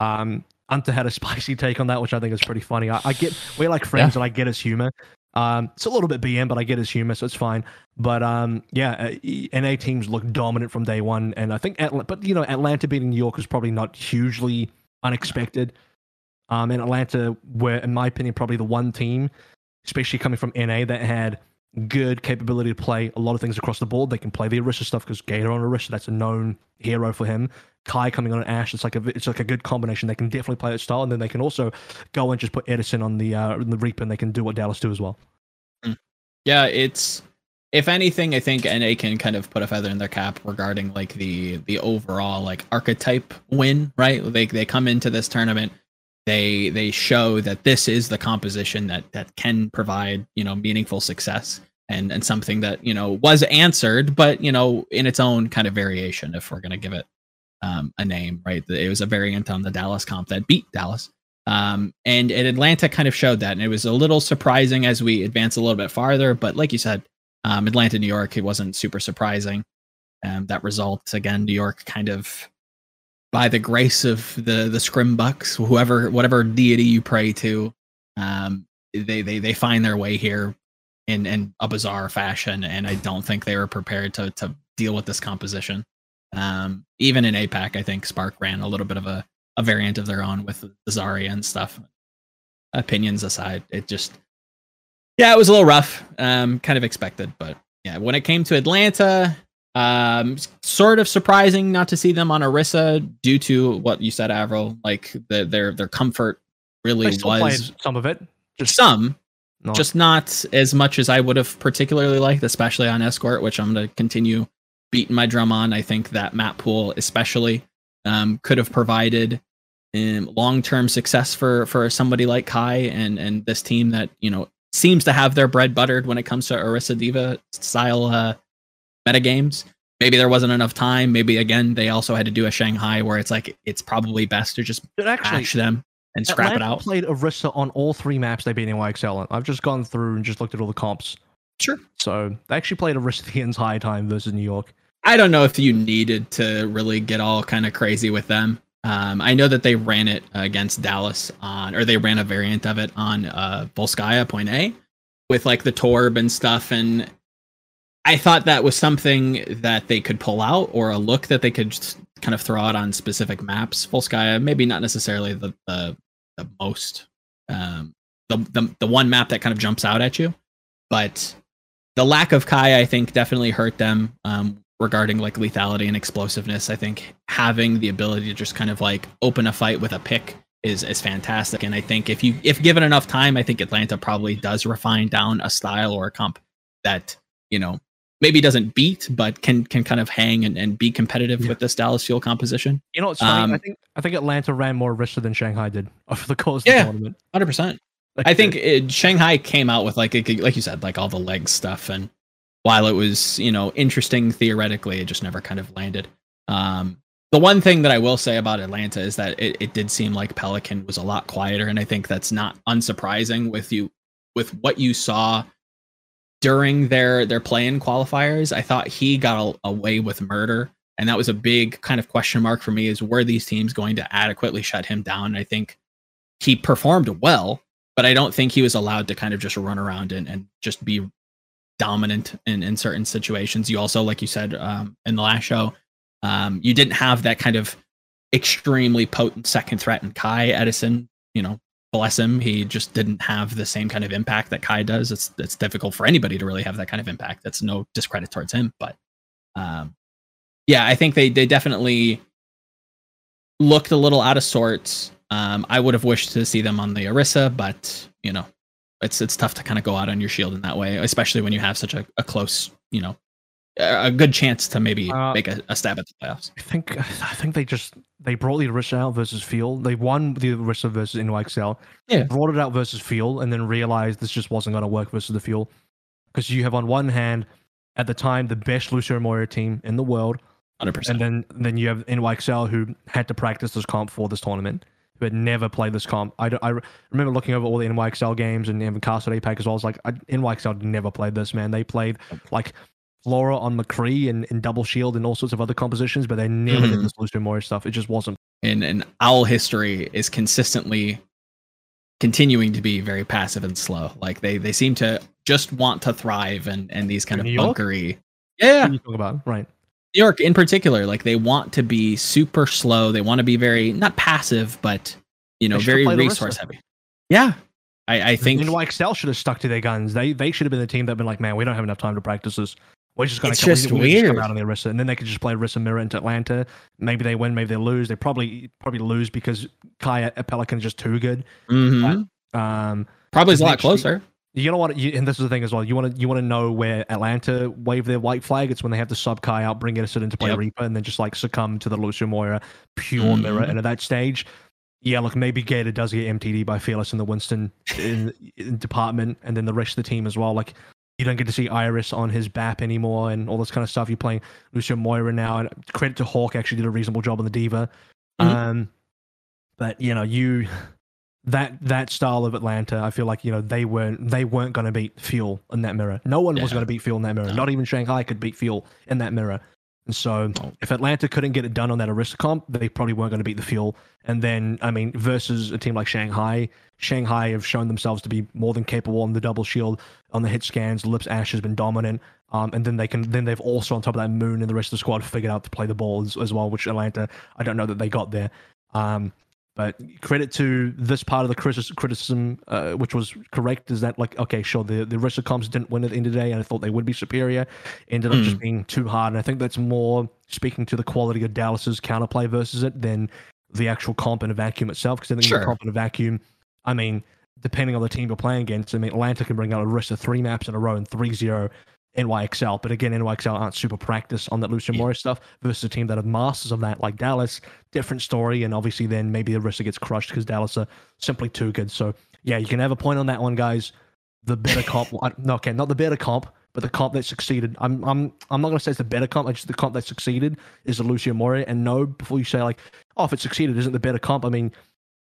Um, Hunter had a spicy take on that, which I think is pretty funny. I, I get we're like friends, and I get his humor. Um, it's a little bit BM, but I get his humor, so it's fine. But um, yeah, uh, NA teams look dominant from day one, and I think, Atla- but you know, Atlanta beating New York is probably not hugely unexpected. Um, and Atlanta were, in my opinion, probably the one team, especially coming from NA, that had good capability to play a lot of things across the board. They can play the Orisa stuff because Gator on Orisa, that's a known hero for him. Kai coming on an Ashe, it's like a it's like a good combination. They can definitely play that style, and then they can also go and just put Edison on the uh, the Reaper, and they can do what Dallas do as well. Yeah, it's if anything, I think NA can kind of put a feather in their cap regarding like the the overall like archetype win, right? They they come into this tournament, they they show that this is the composition that that can provide, you know, meaningful success and and something that, you know, was answered, but you know, in its own kind of variation if we're going to give it um, a name, right? It was a variant on the Dallas comp that beat Dallas. Um, and, and Atlanta kind of showed that, and it was a little surprising as we advance a little bit farther. But like you said, um, Atlanta, New York, it wasn't super surprising. Um, that result again, New York kind of by the grace of the the Scrim Bucks, whoever, whatever deity you pray to, um, they they they find their way here in in a bizarre fashion, and I don't think they were prepared to to deal with this composition. Um, even in APAC, I think Spark ran a little bit of a a variant of their own with the Zarya and stuff. Opinions aside, it just yeah, it was a little rough. Um, kind of expected, but yeah, when it came to Atlanta, um, sort of surprising not to see them on Orisa due to what you said, Avril. Like the, their their comfort really was some of it, just some, just not as much as I would have particularly liked, especially on Escort, which I'm going to continue beating my drum on. I think that map pool, especially, um, could have provided um, long-term success for for somebody like Kai and and this team that you know seems to have their bread buttered when it comes to Orisa D.Va style uh, metagames. Maybe there wasn't enough time. Maybe again they also had to do a Shanghai where it's like it's probably best to just But actually, patch them and scrap Atlanta it out. played Orisa on all three maps they beat in YXL. I've just gone through and just looked at all the comps. Sure. So they actually played Orisa the entire time versus New York. I don't know if you needed to really get all kind of crazy with them. Um, I know that they ran it against Dallas on, or they ran a variant of it on uh, Volskaya Point A with like the Torb and stuff. And I thought that was something that they could pull out or a look that they could kind of throw out on specific maps. Volskaya, maybe not necessarily the, the, the most, um, the, the, the one map that kind of jumps out at you, but the lack of Kai, I think, definitely hurt them. Um, regarding like lethality and explosiveness. I think having the ability to just kind of like open a fight with a pick is is fantastic. And I think if you if given enough time, I think Atlanta probably does refine down a style or a comp that you know maybe doesn't beat, but can can kind of hang and, and be competitive Yeah. with this Dallas Fuel composition. You know what's funny? Um, I think I think Atlanta ran more Orisa than Shanghai did over the course of Yeah. the tournament. Hundred percent. I think it, Shanghai came out with like it- like you said, like all the leg stuff, and while it was you know interesting theoretically, it just never kind of landed. Um, the one thing that I will say about Atlanta is that it, it did seem like Pelican was a lot quieter, and I think that's not unsurprising with you with what you saw during their their play-in qualifiers. I thought he got a, away with murder, and that was a big kind of question mark for me: is were these teams going to adequately shut him down? I think he performed well, but I don't think he was allowed to kind of just run around and, and just be dominant in, in certain situations. You also, like you said um, in the last show, um, you didn't have that kind of extremely potent second threat in Kai Edison. You know, bless him, he just didn't have the same kind of impact that Kai does. It's it's difficult for anybody to really have that kind of impact. That's no discredit towards him, but um, yeah, I think they they definitely looked a little out of sorts. Um, I would have wished to see them on the Orisa, but you know, it's it's tough to kind of go out on your shield in that way, especially when you have such a, a close, you know, a good chance to maybe Uh, make a, a stab at the playoffs. I think I think they just they brought the Orisa out versus Fuel. They won the Orisa versus NYXL. Yeah. Brought it out versus Fuel, and then realized this just wasn't going to work versus the Fuel. Because you have on one hand, at the time, the best Lucio Moira team in the world, Hundred percent. and then then you have NYXL who had to practice this comp for this tournament, who had never played this comp. I, I remember looking over all the NYXL games and even Castle APAC as well. I was like, I, NYXL never played this, man. They played like Flora on McCree and, and Double Shield and all sorts of other compositions, but they never did Mhm. this Lucio Moira stuff. It just wasn't. And and Owl history is consistently continuing to be very passive and slow. Like they they seem to just want to thrive and and these kind of New bunkery. Yeah, you talk about, right? New York in particular, like they want to be super slow. They want to be very not passive, but you know, very resource heavy. Yeah, I, I think XL should have stuck to their guns. They they should have been the team that been like, man, we don't have enough time to practice this. We're just come, we- just we're just come out on the Orisa, and then they could just play Orisa Mirror into Atlanta. Maybe they win, maybe they lose. They probably probably lose because Kai at Pelican is just too good. mhm. Um, probably is a lot closer. you don't want to, you, and this is the thing as well. You want to you want to know where Atlanta wave their white flag. It's when they have to sub Kai out, bring Edison into play Yep. Reaper, and then just like succumb to the Lucio Moira pure mirror. Mhm. And at that stage, yeah, look, maybe Gator does get MTD by Fearless in the Winston in, in department, and then the rest of the team as well. Like you don't get to see Iris on his BAP anymore, and all this kind of stuff. You're playing Lucio Moira now, and credit to Hawk actually did a reasonable job on the D.Va. Mhm. Um, but you know you that that style of Atlanta, I feel like you know they weren't they weren't going to beat Fuel in that mirror. No one was going to beat Fuel in that mirror. No. Not even Shanghai could beat Fuel in that mirror. And so, No. if Atlanta couldn't get it done on that Orisa comp, they probably weren't going to beat the Fuel. And then, I mean, versus a team like Shanghai, Shanghai have shown themselves to be more than capable on the double shield, on the hit scans. Lip's Ashe has been dominant. Um, and then they can, then they've also on top of that Moon and the rest of the squad figured out to play the ball as, as well, which Atlanta, I don't know that they got there. Um, but credit to this part of the criticism, uh, which was correct, is that like okay, sure, the the Orisa comps didn't win at the end of the day, and I thought they would be superior. Ended up just being too hard, and I think that's more speaking to the quality of Dallas's counterplay versus it than the actual comp in a vacuum itself. Because I think Sure. the comp in a vacuum, I mean, depending on the team you're playing against, I mean, Atlanta can bring out a of three maps in a row and 3-0 NYXL. But again, NYXL aren't super practiced on that Lucio Yeah. Moira stuff versus a team that have masters of that, like Dallas. Different story. And obviously, then maybe the Orisa gets crushed because Dallas are simply too good. So, yeah, you can have a point on that one, guys. The better comp, no, okay, not the better comp, but the comp that succeeded. I'm, I'm, I'm not gonna say it's the better comp. I just the comp that succeeded is the Lucio Moira. And no, before you say like, oh, if it succeeded, isn't the better comp? I mean,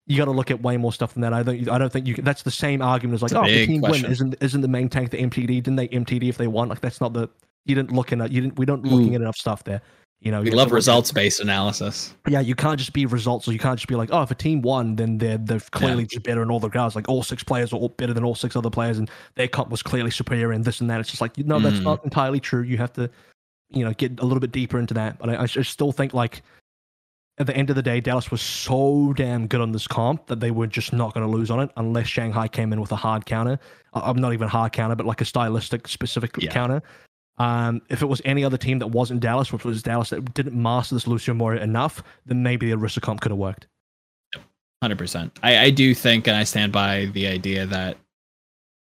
you got to look at way more stuff than that. I don't, I don't think you. Can, that's the same argument as like, oh, the team question. win, isn't, isn't the main tank the MTD? Didn't they MTD if they won? Like, that's not the. You didn't look in. You didn't. We don't looking Ooh. at enough stuff there. You know, We you love to look at- results based analysis. yeah, you can't just be results, or you can't just be like, oh, if a team won, then they're they're clearly just better in all the regards. Like all six players are all better than all six other players, and their comp was clearly superior and this and that. It's just like, no, that's Mhm. not entirely true. You have to, you know, get a little bit deeper into that. But I, I still think like at the end of the day, Dallas was so damn good on this comp that they were just not going to lose on it unless Shanghai came in with a hard counter. I'm not even hard counter, but like a stylistic specific Yeah. counter. Um, if it was any other team that wasn't Dallas, which was Dallas that didn't master this Lucio Moira enough, then maybe the Orisa comp could have worked. Hundred percent. I, I do think, and I stand by the idea that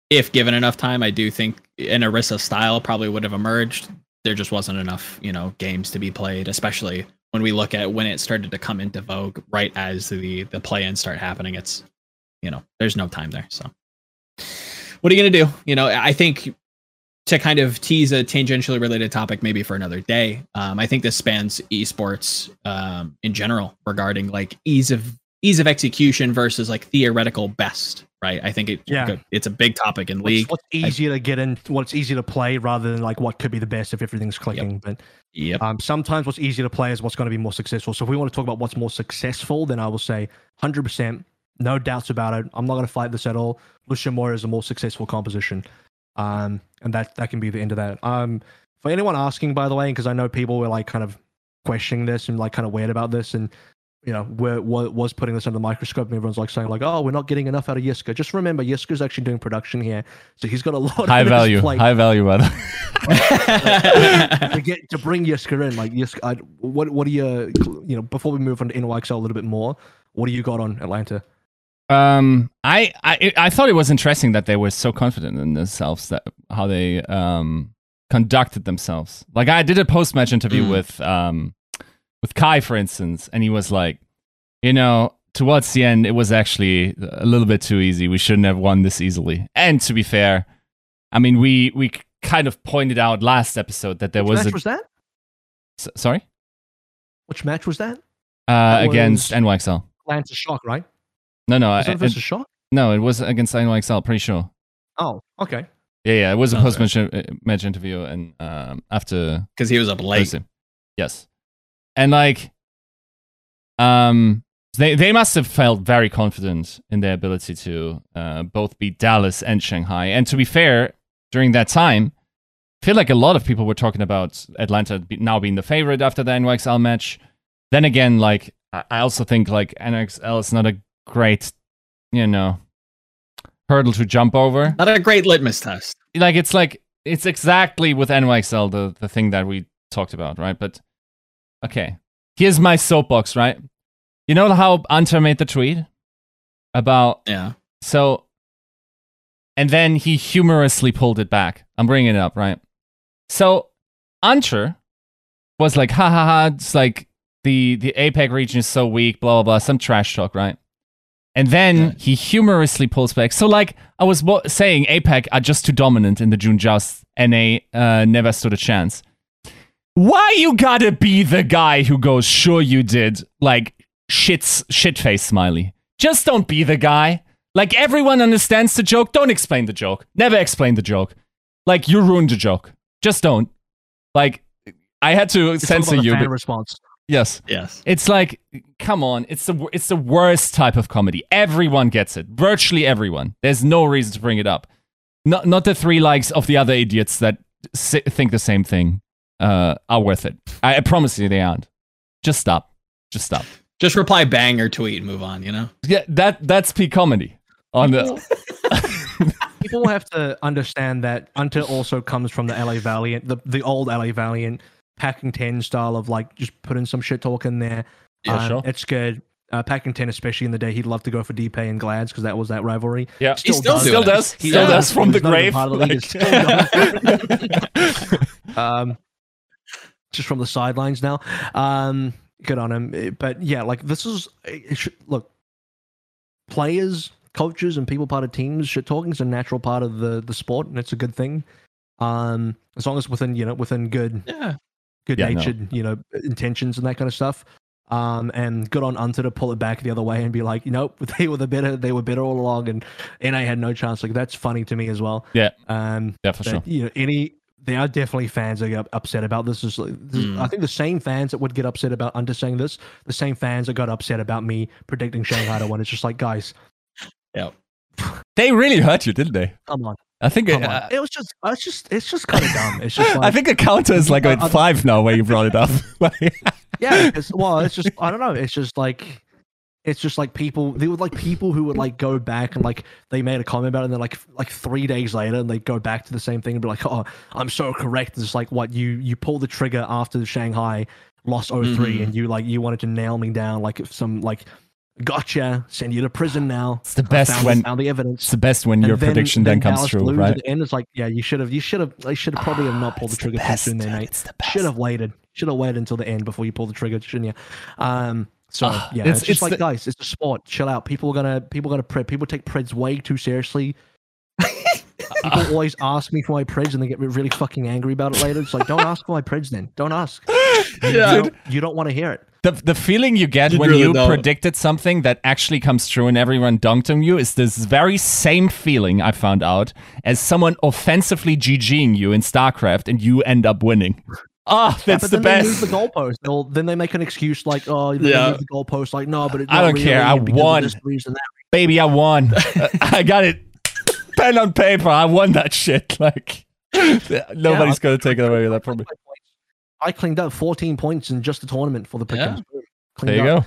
if given enough time, I do think an Orisa style probably would have emerged. There just wasn't enough, you know, games to be played, especially when we look at when it started to come into vogue right as the the play-ins start happening. It's, you know, there's no time there. So, what are you gonna do? You know, I think to kind of tease a tangentially related topic maybe for another day um, i think this spans esports um, in general regarding like ease of ease of execution versus like theoretical best right i think it, Yeah. it's a big topic in What's, league what's easier to get in, what's easier to play rather than like what could be the best if everything's clicking. But yep um, sometimes what's easier to play is what's going to be more successful. So if we want to talk about what's more successful, then I will say 100%, no doubts about it. I'm not going to fight this at all. Lucio Moira is a more successful composition. Um, and that, that can be the end of that. Um, for anyone asking, by the way, because I know people were like kind of questioning this and like kind of weird about this and you know, where what was putting this under the microscope, and everyone's like saying, like, "Oh, we're not getting enough out of Yiska." Just remember, Yiska's actually doing production here, so he's got a lot High of value, high value, brother. to get to bring Yiska in. Like, Yiska, I, what what do you you know before we move on to NYXL a little bit more? What do you got on Atlanta? Um, I, I I thought it was interesting that they were so confident in themselves that how they um conducted themselves. Like I did a post match interview Mm. with um with Kai, for instance, and he was like, you know, towards the end, it was actually a little bit too easy. We shouldn't have won this easily. And to be fair, I mean, we we kind of pointed out last episode that there Which was match a was that? s- sorry Which match was that? uh, That against was- NYXL. Atlanta Shock, right? No, no, Was I, that versus Shock? no, it was against NYXL. Pretty sure. Oh, okay. Yeah, yeah, it was a Okay. post match uh, match interview, and um, after because he was up late Thursday. Yes, and like, um, they they must have felt very confident in their ability to uh, both beat Dallas and Shanghai. And to be fair, during that time, I feel like a lot of people were talking about Atlanta now being the favorite after the NYXL match. Then again, like I also think like NXL is not a great, you know, hurdle to jump over not a great litmus test like it's like it's exactly with NYXL the the thing that we talked about, right? But okay, here's my soapbox, right? You know how Anta made the tweet about yeah so, and then he humorously pulled it back. I'm bringing it up, right? So, Ancher was like, ha ha ha, it's like the, the APAC region is so weak, blah, blah, blah, some trash talk, right? And then Yeah. he humorously pulls back. So, like, I was saying APAC are just too dominant in the June Joust, NA uh, never stood a chance. Why you gotta be the guy who goes, sure you did, like, shits, shit face smiley? Just don't be the guy. Like, everyone understands the joke. Don't explain the joke. Never explain the joke. Like, you ruined the joke. Just don't. Like, I had to It's censor about the you. fan But response. yes. yes It's like, come on, it's the it's the worst type of comedy. Everyone gets it, virtually everyone. There's no reason to bring it up. Not not the three likes of the other idiots that si- think the same thing uh, are worth it. I, I promise you, they aren't. Just stop. Just stop. just reply bang or tweet and move on you know Yeah, that that's peak comedy. On the People have to understand that Until also comes from the LA Valiant, the, the old LA Valiant packing 10 style of like just putting some shit talk in there. Yeah, Um, sure. It's good. Uh, packing 10, especially in the day, he'd love to go for DP and Glads because that was that rivalry. yeah, He's still still doing it. does, He still does. does from He's the grave. the league. He's still Like- um, just from the sidelines now. Um, good on him. But yeah, like this is it should, look, players, coaches, and people part of teams. Shit talking is a natural part of the the sport, and it's a good thing. Um, as long as within you know within good yeah good Yeah, no. natured you know intentions and that kind of stuff. Um, and good on Unter to pull it back the other way and be like, you know, they were the better, they were better all along, and NA had no chance. Like that's funny to me as well. Yeah. Um, yeah, for that, sure. you know, any there are definitely fans that get upset about this. Is this- Mm. I think the same fans that would get upset about under saying this, the same fans that got upset about me predicting Shanghai to win. It's just like, guys, Yeah. They really hurt you, didn't they? come on, I think it, uh, it was just, it's just, it's just kind of dumb. It's just, like, I think the counter is like at five now where you brought it up. Yeah. It's, well, it's just, I don't know. It's just like, it's just like people they were like people who would like go back and like they made a comment about it and then like like three days later and they go back to the same thing and be like oh i'm so correct it's like what you you pull the trigger after the shanghai lost 3 Mhm. and you like you wanted to nail me down like some like gotcha send you to prison now It's the best found, when found the evidence it's the best when And your prediction then, comes Dallas true, right? The end, it's like, yeah, you should have, you should have, they should have probably have not Ah, pulled the trigger too best, soon, there, mate. It's the Should have waited. Should have waited until the end before you pull the trigger, shouldn't you? Um, so Ah, yeah, it's- it's, just it's like the- guys, it's a sport. Chill out. People are gonna, people are gonna pred. People take preds way too seriously. People always ask me for my preds and they get really fucking angry about it later. It's like, don't ask for my preds then. Don't ask. You, Yeah. don't, you don't want to hear it. The, the feeling you get You when really you don't. predicted something that actually comes true and everyone dunked on you is this very same feeling I found out as someone offensively GGing you in StarCraft and you end up winning. Ah, Yeah, that's but the then They move the goalpost. They'll, then they make an excuse like, "Oh, they Yeah. moved the goalpost." Like, no, but I don't care, I really because of won. this reason, that Baby, I won. I got it. Pen on paper. I won that shit. Like, nobody's going to take it away with that from me. I cleaned up 14 points in just the tournament for the Yeah. Pick'ems. There you go.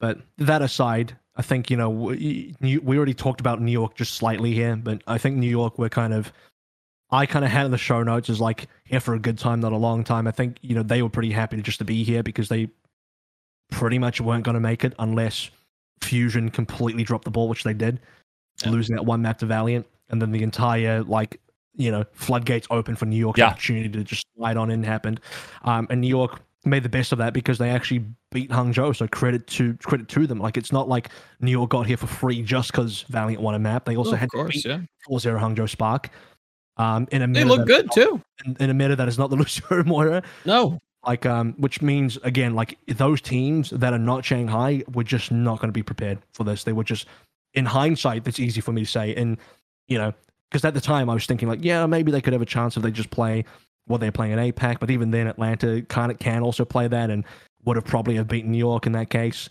But that aside, I think you know we, we already talked about New York just slightly here, but I think New York we're kind of. I kind of had in the show notes as like here for a good time, not a long time. I think you know they were pretty happy just to be here because they pretty much weren't going to make it unless Fusion completely dropped the ball, which they did, Yeah. losing that one map to Valiant, and then the entire like you know floodgates open for New York's Yeah. opportunity to just slide on in happened, um, and New York made the best of that because they actually beat Hangzhou. So credit to credit to them. Like it's not like New York got here for free just because Valiant won a map. They also had to course, beat yeah. 4-0 Hangzhou Spark. Um, in a They look good too. In, in a meta that is not the Lucio Moira No, like um which means again like those teams that are not shanghai were just not going to be prepared for this. They were just in hindsight that's easy for me to say and you know because at the time i was thinking like yeah maybe they could have a chance if they just play what they're playing in apac but even then atlanta kind of can also play that and would have probably have beaten new york in that case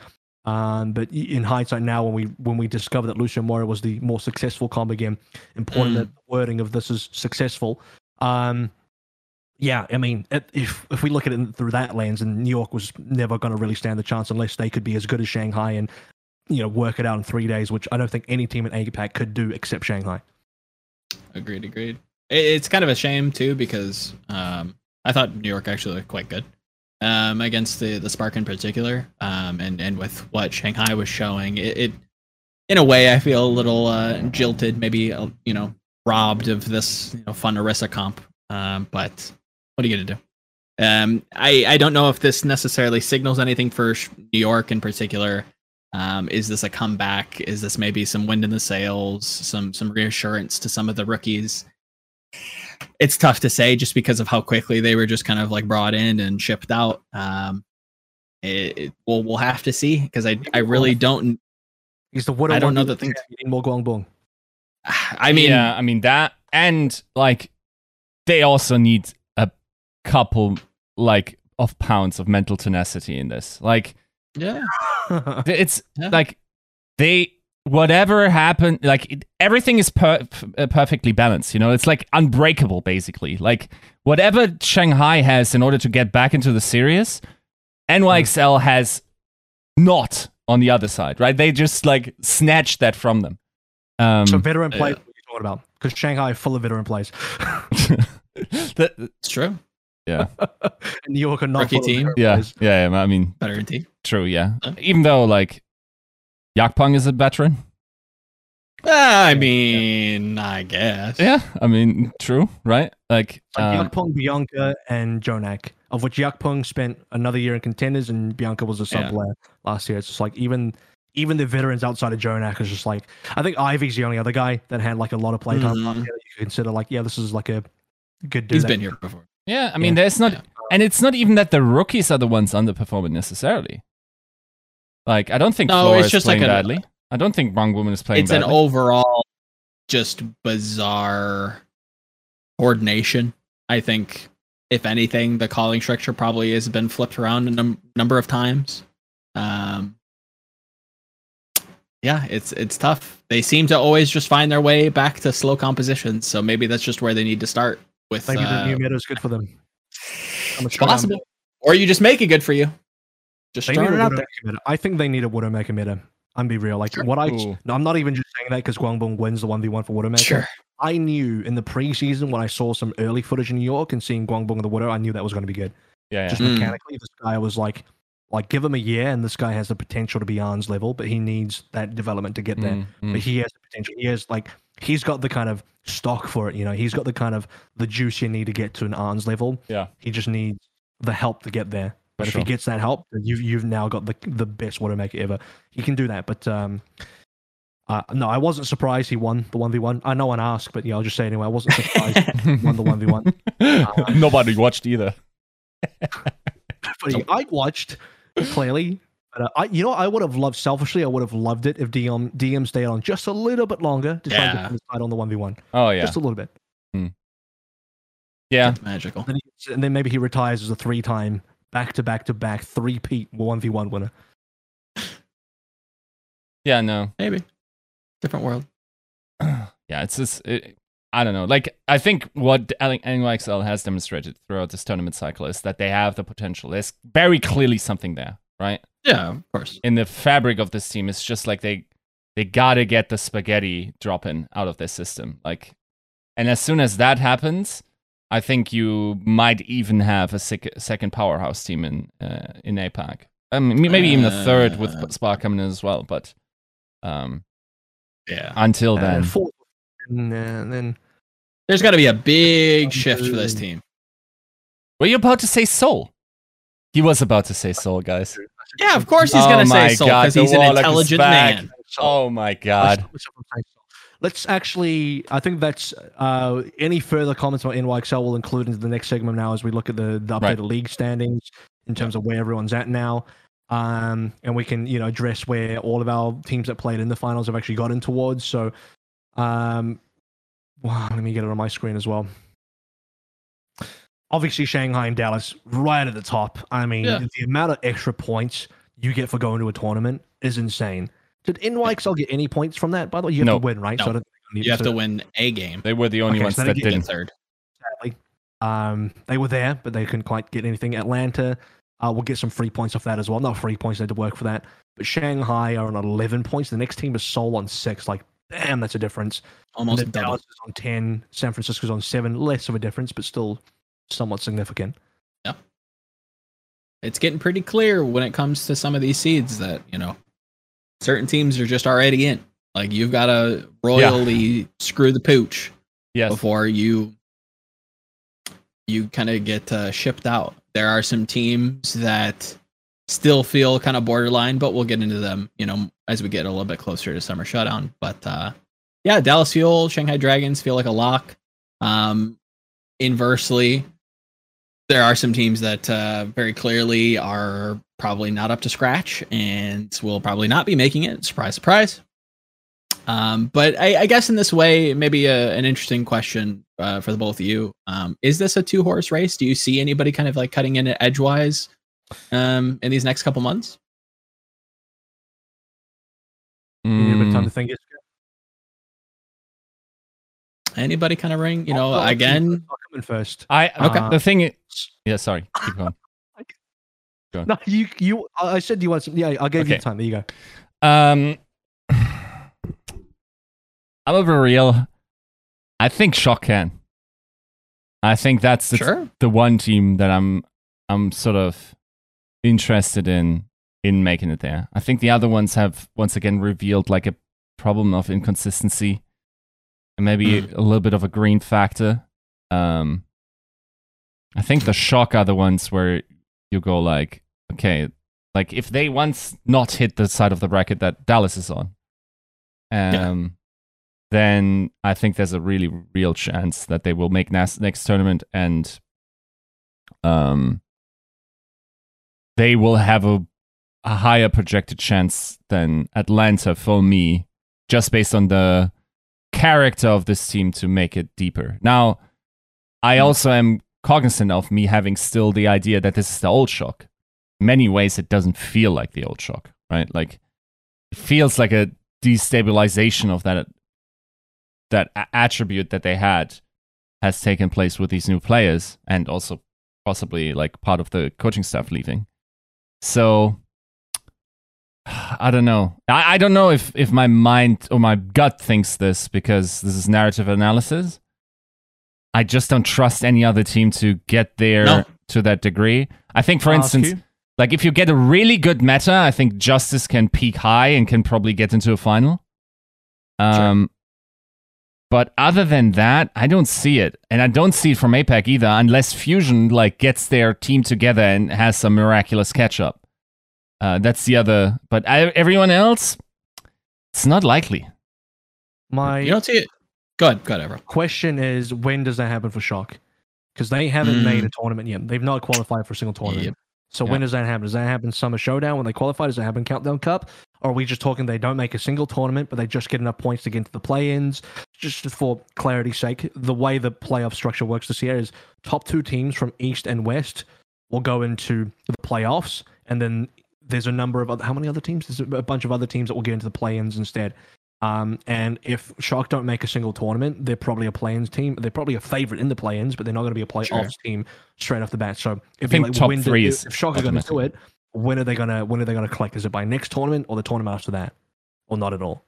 um, but in hindsight now when we when we discover that Lucio Moira was the more successful combo game, important Mm. that the wording of this is successful. Um, yeah, I mean, if if we look at it through that lens, and New York was never going to really stand the chance unless they could be as good as Shanghai and you know work it out in three days, which I don't think any team in APAC could do except Shanghai. agreed, agreed. It's kind of a shame too because um, I thought New York actually looked quite good um, against the the Spark in particular, um, and and with what Shanghai was showing, it, it in a way I feel a little uh, jilted, maybe uh, you know robbed of this you know, fun Orisa comp. Um, but what are you gonna do? Um, I I don't know if this necessarily signals anything for New York in particular. Um, is this a comeback? Is this maybe some wind in the sails, some some reassurance to some of the rookies? It's tough to say just because of how quickly they were just kind of like brought in and shipped out. Um, it, it- we'll we'll have to see because I I really don't. He's the what I don't know the thing- More Gwangboong. I mean, yeah, I mean that, and like they also need a couple like of pounds of mental tenacity in this. Like yeah, it's Yeah. like they whatever happened, like it, everything is per- uh, perfectly balanced. You know, it's like unbreakable basically. Like whatever Shanghai has in order to get back into the series, NYXL has not on the other side, right? They just like snatched that from them. Um, so veteran yeah. players, what are you talking about? Because Shanghai full of veteran players, the- it's true. Yeah. and New York are not Rookie team. yeah, yeah, yeah. I mean, Better in team. true, yeah. Huh? Even though like Yakpung is a veteran. Ah, I mean, I guess. Yeah, I mean, true, right? Like, It's like um, Yakpung, Bianca, and JJoNak, of which Yakpung spent another year in contenders, and Bianca was a sub Yeah. player last year. It's just like even even the veterans outside of JJoNak is just like I think Ivy's the only other guy that had like a lot of playtime Mhm. last year you could consider like yeah this is like a good dude. He's that- been here before. yeah, I mean, Yeah. there's not, Yeah. and it's not even that the rookies are the ones underperforming necessarily. Like, I don't think No, Flora it's is just playing like a- badly. I don't think Wrong Woman is playing it's an overall just bizarre coordination. I think, if anything, the calling structure probably has been flipped around a num- number of times. Um, yeah, it's it's tough. They seem to always just find their way back to slow compositions. So maybe that's just where they need to start with. Maybe uh, the new meta is good for them. I'm a it's straight up- possible, or you just make it good for you. Just They throwing need it a out there. Widowmaker meta. I think they need a Widowmaker meta. I'm be real. Like Sure. what I, Ooh. no, I'm not even just saying that because Gwangboong wins the one v one for Widowmaker. Sure. I knew in the preseason when I saw some early footage in New York and seeing Gwangboong and the Widow, I knew that was going to be good. Yeah, yeah. Just Mm. mechanically, this guy was like, like give him a year, and this guy has the potential to be Arn's level, but he needs that development to get there. Mm, mm. But he has the potential. He has like he's got the kind of stock for it. You know, he's got the kind of the juice you need to get to an Arn's level. Yeah. He just needs the help to get there. But For if sure. he gets that help, you've you've now got the the best Widowmaker ever. He can do that. But um, uh, no, I wasn't surprised he won the one v one. I know one asked, but yeah, I'll just say anyway. I wasn't surprised he won the one v one. Nobody watched either. But I watched clearly. But uh, I, you know, I would have loved selfishly. I would have loved it if DM DM stayed on just a little bit longer to try and Yeah. get the side on the one v one, Oh yeah, just a little bit. yeah. It's magical. Then he, and then maybe he retires as a three time back to back to back three peat one v one winner. Yeah, no. Maybe. Different world. yeah, it's just it, I don't know. Like I think what NYXL has demonstrated throughout this tournament cycle is that they have the potential. There's very clearly something there, right? Yeah, of course. In the fabric of this team, it's just like they they gotta get the spaghetti dropping out of their system. Like, and as soon as that happens, I think you might even have a sec- second powerhouse team in uh, in APAC. I mean, maybe even a third with Uh. Spark coming in as well. But um, Yeah. until Uh, then, fourth, and, uh, and then There's got to be a big shift for this team. Were you about to say Seoul? He was about to say Seoul, guys. Yeah, of course he's Oh going to my say Seoul because he's an intelligent man. Oh my I god. stopped myself from saying so. Let's actually. I think that's uh, any further comments on NYXL will include into the next segment now as we look at the, the updated Right. league standings in terms of where everyone's at now. Um, and we can you know address where all of our teams that played in the finals have actually gotten towards. So, um, wow, let me get it on my screen as well. Obviously, Shanghai and Dallas right at the top. I mean, Yeah. the amount of extra points you get for going to a tournament is insane. Did NYXL get any points from that? By the way, you have No. to win, right? No. I don't think You have to- to win a game. They were the only Okay, ones so that get Get didn't. third. sadly. Um, they were there, but they couldn't quite get anything. Atlanta uh, will get some free points off that as well. Not free points, they had to work for that. But Shanghai are on 11 points. The next team is Seoul on six. Like, damn, that's a difference. Almost then double. Dallas is on 10. San Francisco's on seven. Less of a difference, but still somewhat significant. Yeah, it's getting pretty clear when it comes to some of these seeds that, you know, certain teams are just already in. Like you've got to royally screw the pooch Yes. before you you kind of get uh, shipped out. There are some teams that still feel kind of borderline, but we'll get into them, you know, as we get a little bit closer to Summer Showdown. But uh, yeah, Dallas Fuel, Shanghai Dragons feel like a lock. Um, inversely, there are some teams that uh, very clearly are probably not up to scratch and will probably not be making it. Surprise, surprise. Um, but I, I guess in this way, maybe a, an interesting question uh, for the both of you. Um, is this a two horse race? Do you see anybody kind of like cutting in edgewise um, in these next couple months? You need a bit of Mm, to think. Anybody kind of ring? You know, I'll- I'll again, keep- I'll come in first. I Okay. okay. The thing is, yeah. Sorry. Keep going. No, you, you. I said you want some. Yeah, I gave you time. There you go. Um, I'm over real. I think Shock can. I think that's the, sure. the one team that I'm I'm sort of interested in in making it there. I think the other ones have once again revealed like a problem of inconsistency and maybe a little bit of a green factor. Um, I think the shock are the ones where you go like, okay, like if they once not hit the side of the bracket that Dallas is on, um, then I think there's a really real chance that they will make next next tournament and um they will have a a higher projected chance than Atlanta for me, just based on the character of this team to make it deeper. Now, I also am cognizant of me having still the idea that this is the old shock. Many ways, it doesn't feel like the old shock, right? Like it feels like a destabilization of that that a- attribute that they had has taken place with these new players and also possibly like part of the coaching staff leaving. So I don't know. I, I don't know if if my mind or my gut thinks this because this is narrative analysis. I just don't trust any other team to get there No. to that degree. I think, for I'll instance. Like if you get a really good meta, I think Justice can peak high and can probably get into a final. Um, but other than that, I don't see it, and I don't see it from APAC either, unless Fusion like gets their team together and has some miraculous catch up. Uh, that's the other. But I, everyone else, it's not likely. My You don't see it. Go ahead. Go ahead, Everett. question is, when does that happen for Shock? Because they haven't made Mm. a tournament yet. They've not qualified for a single tournament. Yep. So Yeah. when does that happen? Does that happen Summer Showdown when they qualify? Does that happen Countdown Cup? Or are we just talking they don't make a single tournament, but they just get enough points to get into the play-ins? Just for clarity's sake, the way the playoff structure works this year is top two teams from East and West will go into the playoffs, and then there's a number of other, how many other teams? There's a bunch of other teams that will get into the play-ins instead. Um, and if Shock don't make a single tournament, they're probably a play-ins team. They're probably a favorite in the play-ins, but they're not going to be a playoffs Sure. team straight off the bat. So if think you top when three if, is if Shock are going to do it, when are they gonna when are they gonna collect? Is it by next tournament or the tournament after that, or not at all?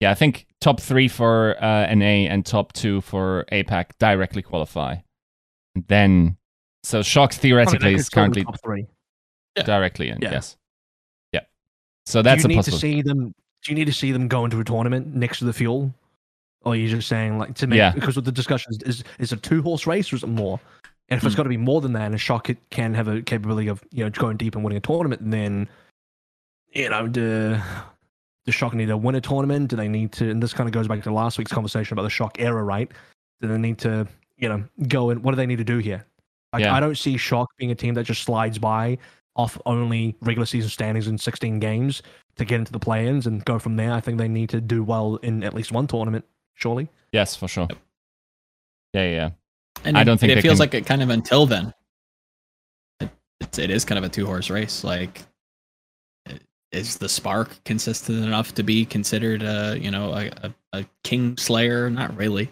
Yeah, I think top three for uh, NA and top two for APAC directly qualify. And Then, so Shock I mean, theoretically is could go to currently top three. Yeah. directly in. Yeah. Yes. Yeah. So that's do a you need to possibility. see them? Do you need to see them go into a tournament next to the fuel? Or are you just saying like to me Yeah. because with the discussion is is, is a two horse race or is it more? And if it's Hmm. got to be more than that, and Shock it can have a capability of you know going deep and winning a tournament, then you know do the Shock need to win a tournament? Do they need to? And this kind of goes back to last week's conversation about the Shock era, right? Do they need to you know go and what do they need to do here? Like, Yeah. I don't see Shock being a team that just slides by off only regular season standings in 16 games to get into the play-ins and go from there. I think they need to do well in at least one tournament, surely. Yes, for sure. Yeah, yeah, yeah. And I it- don't think it feels can- like it kind of until then. It, it's, it is kind of a two horse race. Like, is the spark consistent enough to be considered a you know a, a, a king slayer? Not really.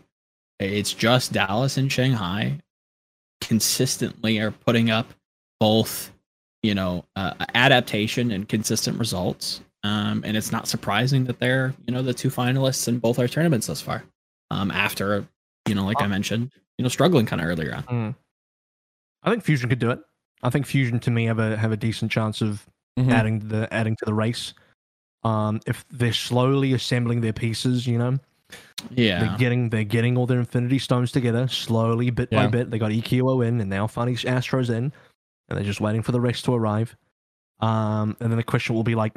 It's just Dallas and Shanghai consistently are putting up both you know uh, adaptation and consistent results. Um, and it's not surprising that they're you know the two finalists in both our tournaments thus far. Um, after you know, like I mentioned, you know, struggling kind of earlier on. I think Fusion could do it. I think Fusion to me have a have a decent chance of Mhm. adding the adding to the race. Um, if they're slowly assembling their pieces, you know, Yeah, they're getting they're getting all their Infinity Stones together slowly, bit by bit. They got EQO in, and now finally Astros in, and they're just waiting for the rest to arrive. Um, and then the question will be like,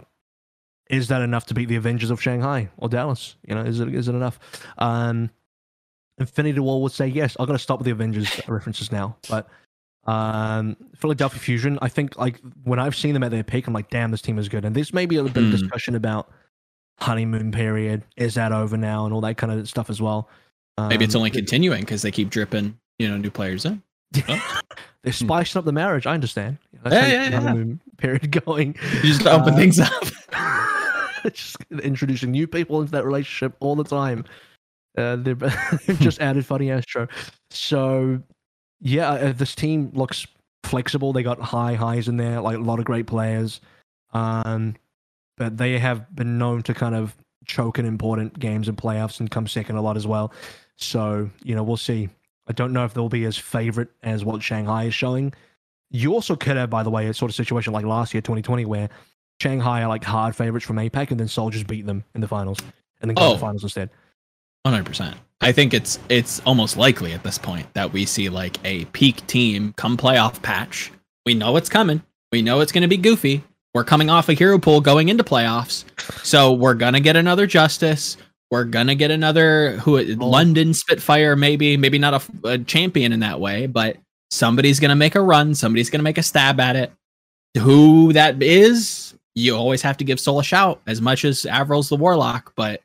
is that enough to beat the Avengers of Shanghai or Dallas? You know, is it is it enough? Um, Infinity War would say yes. I'm gonna stop with the Avengers references now, but um, Philadelphia Fusion, I think like when I've seen them at their peak, I'm like, damn, this team is good. And there's maybe a little bit of Hmm. discussion about honeymoon period. Is that over now and all that kind of stuff as well. maybe it's Um, only continuing because they keep dripping, you know, new players in. they're spicing up the marriage. I understand. That's Yeah, yeah, yeah. honeymoon period going. You just open Uh, things up. just introducing new people into that relationship all the time. Uh, they've, they've just added FunnyAstro. So, yeah, uh, this team looks flexible. They got high highs in there, like a lot of great players. Um, but they have been known to kind of choke in important games and playoffs and come second a lot as well. So, you know, we'll see. I don't know if they'll be as favorite as what Shanghai is showing. You also could have, by the way, a sort of situation like last year, 2020, where Shanghai are like hard favorites from APAC, and then Soldiers beat them in the finals, and then go to Oh. the finals instead. Hundred percent. I think it's it's almost likely at this point that we see like a peak team come playoff patch. We know it's coming. We know it's going to be goofy. We're coming off a hero pool going into playoffs, so we're gonna get another Justice. We're gonna get another who London Spitfire, maybe maybe not a, a champion in that way, but somebody's gonna make a run. Somebody's gonna make a stab at it. Who that is, you always have to give Seoul a shout as much as Avril's the Warlock, but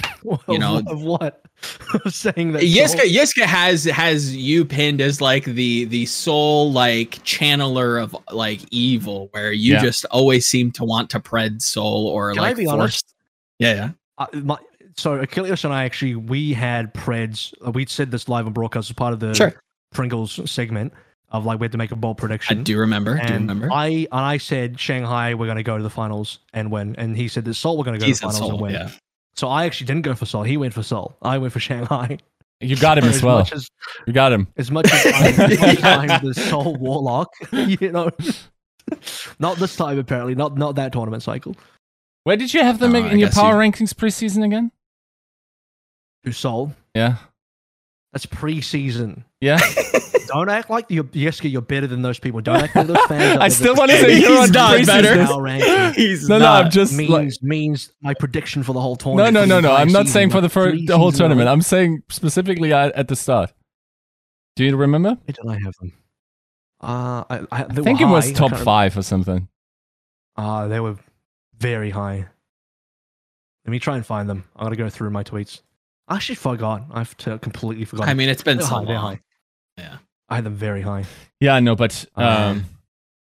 You know- of what? Of saying that. Yiska Sol- Yiska has has you pinned as like the the Seoul like channeler of like evil, where you Yeah. just always seem to want to pred Seoul or Can I be force. honest? Yeah, yeah. Uh, my, so Achilles and I actually we had Preds. Uh, we said this live on broadcast as part of the Sure. Pringles segment. Of like we had to make a bold prediction. I do remember. do And remember. I and I said Shanghai we're going to go to the finals and win, and he said that Seoul we're going to go He to the said finals and Seoul, win. yeah. So I actually didn't go for Seoul. He went for Seoul. I went for Shanghai. You got him as as well. Much as, You got him. as much as, I, as, much as Yeah. I'm the Seoul Warlock, you know. not this time apparently. Not not that tournament cycle. Where did you have them Oh, in I your power you- rankings preseason again? To Seoul. Yeah. That's preseason. Yeah. Don't act like you're Yiska, you're better than those people. Don't act like those fans. out I still want to say say you're He's not better. Power rankings He's No, no, I'm just means like, means my prediction for the whole no, tournament. no, for no, no. I'm not saying for the like the whole seasons in a tournament. I'm saying specifically at, at the start. Do you remember? Where did I have them? Uh, I, I, I think it was high. I top can't five or something. Uh, they were very high. Let me try and find them. I gotta go through my tweets. I actually forgot. I've t- completely forgotten. I mean, it's been They're so high, long. high. Yeah. I had them very high. Yeah, no, but um,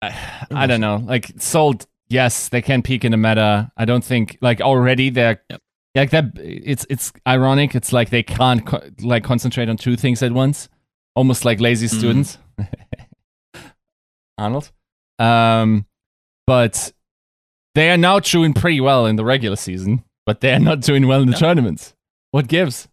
I, I don't know. Like sold, yes, they can peak in the meta. I don't think like already they're Yep. like that. It's it's ironic. It's like they can't co- like concentrate on two things at once, almost like lazy Mhm. students. Arnold, um, but they are now doing pretty well in the regular season, but they are not doing well in the Yeah. tournaments. What gives?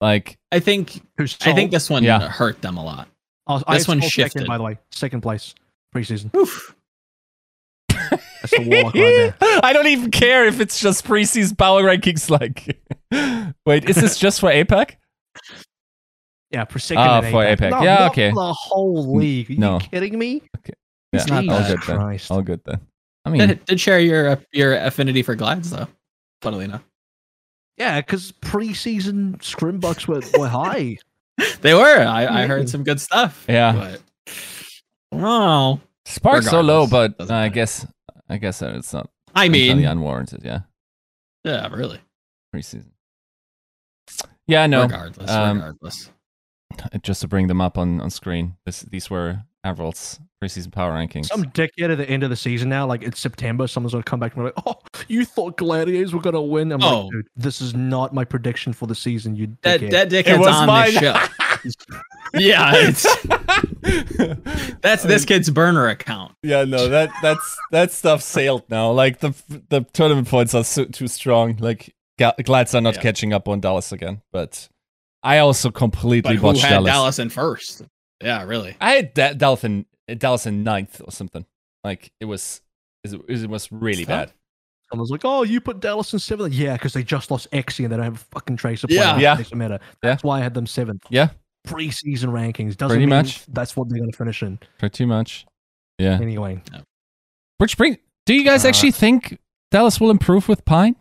Like, I think Who's I think this one Yeah. hurt them a lot. oh, I this one shifted. Second, by the way, second place preseason. Oof. That's the warlock right there. I don't even care if it's just preseason power rankings. Like, wait, is this just for APAC? Yeah, for second. Ah, for APAC. APAC. No, Yeah, not okay. The whole league. Are you no. kidding me? Okay, It's not all bad. good then. All good then. I mean, Did, did share your your affinity for glides though. Funnily enough, Yeah, because preseason scrimbucks were, were high. they were. I, I heard some good stuff. Yeah. But oh, sparks so low, but doesn't I guess I guess that it's not I entirely mean, unwarranted. Yeah, yeah, really. preseason. Yeah, no. regardless, um, regardless. Just to bring them up on on screen. This these were Avril's preseason power rankings. Some dickhead at the end of the season now, like it's September, someone's gonna come back and be like, "Oh, you thought Gladiators were gonna win?" I'm Oh. like, "Dude, this is not my prediction for the season." You That dickhead." that dickhead's was on mine. this show. yeah, it's that's this kid's burner account. Yeah, no, that that's that stuff sailed now. Like the the tournament points are so, too strong. Like Ga- Glads are not Yeah. catching up on Dallas again. But I also completely But who watched had Dallas. Dallas. in first? Yeah, really. I had da- Dallas in Dallas in ninth or something. Like it was it was, it was really Tough. bad. Someone's like, "Oh, you put Dallas in seventh? Yeah, because they just lost Exy and they don't have a fucking tracer. Yeah. player. Yeah. Tracer meta. That's why I had them seventh. Yeah. Preseason rankings doesn't Pretty mean much. that's what they're gonna finish in Pretty much. Yeah. anyway. Which bring do you guys Uh, actually think Dallas will improve with Pine?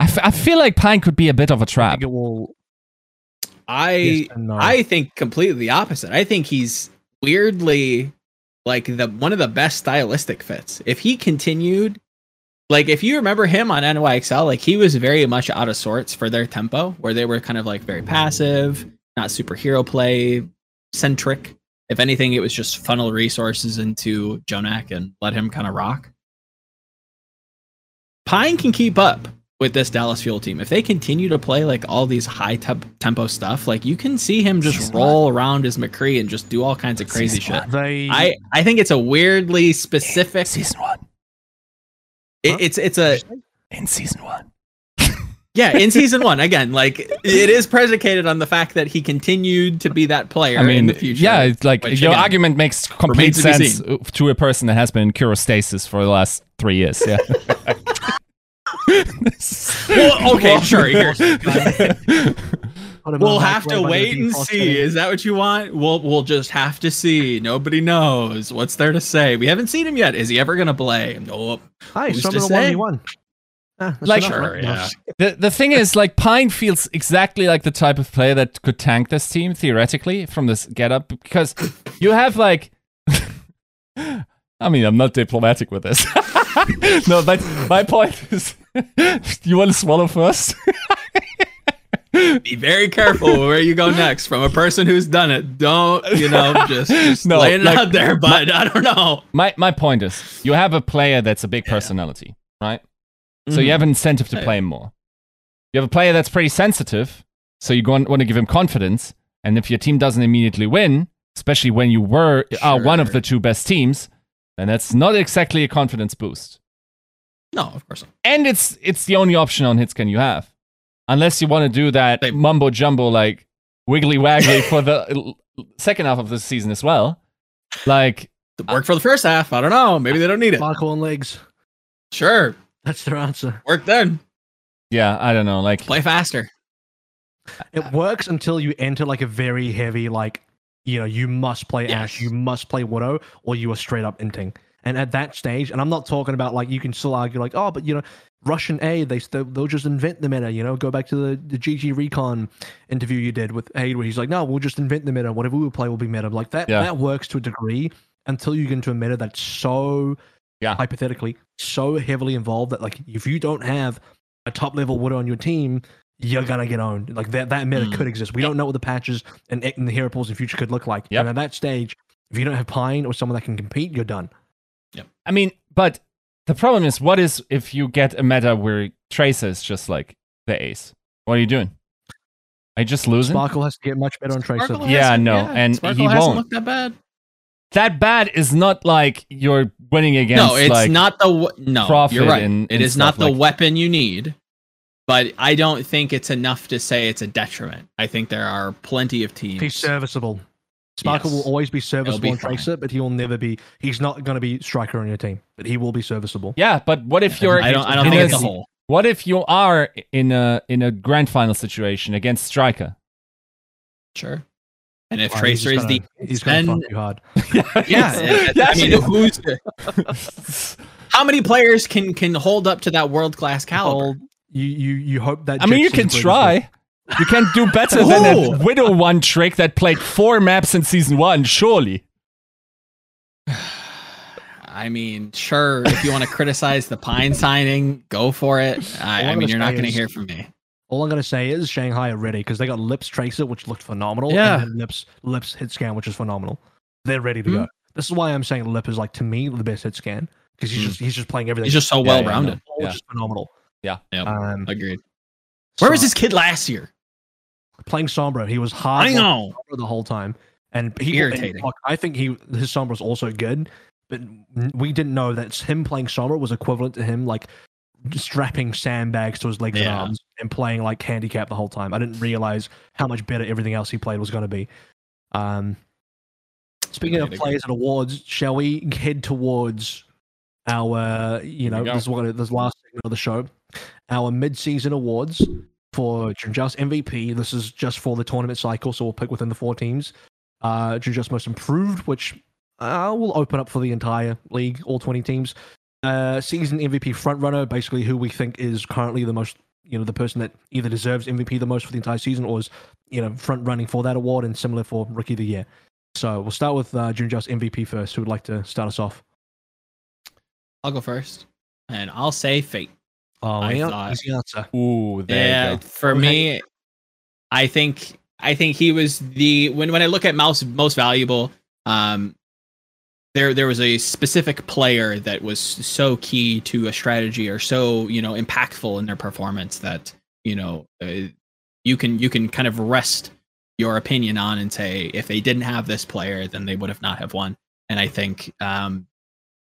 I, f- I feel like Pine could be a bit of a trap. think it will. I yes and no. I think completely the opposite. I think he's weirdly like the one of the best stylistic fits. If he continued like if you remember him on NYXL, like he was very much out of sorts for their tempo, where they were kind of like very passive, not superhero play centric. If anything, it was just funnel resources into JJoNak and let him kind of rock. Pine can keep up with this Dallas Fuel team. If they continue to play like all these high temp- tempo stuff, like you can see him just Season roll around as McCree and just do all kinds of crazy Season shit. they. I I think it's a weirdly specific. Season one. it- it's it's a In season one. yeah in season one again. Like it is predicated on the fact that he continued to be that player I mean, in the future. yeah, it's like which, your again, argument makes complete remains to sense uh, to a person that has been in cryostasis for the last three years. Yeah. Well, okay, sure. Here's, put him we'll have to wait and see. setting. Is that what you want? We'll we'll just have to see. Nobody knows what's there to say. We haven't seen him yet. Is he ever gonna play? Oh, Hi, Who's to the say? one. Ah, Like- Sure, yeah. the the thing is, like Pine feels exactly like the type of player that could tank this team theoretically from this getup because you have like. I mean, I'm not diplomatic with this. no, but my point is, you want to swallow first? be very careful where you go next. From a person who's done it, don't you know? Just, just No, laying it like, out there, but I don't know. my my point is, you have a player that's a big personality, right? So you Mhm. have an incentive to play him more. You have a player that's pretty sensitive, so you want to give him confidence. And if your team doesn't immediately win, especially when you were uh, one of the two best teams, then that's not exactly a confidence boost. No, of course not. And it's it's the only option on hitscan you have, unless you want to do that They- mumbo jumbo like wiggly waggly for the second half of the season as well. Like It worked for the first half. I don't know. Maybe they don't need it. Sparkle on legs. Sure, That's their answer. work then. yeah, I don't know. Like Play faster. It works until you enter like a very heavy, like, you know, you must play Ashe, you must play Widow, or you are straight up inting. And at that stage, and I'm not talking about like you can still argue like, oh, but you know, Russian A, they still they'll just invent the meta. You know, go back to the, the GG Recon interview you did with Aid, where he's like, no, we'll just invent the meta. Whatever we play will be meta. Like that, Yeah. that works to a degree until you get into a meta that's so, Yeah. hypothetically, so heavily involved that like if you don't have a top level Widow on your team, you're gonna get owned. Like that, that meta Mm. could exist. We don't know what the patches and, and the hero pools in future could look like. Yep. And at that stage, if you don't have Pine or someone that can compete, you're done. Yeah. I mean, but the problem is, what is if you get a meta where Tracer is just like the ace? What are you doing? I just losing? Sparkle has to get much better on Tracer. Sparkle Yeah, hasn't- no, and Sparkle he hasn't won't. looked that bad. that bad is not like you're winning against. no, it's like, not the w- no. Profit You're right. and- and is not stuff the like- weapon you need, but I don't think it's enough to say it's a detriment. I think there are plenty of teams. He's serviceable. Sparkle Yes. will always be serviceable be on fine. Tracer, but he will never be. He's not going to be striker on your team, but he will be serviceable. Yeah, but what if you're? I don't. I don't think a- it's a whole. What if you are in a in a grand final situation against Striker? Sure. And if Well, Tracer is the gonna- he's going to then- fuck you hard. yeah, yeah, I mean, he- who's how many players can can hold up to that world class caliber? Well, you you you hope that. I mean, you can try. You can do better than Ooh. a Widow one trick that played four maps in season one, surely. I mean, sure. If you want to criticize the Pine signing, go for it. I, I'm mean, you're not going to hear from me. All I'm going to say is Shanghai are ready because they got Lip's Tracer, which looked phenomenal. Yeah. And Lip's Lip's hit scan, which is phenomenal. They're ready to Mhm. go. This is why I'm saying Lip is like to me the best hit scan because he's Mm. just he's just playing everything. He's just so Yeah, well yeah, rounded. all yeah. just phenomenal. Yeah. Yep. Um, Agreed. Where was this kid last year? playing Sombra? He was hard. I know. Sombra the whole time, and he Irritating. and, look, I think he his Sombra was also good, but we didn't know that him playing Sombra was equivalent to him like strapping sandbags to his legs and arms and playing like handicap the whole time. I didn't realize how much better everything else he played was going to be. Um, speaking of players and awards, shall we head towards our you know this is what this last segment of the show, our mid-season awards for Just MVP. This is just for the tournament cycle, so we'll pick within the four teams. Uh, Most Improved, which uh, will open up for the entire league, all 20 teams. Uh, season MVP frontrunner, basically who we think is currently the most, you know, the person that either deserves MVP the most for the entire season or is, you know, front running for that award, and similar for Rookie of the Year. So we'll start with uh, MVP first. Who would like to start us off? I'll go first, and I'll say Fate. Oh, I yeah, thought- easy answer. Ooh, there yeah, for Okay. me, I think I think he was the when when I look at mouse most valuable. Um, there there was a specific player that was so key to a strategy or so you know impactful in their performance that you know uh, you can you can kind of rest your opinion on and say if they didn't have this player then they would have not have won. And I think um,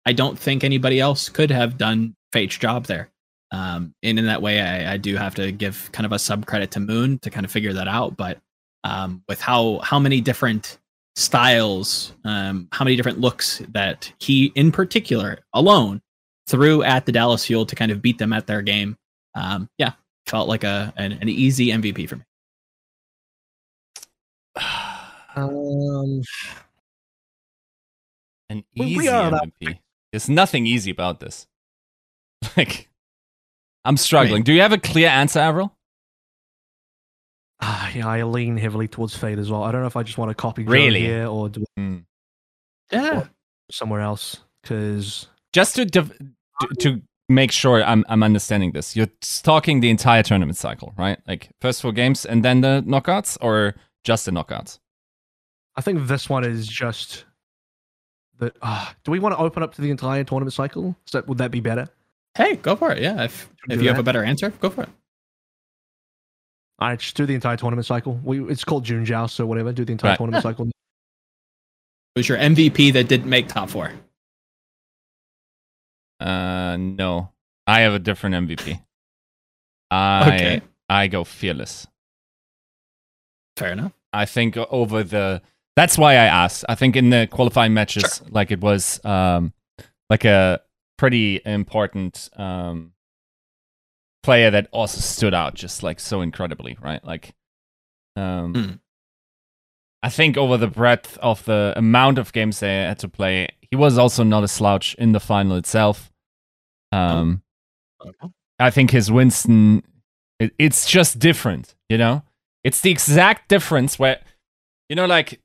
I don't think anybody else could have done Fate's job there. Um, and in that way, I, I do have to give kind of a sub credit to Moon to kind of figure that out. But um, with how how many different styles, um, how many different looks that he, in particular, alone threw at the Dallas Fuel to kind of beat them at their game, um, yeah, felt like a an, an easy MVP for me. Um, An We- we easy MVP. There's nothing easy about this. Like, I'm struggling. Do you have a clear answer, Avril? ah, yeah, I lean heavily towards Fate as well. I don't know if I just want to copy Joe Really? here or do it Hmm. Yeah, somewhere else because Just to div- to- to make sure I'm I'm understanding this. You're talking the entire tournament cycle, right? Like first four games and then the knockouts, or just the knockouts? I think this one is just that. ah, do we want to open up to the entire tournament cycle? Is that, would that be better? Hey, go for it. Yeah, if if you have a better answer, go for it. I just do the entire tournament cycle. We it's called June Joust, so whatever. Do the entire Right. tournament cycle. Who's your MVP that didn't make top four? Uh, no, I have a different MVP. I Okay. I go fearless. Fair enough. I think over the that's why I asked. I think in the qualifying matches, like it was um like a pretty important um player that also stood out just like so incredibly, right? Like um Hmm. I think over the breadth of the amount of games they had to play, he was also not a slouch in the final itself. Um Okay. I think his Winston, it, it's just different, you know? It's the exact difference where, you know, like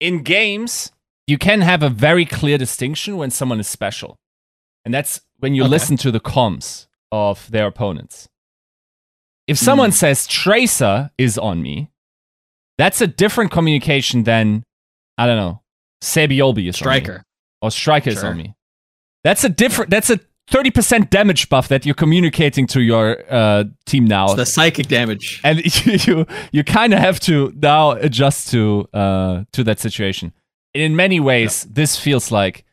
in games, you can have a very clear distinction when someone is special. And that's when you Okay. listen to the comms of their opponents. If someone Mm. says Tracer is on me, that's a different communication than, I don't know, Saebyeolbe is on me Striker. or strikers Sure. on me. That's a different. That's a thirty percent damage buff that you're communicating to your uh, team now, It's the psychic damage. and you you, you kind of have to now adjust to uh, to that situation. In many ways, this feels like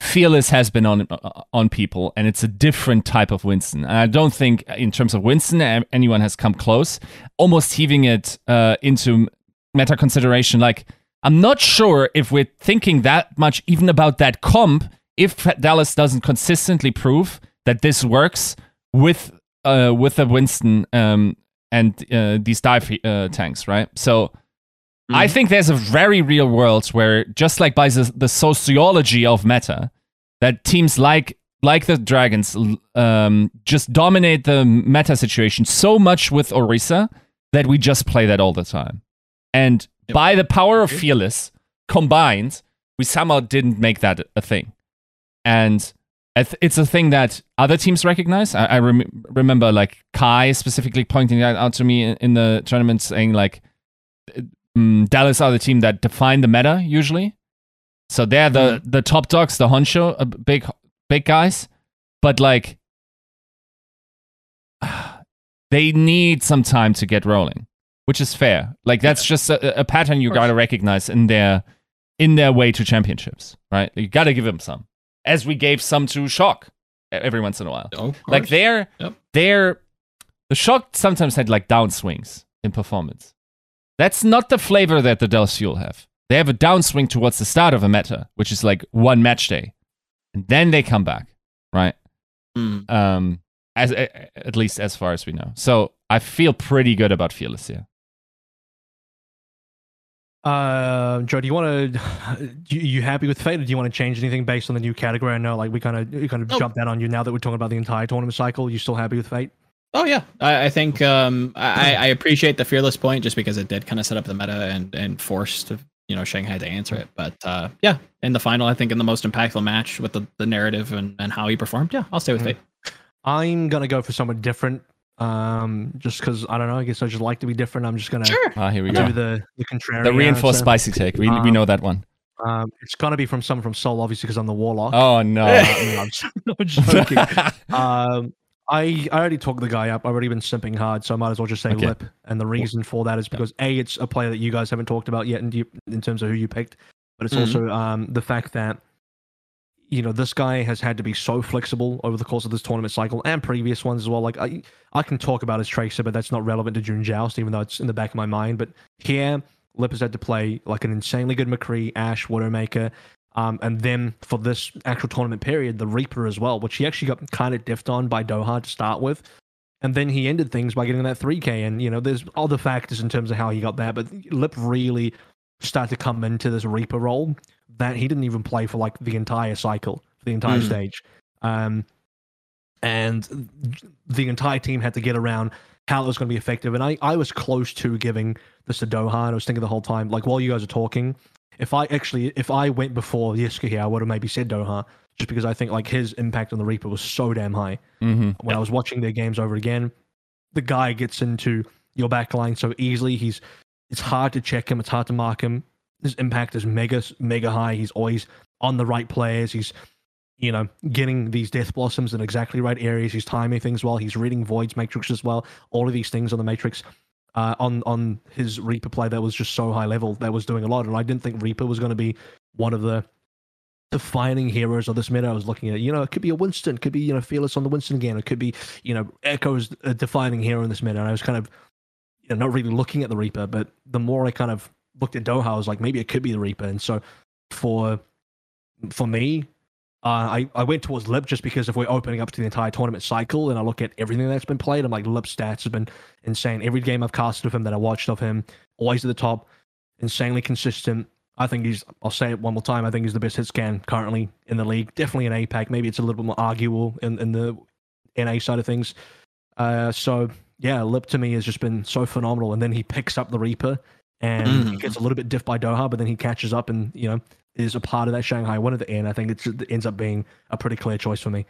fearless has been on uh, on people, and it's a different type of Winston. And I don't think, in terms of Winston, anyone has come close. Almost heaving it uh, into meta consideration. Like, I'm not sure if we're thinking that much even about that comp if Dallas doesn't consistently prove that this works with uh, with the Winston um, and uh, these dive uh, tanks, right? So. I Mhm. think there's a very real world where, just like by the, the sociology of meta, that teams like like the Dragons um, just dominate the meta situation so much with Orisa that we just play that all the time. And Yep. by the power of Fearless combined, we somehow didn't make that a thing. And it's a thing that other teams recognize. I, I rem- remember like Kai specifically pointing that out to me in, in the tournament, saying like mm, Dallas are the team that define the meta usually. So they're the the top dogs, the honcho, uh, big big guys. But like, they need some time to get rolling, which is fair. Like that's just a, a pattern you gotta recognize in their in their way to championships, right? You gotta give them some, as we gave some to Shock every once in a while Oh, like they're Yep. they're the shock sometimes had like downswings in performance that's not the flavor that the Dallas Fuel have they have a downswing towards the start of a meta which is like one match day and then they come back right Mm. um as at least as far as we know so i feel pretty good about fearless here Uh, Joe, do you want to? You, you happy with fate, or do you want to change anything based on the new category? I know, like we kind of we kind of Nope. jumped that on you. Now that we're talking about the entire tournament cycle, you still happy with fate? Oh yeah, I, I think um, I, I appreciate the fearless point just because it did kind of set up the meta and and forced you know Shanghai to answer it. But uh, yeah, in the final, I think in the most impactful match with the, the narrative and, and how he performed, yeah, I'll stay with. Fate. I'm gonna go for someone different. Um, just because I don't know. I guess I just like to be different. I'm just gonna Sure. ah here we do go the the contrarian. the reinforced answer. spicy take we, we Um, know that one. Um, it's gonna be from someone from Seoul, obviously, because I'm the warlock. Oh no Uh, no, I'm, just, I'm joking. um, I I already talked the guy up. I've already been simping hard, so I might as well just say Okay. Lip. And the reason for that is because a it's a player that you guys haven't talked about yet in you, in terms of who you picked, but it's Mhm. also um the fact that you know this guy has had to be so flexible over the course of this tournament cycle and previous ones as well. Like I I can talk about his tracer, but that's not relevant to June Joust, even though it's in the back of my mind. But here, Lip has had to play like an insanely good McCree, Ashe, Widowmaker. Um, and then for this actual tournament period, the Reaper as well, which he actually got kind of diffed on by Doha to start with. And then he ended things by getting that 3K. And, you know, there's other factors in terms of how he got there, But Lip really started to come into this Reaper role that he didn't even play for like the entire cycle, for the entire Mm. stage. Um, and the entire team had to get around how it was going to be effective. And I, I was close to giving this to Doha. And I was thinking the whole time, like while you guys are talking, if I actually, if I went before Yiska here, I would have maybe said Doha, just because I think like his impact on the Reaper was so damn high. hmm When I was watching their games over again, the guy gets into your back line so easily. He's it's hard to check him. It's hard to mark him. His impact is mega mega high. He's always on the right players. He's you know getting these death blossoms in exactly right areas. He's timing things well. He's reading voids matrix as well. All of these things on the matrix. Uh, on on his Reaper play that was just so high level that was doing a lot. And I didn't think Reaper was going to be one of the defining heroes of this meta. I was looking at, you know, it could be a Winston, could be you know Fearless on the Winston again, it could be you know Echo's a defining hero in this meta. And I was kind of you know not really looking at the Reaper, but the more I kind of looked at Doha, I was like, maybe it could be the Reaper. And so for for me, uh, I, I went towards Lip just because if we're opening up to the entire tournament cycle and I look at everything that's been played, I'm like, Lip stats have been insane. Every game I've casted of him that I watched of him, always at the top, insanely consistent. I think he's, I'll say it one more time, I think he's the best hit scan currently in the league. Definitely an APAC. Maybe it's a little bit more arguable in, in the NA side of things. Uh, so, yeah, Lip to me has just been so phenomenal. And then he picks up the Reaper and mm. he gets a little bit diff by Doha, but then he catches up and, you know, is a part of that Shanghai one at the end. I think it ends up being a pretty clear choice for me.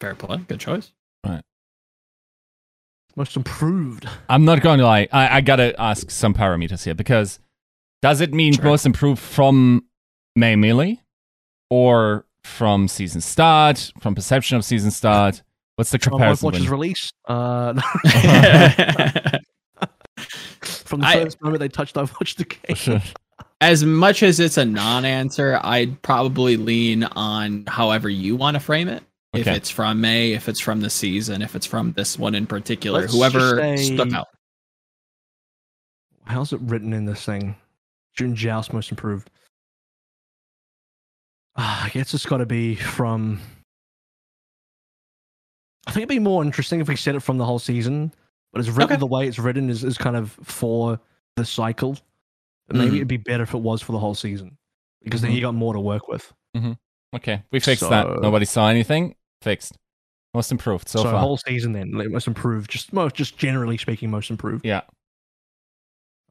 Fair play, good choice. Right. Most improved. I'm not going to lie. I, I gotta ask some parameters here because does it mean sure. most improved from May Melee or from season start, from perception of season start? What's the comparison? Overwatch's release. Uh, from the first I, moment they touched I've watched the game as much as it's a non-answer, I'd probably lean on however you want to frame it. Okay. If it's from May, if it's from the season, if it's from this one in particular, Let's whoever say, stuck out. How's it written in this thing? June Joust most improved. Uh, I guess it's got to be from. I think it'd be more interesting if we said it from the whole season, but it's written okay. the way it's written is, is kind of for the cycle. But maybe mm. it'd be better if it was for the whole season because mm-hmm. then you got more to work with. Mm-hmm. Okay, we fixed so, that. Nobody saw anything. Fixed. Most improved so, so far. whole season then most improved. Just most, just generally speaking, most improved. Yeah.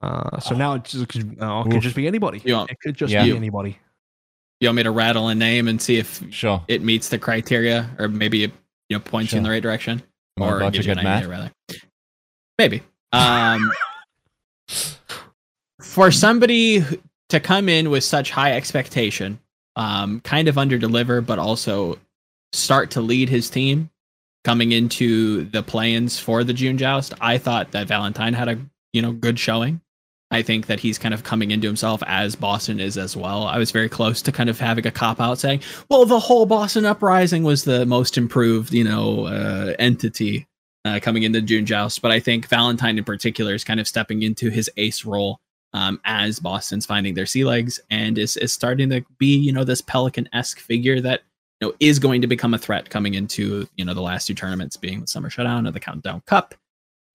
Uh, so oh. now it's just, oh, it could just be anybody. Want, it could just yeah. be anybody. You want me to rattle a name and see if sure. it meets the criteria, or maybe it you know points sure. you in the right direction, or gives you an idea rather? Maybe. Um, for somebody to come in with such high expectation, um, kind of under deliver, but also start to lead his team coming into the play-ins for the June Joust, I thought that Valentine had a you know good showing. I think that he's kind of coming into himself as Boston is as well. I was very close to kind of having a cop out saying, "Well, the whole Boston uprising was the most improved, you know, uh, entity uh, coming into June Joust." But I think Valentine in particular is kind of stepping into his ace role um, as Boston's finding their sea legs and is, is starting to be, you know, this Pelican esque figure that you know is going to become a threat coming into you know the last two tournaments being the Summer Showdown and the Countdown Cup.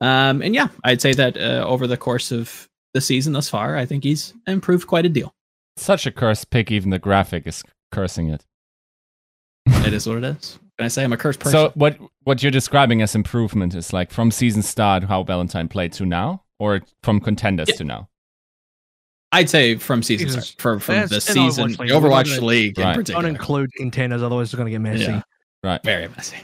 Um, and yeah, I'd say that uh, over the course of the season thus far, I think he's improved quite a deal. Such a cursed pick, even the graphic is cursing it. it is what it is. Can I say I'm a cursed person? So what what you're describing as improvement is like from season start how Valentine played to now, or from contenders yeah. to now? I'd say from season start, from from the season Overwatch League, Overwatch League right. in particular. Don't include contenders, otherwise it's going to get messy. Yeah. Right, very messy.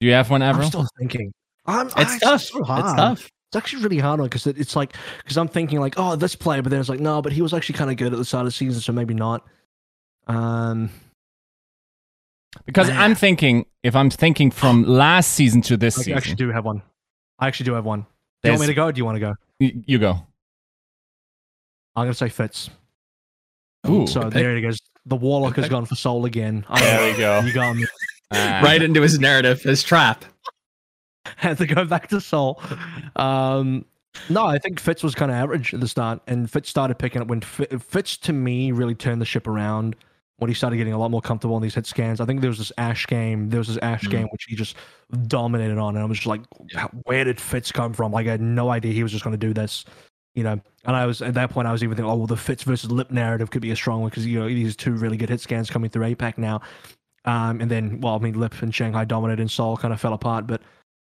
Do you have one, Avril? I'm still thinking. I'm, it's I, tough. It's, so it's tough. It's actually really hard because it, it's like because I'm thinking like, oh, this player, but then it's like, no, but he was actually kind of good at the start of the season, so maybe not. Um, because man. I'm thinking, if I'm thinking from last season to this I season, I actually do have one. I actually do have one. Do you want me to go? do you want to go? Y- you go. I'm gonna say Fits. Ooh, so there it goes. The Warlock has gone for Seoul again. there we go. You got me. Ah. right into his narrative, his trap. Had to go back to Seoul. Um, no, I think Fits was kind of average at the start, and Fits started picking up when Fits to me really turned the ship around when he started getting a lot more comfortable in these hit scans. I think there was this Ashe game. There was this Ashe mm. game which he just dominated on, and I was just like, where did Fits come from? Like I had no idea he was just going to do this you know, and I was at that point I was even thinking, oh well, the Fits versus Lip narrative could be a strong one because you know these two really good hit scans coming through APAC now, um, and then well, I mean Lip and Shanghai dominated and Seoul kind of fell apart, but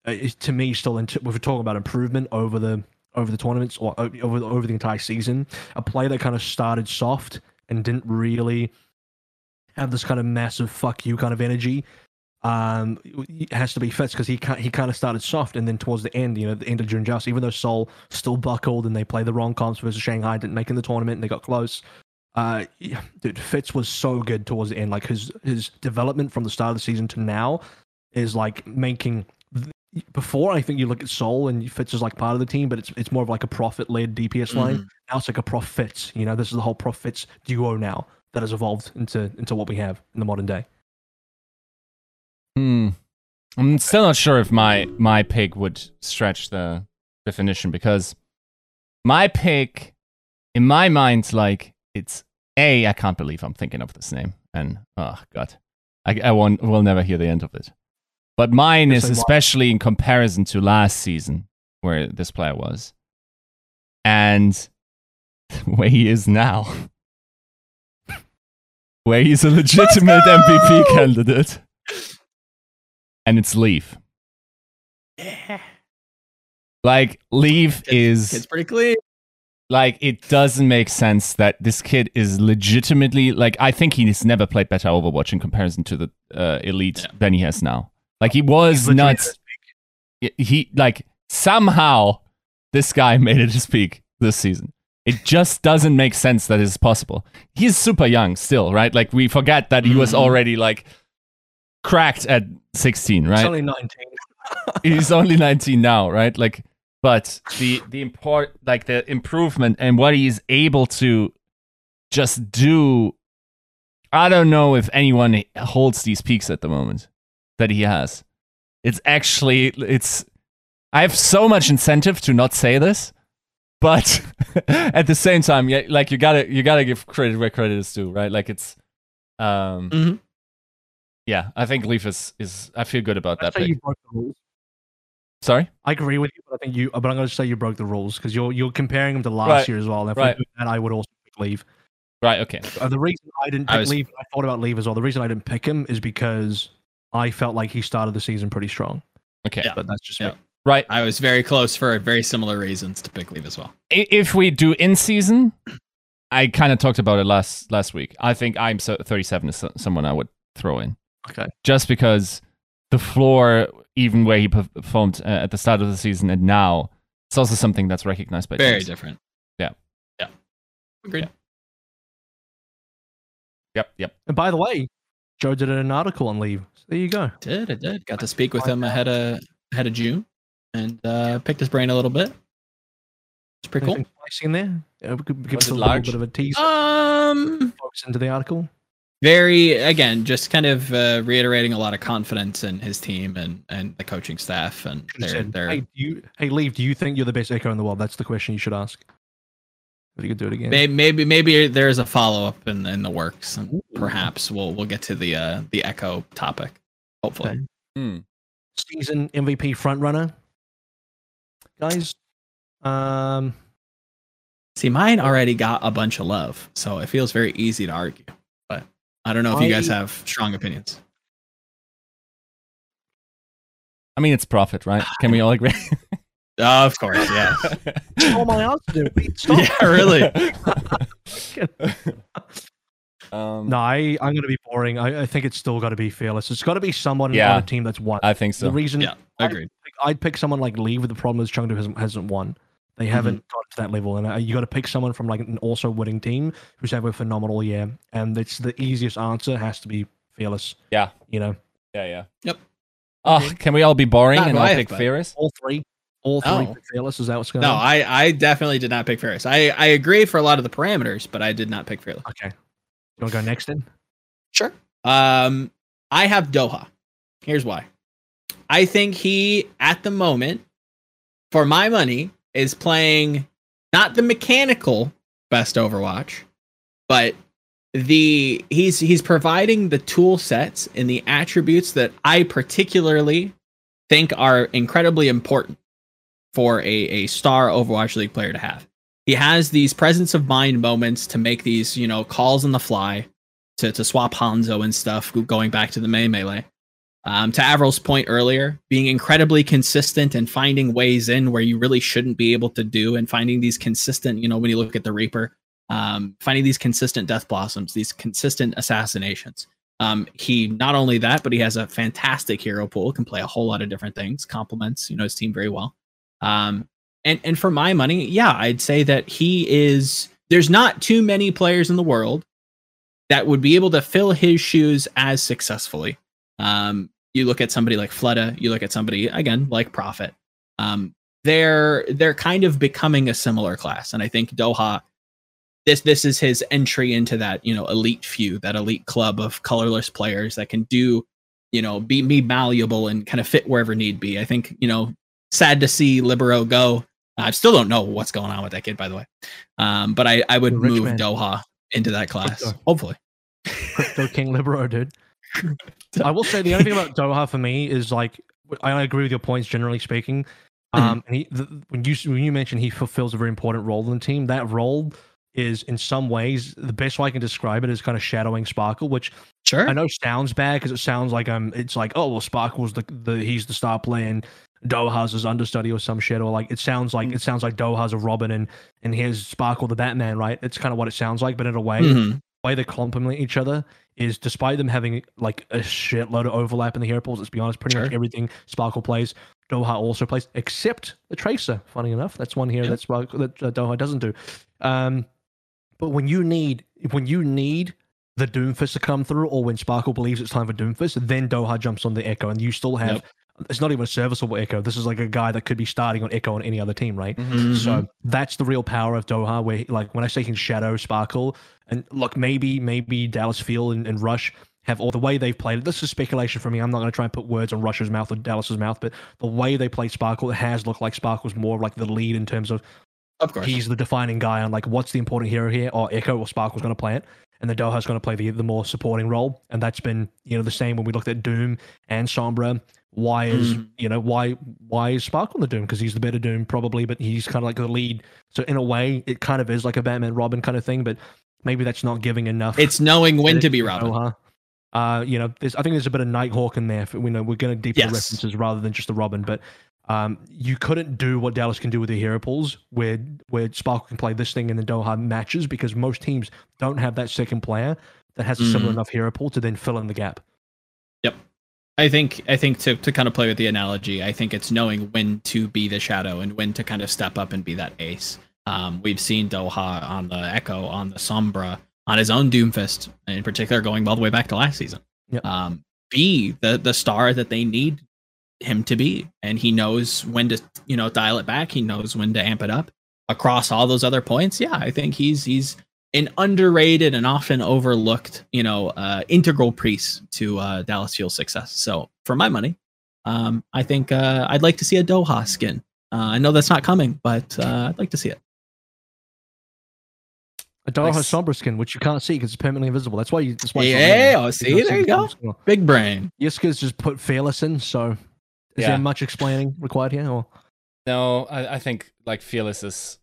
uh, to me still, in t- if we're talking about improvement over the over the tournaments or over over the entire season, a play that kind of started soft and didn't really have this kind of massive fuck you kind of energy um, has to be Fits because he he kind of started soft, and then towards the end, you know, the end of June Joust, even though Seoul still buckled and they played the wrong comps versus Shanghai, didn't make in the tournament, and they got close. Uh, yeah, dude, Fits was so good towards the end. Like his his development from the start of the season to now is like making before I think you look at Seoul and Fits is like part of the team, but it's it's more of like a profit led DPS line. Mhm. Now it's like a Prof Fits. You know, this is the whole Prof Fits duo now that has evolved into into what we have in the modern day. Hmm. I'm still not sure if my my pick would stretch the definition because my pick, in my mind, like it's a. I can't believe I'm thinking of this name, and oh god, I I won't will never hear the end of it. But mine is especially in comparison to last season where this player was, and where he is now, where he's a legitimate MVP candidate and it's Leave. Yeah. Like Leave is It's pretty clean. like it doesn't make sense that this kid is legitimately like I think he's never played better Overwatch in comparison to the uh, elite Yeah. than he has now. Like he was He's nuts. He like somehow this guy made it his peak this season. It just doesn't make sense that it's possible. He's super young still, right? Like we forget that he was Mhm. already like cracked at 16, It's right? only 19. he's only 19 now right like but the the import like the improvement and what he's able to just do i don't know if anyone holds these peaks at the moment that he has it's actually it's i have so much incentive to not say this but at the same time yeah like you gotta you gotta give credit where credit is due right like it's um Mhm. Yeah i think leaf is is i feel good about I'd that say pick. you broke the rules. sorry I agree with you, but I think you. But I'm going to say you broke the rules because you're you're comparing him to last Right, year as well. And if right. we do that, I would also pick leave. right okay Uh, the reason I didn't I was- leave, I thought about leave as well. The reason I didn't pick him is because I felt like he started the season pretty strong. okay Yeah. But that's just Yeah. me. right I was very close for very similar reasons to pick leave as well. If we do in season, I kind of talked about it last last week. I think I'm so 37 is someone I would throw in Okay. just because the floor, even where he performed uh, at the start of the season and now, it's also something that's recognized by Very teams. different. Yeah. Yeah. Agreed. Yep, yep. And by the way, Joe did an article on leave. So there you go. Did I did. Got to speak with him ahead of ahead of June and uh picked his brain a little bit. It's pretty cool. Anything spicy in there? Yeah, we could give Was us it a little bit of a teaser. Um Folks into the article. Very again just kind of uh, reiterating a lot of confidence in his team and and the coaching staff and Should've their, said, their hey, do you, hey, leave. Do you think you're the best echo in the world? That's the question you should ask. If you could do it again. May- maybe maybe there's a follow up in in the works and Ooh. perhaps we'll we'll get to the uh the echo topic hopefully Okay. Hmm. Season MVP frontrunner, guys. Um, see mine already got a bunch of love so it feels very easy to argue but i don't know if you guys have strong opinions I mean, it's profit, right? Can we all agree? Oh, of course yeah oh my answer, Pete. Stop. yeah really um, No, I, I'm going to be boring. I, I think it's still got to be fearless. It's got to be someone Yeah. on a team that's won. I think so. the reason yeah I'd agreed I'd pick someone like Lee, but the problem is Chengdu hasn't, hasn't won. They haven't got to that level, and uh, you got to pick someone from like an also winning team who's had a phenomenal year. And it's the easiest answer has to be fearless. Yeah. you know, Yeah, yeah. Yep. Oh, can we all be boring Not and who I'll I have, pick but- Ferris? all three, all three Oh. pick fearless. Is that what's going no on? i i definitely did not pick ferris i i agree for a lot of the parameters but i did not pick fearless Okay, you want to go next then? Sure. Um, I have Doha. Here's why. I think he, at the moment, for my money, is playing not the mechanical best Overwatch, but the he's he's providing the tool sets and the attributes that I particularly think are incredibly important for a, a star Overwatch League player to have. He has these presence of mind moments to make these, you know, calls on the fly to, to swap Hanzo and stuff, going back to the May Melee. Um, to Avril's point earlier, being incredibly consistent and finding ways in where you really shouldn't be able to do, and finding these consistent, you know, when you look at the Reaper, um, finding these consistent Death Blossoms, these consistent assassinations. Um, he not only that, but he has a fantastic hero pool, can play a whole lot of different things, complements, you know, his team very well. Um, and and for my money, yeah, I'd say that he is. There's not too many players in the world that would be able to fill his shoes as successfully. Um, you look at somebody like Fleta, you look at somebody again like Profit. Um, they're they're kind of becoming a similar class, and I think Doha. This this is his entry into that you know elite few, that elite club of colorless players that can do, you know, be be malleable and kind of fit wherever need be. I think you know, sad to see Libero go. I still don't know what's going on with that kid, by the way. Um, but I I would move man. Doha into that class, Crypto. hopefully. Crypto King Libero, dude. I will say the only thing about Doha for me is like I agree with your points generally speaking. Um, and he the, when you when you mentioned he fulfills a very important role in the team, that role is in some ways the best way I can describe it is kind of shadowing Sparkle, which Sure. I know sounds bad because it sounds like um it's like oh well Sparkle's the the he's the star player and Doha's his understudy or some shit or like it sounds like it sounds like Doha's a Robin and and here's Sparkle the Batman right? It's kind of what it sounds like, but in a way Mhm. Way they complement each other is despite them having like a shitload of overlap in the hero pools, let's be honest, pretty much everything Sparkle plays, Doha also plays, except the Tracer. Funny enough, that's one here Yeah. that Sparkle that uh, Doha doesn't do. Um, but when you need when you need the Doomfist to come through, or when Sparkle believes it's time for Doomfist, then Doha jumps on the Echo, and you still have. Yep. It's not even a serviceable Echo. This is like a guy that could be starting on Echo on any other team, right? Mhm. So that's the real power of Doha. Where like when I say he can shadow Sparkle, and look, maybe maybe Dallas Fuel and, and Rush have all the way they've played it. This is speculation for me. I'm not going to try and put words on Rush's mouth or Dallas's mouth, but the way they play Sparkle, it has looked like Sparkle's more like the lead in terms of of course. he's the defining guy on like what's the important hero here, or Echo or Sparkle's going to play it, and the Doha's going to play the the more supporting role, and that's been you know the same when we looked at Doom and Sombra. Why is Mm. you know why why is Sparkle the Doom? Because he's the better Doom probably, but he's kind of like the lead. So in a way, it kind of is like a Batman Robin kind of thing, but maybe that's not giving enough. it's knowing when to be Robin. Doha. Uh, you know, there's, I think there's a bit of Nighthawk in there. For, we know we're going to deep the Yes. references rather than just the Robin, but um, you couldn't do what Dallas can do with the hero pools, where where Sparkle can play this thing in the Doha matches because most teams don't have that second player that has a similar Mhm. enough hero pool to then fill in the gap. I think I think to to kind of play with the analogy, I think it's knowing when to be the shadow and when to kind of step up and be that ace. Um, we've seen Doha on the Echo, on the Sombra, on his own Doomfist, in particular, going all the way back to last season. Yep. Um, be the the star that they need him to be, and he knows when to you know dial it back. He knows when to amp it up across all those other points. Yeah, I think he's he's an underrated and often overlooked, you know, uh, integral piece to uh, Dallas Fuel's success. So for my money, um, I think uh, I'd like to see a Doha skin. Uh, I know that's not coming, but uh, I'd like to see it. A Doha Nice. Sombra skin, which you can't see because it's permanently invisible. That's why you. That's why. it's Yeah, there. oh, You see, don't there you go. skin. Big brain. Yiska's just put fearless in. So, is Yeah. there much explaining required here? Or No, I, I think like Fearless is.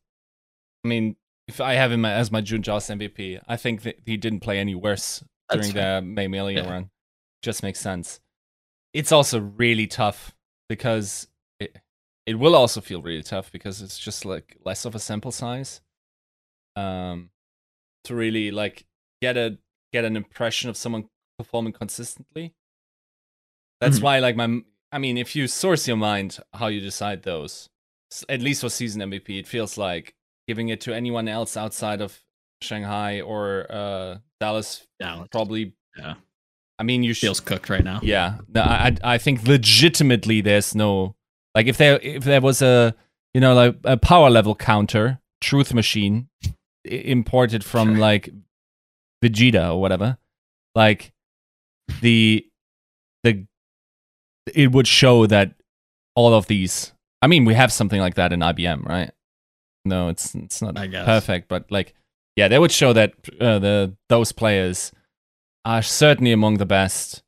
I mean, if I have him as my June Joust MVP, I think that he didn't play any worse during the May Melee Yeah. run. Just makes sense. It's also really tough because it it will also feel really tough because it's just like less of a sample size. Um, to really like get a get an impression of someone performing consistently. That's Mhm. why, like my, I mean, if you source your mind how you decide those, at least for season MVP, it feels like giving it to anyone else outside of Shanghai or uh, Dallas. Dallas Probably, Yeah. I mean, you should. feels cooked right now. Yeah, no, I I I think legitimately there's no like if there if there was a you know like a power level counter truth machine imported from Sure. like Vegeta or whatever, like the the it would show that all of these. I mean, we have something like that in IBM, right? No, it's it's not perfect, but like yeah, they would show that uh, the those players are certainly among the best,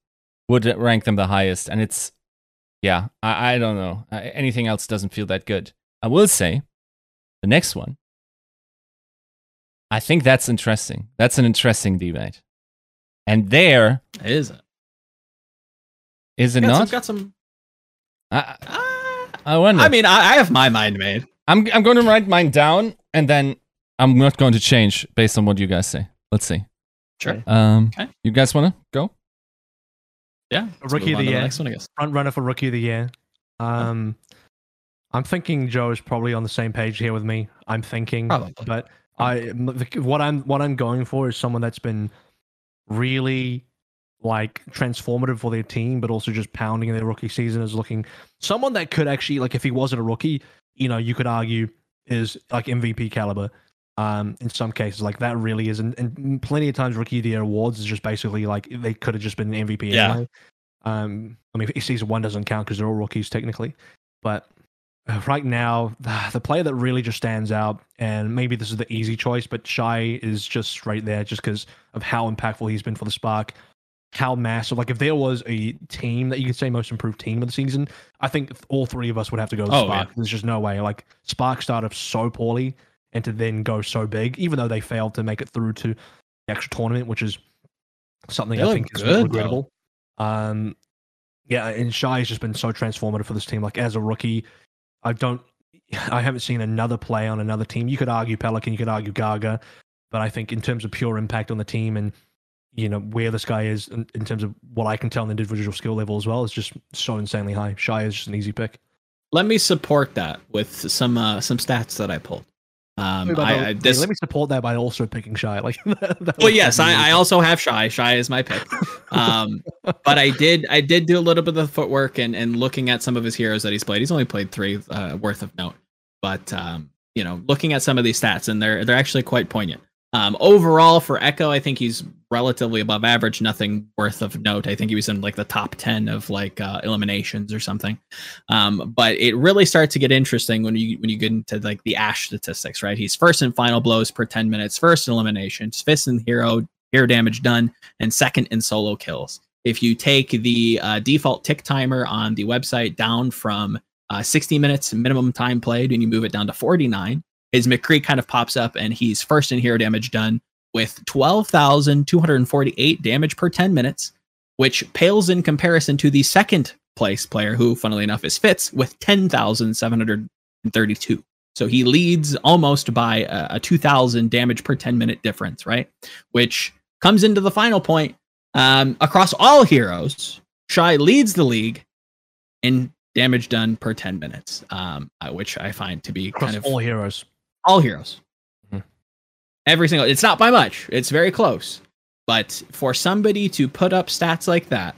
would rank them the highest, and it's yeah, I, I don't know. Uh, anything else doesn't feel that good. I will say, the next one, I think that's interesting. That's an interesting debate, and there Is it? is it Got some, not? got some. I, Ah, I wonder. I mean, I, I have my mind made. I'm I'm going to write mine down, and then I'm not going to change based on what you guys say. Let's see. Sure. Um, Okay. you guys want to go? Yeah. let's Rookie of the to year. next one, I guess. front runner for rookie of the year. Um, I'm thinking Joe is probably on the same page here with me. I'm thinking, Probably. but I m- the- what I'm what I'm going for is someone that's been really like transformative for their team, but also just pounding in their rookie season is looking someone that could actually like if he wasn't a rookie, you know, you could argue is like MVP caliber. Um, in some cases, like that really is, and, and plenty of times rookie of the year awards is just basically like they could have just been an MVP Yeah. anyway. Um, I mean, season one doesn't count because they're all rookies technically, but uh, right now the, the player that really just stands out, and maybe this is the easy choice, but Shy is just right there just because of how impactful he's been for the Spark, how massive. Like if there was a team that you could say most improved team of the season, I think all three of us would have to go with Oh, Spark. There's just no way. Like Spark started so poorly and to then go so big, even though they failed to make it through to the actual tournament, which is something They I think is good, though. regrettable. Um, yeah, and Shy has just been so transformative for this team. Like as a rookie, I don't, I haven't seen another play on another team. You could argue Pelican, you could argue Gaga, but I think in terms of pure impact on the team and you know where this guy is in, in terms of what I can tell on the individual skill level as well is just so insanely high. Shy is just an easy pick. Let me support that with some uh, some stats that I pulled. Um, I, I'll- this, let me support that by also picking Shy. Like, well, yes, I, I also have shy. Shy is my pick. Um, but I did I did do a little bit of the footwork and and looking at some of his heroes that he's played. He's only played three uh, worth of note, but um, you know, looking at some of these stats and they're they're actually quite poignant. Um, overall for Echo, I think he's relatively above average. Nothing worth of note. I think he was in like the top ten of like uh, eliminations or something. Um, but it really starts to get interesting when you when you get into like the Ashe statistics, right? He's first in final blows per ten minutes, first in eliminations, fifth in hero hero damage done, and second in solo kills. If you take the uh, default tick timer on the website down from uh, 60 minutes minimum time played and you move it down to 49, his McCree kind of pops up and he's first in hero damage done with 12,248 damage per 10 minutes, which pales in comparison to the second place player, who, funnily enough, is Fitz, with 10,732. So he leads almost by a, a 2,000 damage per 10 minute difference, right? Which comes into the final point. Um, across all heroes, Shy leads the league in damage done per 10 minutes, um, uh, which I find to be across kind of all heroes. all heroes. Every single. It's not by much. It's very close. But for somebody to put up stats like that,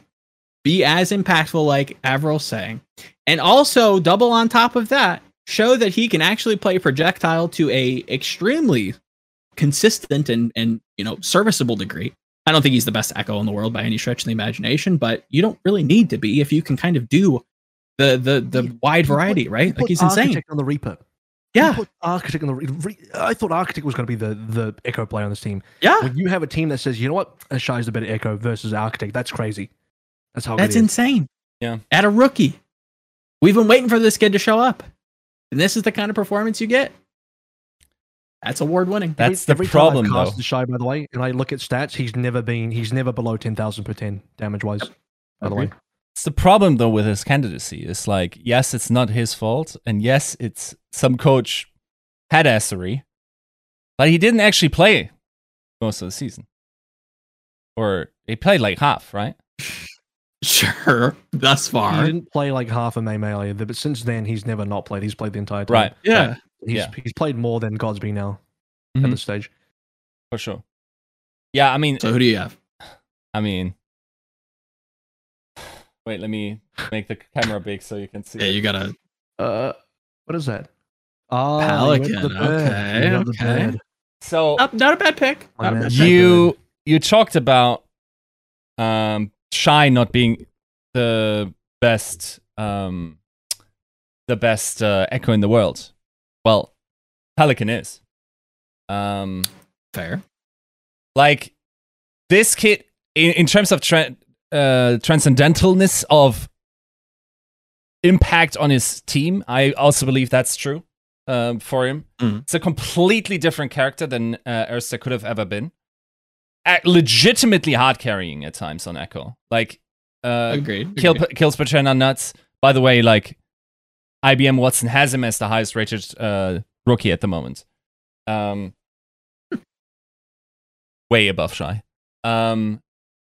be as impactful, like Avril's saying, and also double on top of that, show that he can actually play projectile to a extremely consistent and and you know serviceable degree. I don't think he's the best echo in the world by any stretch of the imagination, but you don't really need to be if you can kind of do the the the wide variety, right? Like he's insane. On the Reaper. He Yeah, put Architect on the Re- Re- I thought Architect was going to be the the Echo player on this team. yeah. When you have a team that says, you know what, Shy's the better Echo versus Architect, that's crazy. That's how That's good he is. insane. Yeah. At a rookie. We've been waiting for this kid to show up. And this is the kind of performance you get. That's award winning. Every- That's the every problem, time I've though. casted Shy, by the way, and I look at stats, he's never been, he's never below 10,000 per 10 damage wise, by the way. Agreed. It's the problem though with his candidacy. It's like, yes, it's not his fault, and yes, it's some coach had assery, but he didn't actually play most of the season, or he played like half, right? Sure. Thus far. He didn't play like half a May Melee, but since then, he's never not played. He's played the entire time. Right. Yeah. right, He's, Yeah. he's played more than Godsb now at Mhm. this stage. for sure. Yeah, I mean, So who do you have? I mean, wait, let me make the camera big so you can see. Yeah, you gotta Uh, what is that? Oh, Pelican, okay, okay. So not, not a bad pick. My Not a man. bad pick. you you talked about um shy not being the best um the best uh, echo in the world well pelican is um Fair. like this kid in, in terms of tra- uh transcendentalness of impact on his team. I also believe that's true um, for him. Mhm. it's a completely different character than uh, could have ever been. Uh, legitimately hard carrying at times on echo. Like uh Agreed. kill, agreed. kills are nuts. By the way like ibm watson has him as the highest rated uh rookie at the moment. Um way above shy um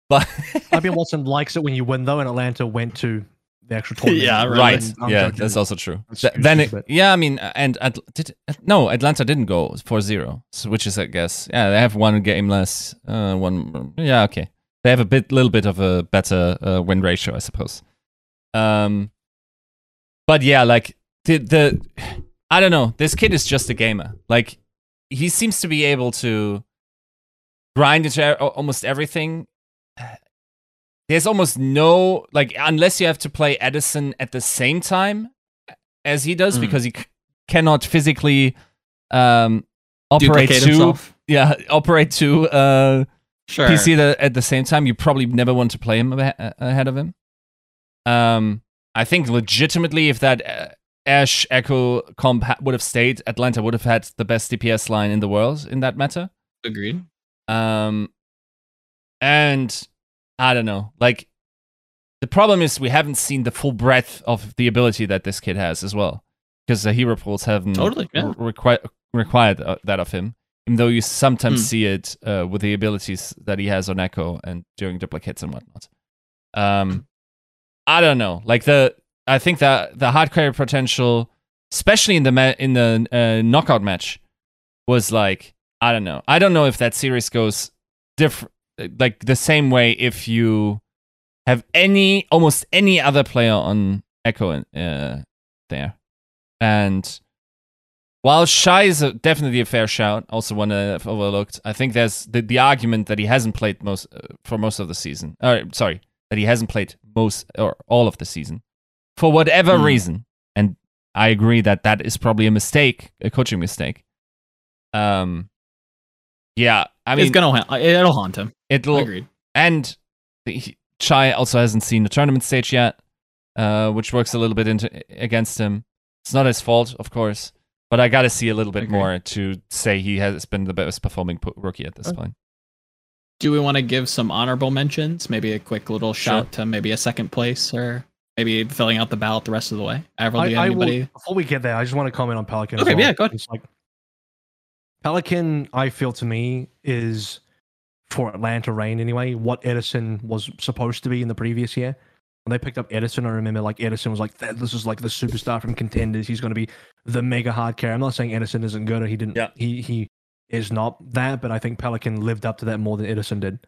but IBM Watson likes it when you win, though, and Atlanta went to the actual tournament. Yeah, rather right than yeah unjudged. that's also true That's Th- then it, yeah i mean and At- did no atlanta didn't go for zero so which is i guess yeah they have one game less uh one yeah okay They have a bit, little bit of a better uh, win ratio, I suppose. Um, but yeah, like the the, I don't know. This kid is just a gamer. Like he seems to be able to grind into almost everything. There's almost no like unless you have to play Edison at the same time as he does Mm. because he c- cannot physically um operate Duplicate two himself. yeah operate two uh Sure. PC the, at the same time, you probably never want to play him ahe- ahead of him. Um, I think legitimately, if that uh, Ashe Echo comp ha- would have stayed, Atlanta would have had the best DPS line in the world in that matter. Agreed. Um, and I don't know, like the problem is we haven't seen the full breadth of the ability that this kid has as well, because the hero pools haven't Totally, yeah. re- requi- required uh, that of him. Even though you sometimes Hmm. see it uh, with the abilities that he has on Echo and during duplicates and whatnot. Um, I don't know, like the I think that the hard carry potential, especially in the ma- in the uh, knockout match, was like I don't know. I don't know if that series goes different, like the same way if you have any almost any other player on Echo in, uh, there, and while Shy is a, definitely a fair shout, also one I've overlooked. I think there's the, the argument that he hasn't played most uh, for most of the season. Or sorry, that he hasn't played most or all of the season for whatever Hmm. reason, and I agree that that is probably a mistake, a coaching mistake. Um, yeah, I mean, it's gonna ha- it'll haunt him. it'll Agreed. and he, Shy also hasn't seen the tournament stage yet, uh, which works a little bit into against him. It's not his fault, of course, but I got to see a little bit Agree. more to say he has been the best performing rookie at this Okay. point. Do we want to give some honorable mentions? Maybe a quick little shout to maybe a second place or maybe filling out the ballot the rest of the way. Avril, do I, have I will, before we get there, I just want to comment on Pelican. as Okay, well. yeah, go ahead. It's like Pelican, I feel to me is for Atlanta Reign anyway. What Edison was supposed to be in the previous year. When they picked up Edison, I remember like Edison was like, "This is like the superstar from contenders. He's going to be the mega hard carry." I'm not saying Edison isn't good or he didn't. Yeah. He he is not that, but I think Pelican lived up to that more than Edison did.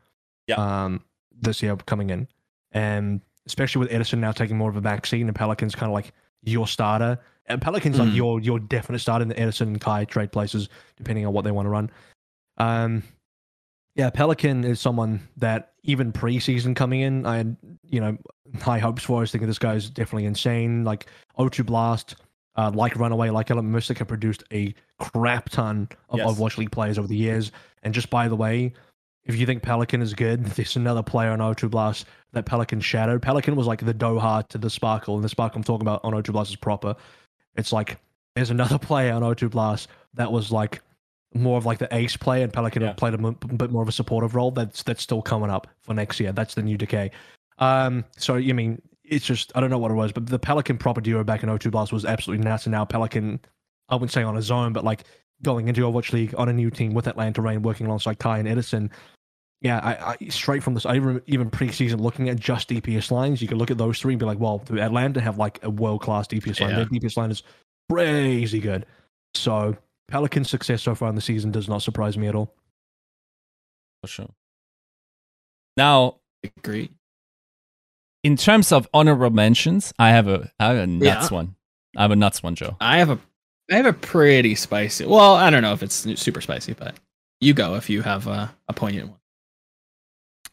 Yeah. Um, this year coming in, and especially with Edison now taking more of a backseat, and Pelican's kind of like your starter. And Pelican's like Mhm. your your definite starter in the Edison and Kai trade places, depending on what they want to run. Um, yeah, Pelican is someone that even preseason coming in, I had you know high hopes for. I was thinking this guy's definitely insane. Like O2 Blast, uh, like Runaway, like Element Mystic have produced a crap ton of Yes. Overwatch League players over the years. And just by the way, if you think Pelican is good, there's another player on O2 Blast that Pelican shadowed. Pelican was like the Doha to the Sparkle, and the Sparkle I'm talking about on O2 Blast is proper. It's like there's another player on O2 Blast that was like more of like the ace player, and Pelican Yeah. played a m- bit more of a supportive role. That's that's still coming up for next year. That's the new decay. Um, so I mean, it's just I don't know what it was, but the Pelican proper duo back in O2 Blast was absolutely nuts, and now Pelican, I wouldn't say on his own, but like going into Overwatch League on a new team with Atlanta Reign working alongside Kai and Edison. Yeah, I, I straight from this, I even, even preseason looking at just DPS lines, you could look at those three and be like, well, Atlanta have like a world class DPS line. Yeah. Their DPS line is crazy good. So Pelican's success so far in the season does not surprise me at all. For sure. Now, agree. in terms of honorable mentions, I have a I have a nuts Yeah. one. I have a nuts one, Joe. I have a I have a pretty spicy. Well, I don't know if it's super spicy, but you go if you have a, a poignant one.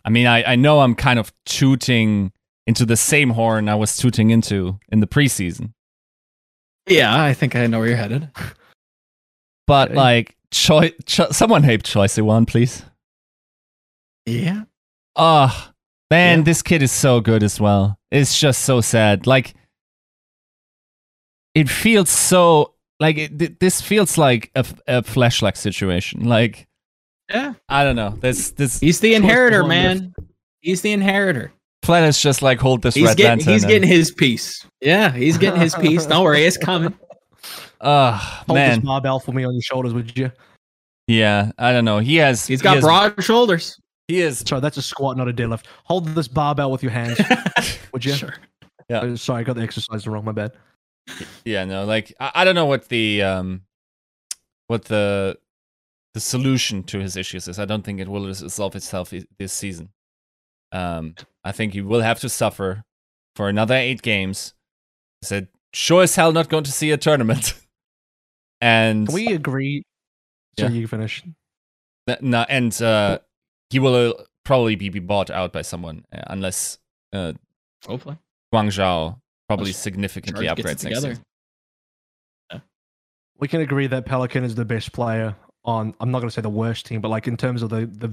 I mean, I, I know I'm kind of tooting into the same horn I was tooting into in the preseason. Yeah, I think I know where you're headed. But Okay. like, choi- cho- someone hate ChoiSehwan, please. Yeah. Oh man, Yeah. this kid is so good as well. It's just so sad. Like, it feels so like it, th- this feels like a, a flashlight situation. Like, Yeah. I don't know. This this He's the inheritor, one man. He's the inheritor. planet's just like hold this He's red getting lantern. he's and- getting his piece. Yeah, he's getting his piece. Don't worry, it's coming. Ugh, Hold man. this barbell for me on your shoulders, would you? Yeah, I don't know. He has he's got has- broad shoulders. He is. Sorry, that's a squat, not a deadlift. Hold this barbell with your hands, would you? Sure. Yeah. Uh, Sorry, I got the exercise wrong. My bad. Yeah, no. Like I, I don't know what the um, what the the solution to his issues is. I don't think it will resolve itself this season. Um, I think he will have to suffer for another eight games. He said, sure as hell not going to see a tournament. and Can we agree? So Yeah. you finish. Th- No, and uh, he will uh, probably be, be bought out by someone uh, unless uh, Hopefully. Guangzhou probably Unless significantly Charge upgrades next together. season. We can agree that Pelican is the best player on. I'm not going to say the worst team, but like in terms of the the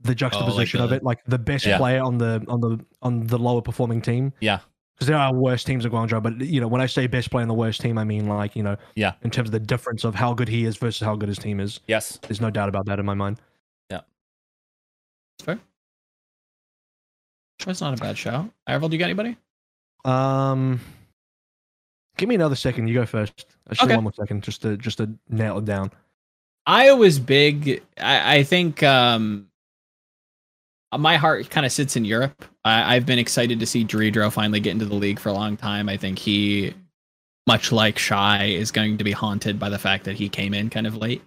the juxtaposition of the- it, like the best Yeah. player on the on the on the lower performing team. Yeah. because there are worse teams in Guangzhou, but you know when I say best player on the worst team, I mean like you know Yeah. in terms of the difference of how good he is versus how good his team is. Yes. There's no doubt about that in my mind. Yeah. Fair. That's not a bad shout. Irevold, you got anybody? Um, give me another second. You go first. Actually, Okay. one more second, just to just to nail it down. Iowa's big. I, I think um, my heart kind of sits in Europe. I, I've been excited to see Dridro finally get into the league for a long time. I think he, much like Shy, is going to be haunted by the fact that he came in kind of late.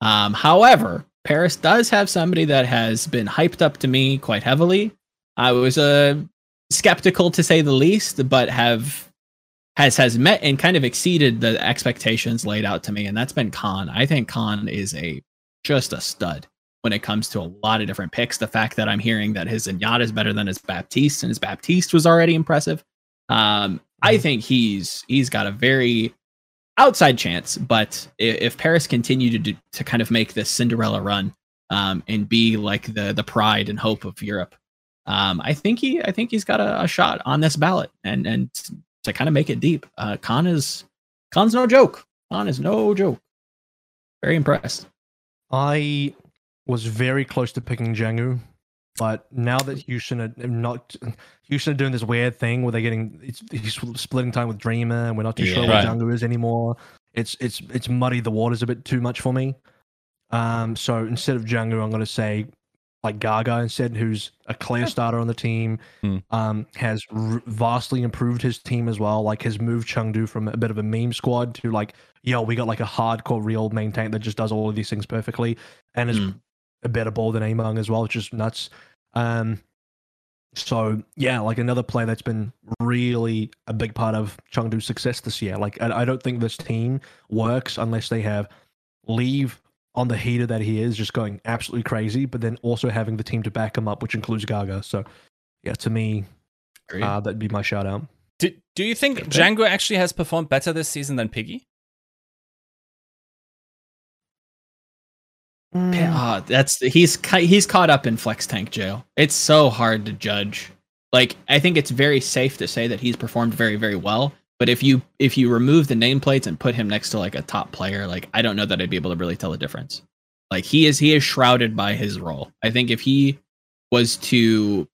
Um, however, Paris does have somebody that has been hyped up to me quite heavily. I was uh, skeptical to say the least, but have has has met and kind of exceeded the expectations laid out to me, and that's been Khan. I think Khan is a just a stud when it comes to a lot of different picks. The fact that I'm hearing that his Zenyatta is better than his Baptiste, and his Baptiste was already impressive. Um, I Mhm. think he's he's got a very outside chance, but if, if Paris continue to do, to kind of make this Cinderella run um, and be like the the pride and hope of Europe, um, I think he I think he's got a, a shot on this ballot and and to kind of make it deep. Uh, Khan is Khan's no joke. Khan is no joke. Very impressed. I was very close to picking Jjanggu, but now that Houston are not Houston are doing this weird thing where they're getting it's, he's splitting time with Dreamer, and we're not too sure Yeah. what Right. Jjanggu is anymore. It's it's it's muddied the waters a bit too much for me. Um, so instead of Jjanggu, I'm going to say like Gaga instead, who's a clear starter on the team. Hmm. Um, has r- vastly improved his team as well. Like has moved Chengdu from a bit of a meme squad to like, yo, we got like a hardcore real main tank that just does all of these things perfectly, and is Hmm. a better ball than Ameng as well, which is nuts. Um, so yeah, like another player that's been really a big part of Chengdu's success this year. Like I, I don't think this team works unless they have leave on the heater that he is, just going absolutely crazy, but then also having the team to back him up, which includes Gaga. So yeah, to me, uh, that'd be my shout out. Do, do you think Okay. Jjanggu actually has performed better this season than Piggy? Ah, that's he's he's caught up in flex tank jail. It's so hard to judge. Like I think it's very safe to say that he's performed very very well. But if you if you remove the nameplates and put him next to like a top player, like I don't know that I'd be able to really tell the difference. Like he is he is shrouded by his role. I think if he was to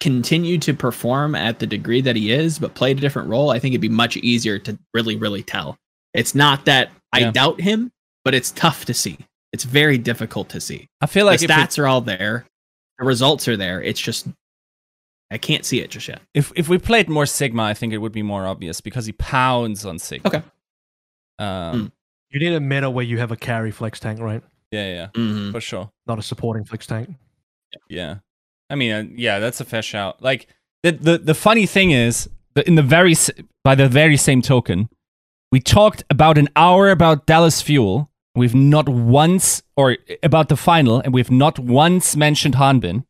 continue to perform at the degree that he is, but played a different role, I think it'd be much easier to really really tell. It's not that I doubt him, but it's tough to see. It's very difficult to see I feel like the stats are all there, the results are there. It's just I can't see it just yet. if if we played more Sigma, I think it would be more obvious because he pounds on Sigma. Okay. Um, Hmm. You need a meta where you have a carry flex tank, right? Yeah, yeah, Mm-hmm. for sure. Not a supporting flex tank. Yeah, I mean, uh, yeah, that's a fair shout. Like the the the funny thing is, that in the very by the very same token, we talked about an hour about Dallas Fuel. We've not once or about the final, and we've not once mentioned Hanbin.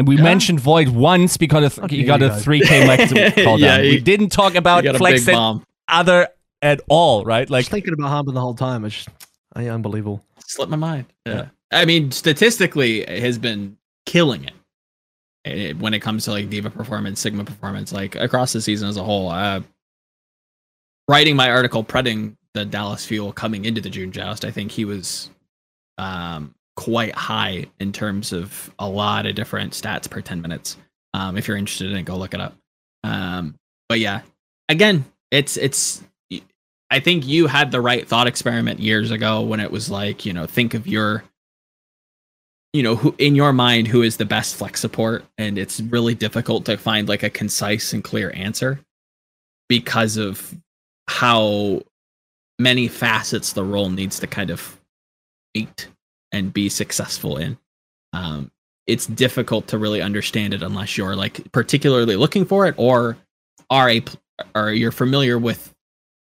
And we Yeah. mentioned Void once because How he got a guys. 3k like call Yeah, down. he- we didn't talk about got Flex and other at all, right? Like Like, thinking about Hanbin the whole time. It's just uh, unbelievable. Slipped my mind. Yeah. Yeah. I mean, statistically, it has been killing it. Eh, when it comes to like D.Va performance, Sigma performance, like across the season as a whole. Uh, writing my article, predding the Dallas Fuel coming into the June Joust, I think he was um, quite high in terms of a lot of different stats per 10 minutes. Um, if you're interested in it, go look it up. Um, but yeah, again, it's it's. I think you had the right thought experiment years ago when it was like, you know, think of your, you know, who in your mind who is the best flex support, and it's really difficult to find like a concise and clear answer because of how many facets the role needs to kind of meet and be successful in. Um, it's difficult to really understand it unless you're like particularly looking for it or are a or you're familiar with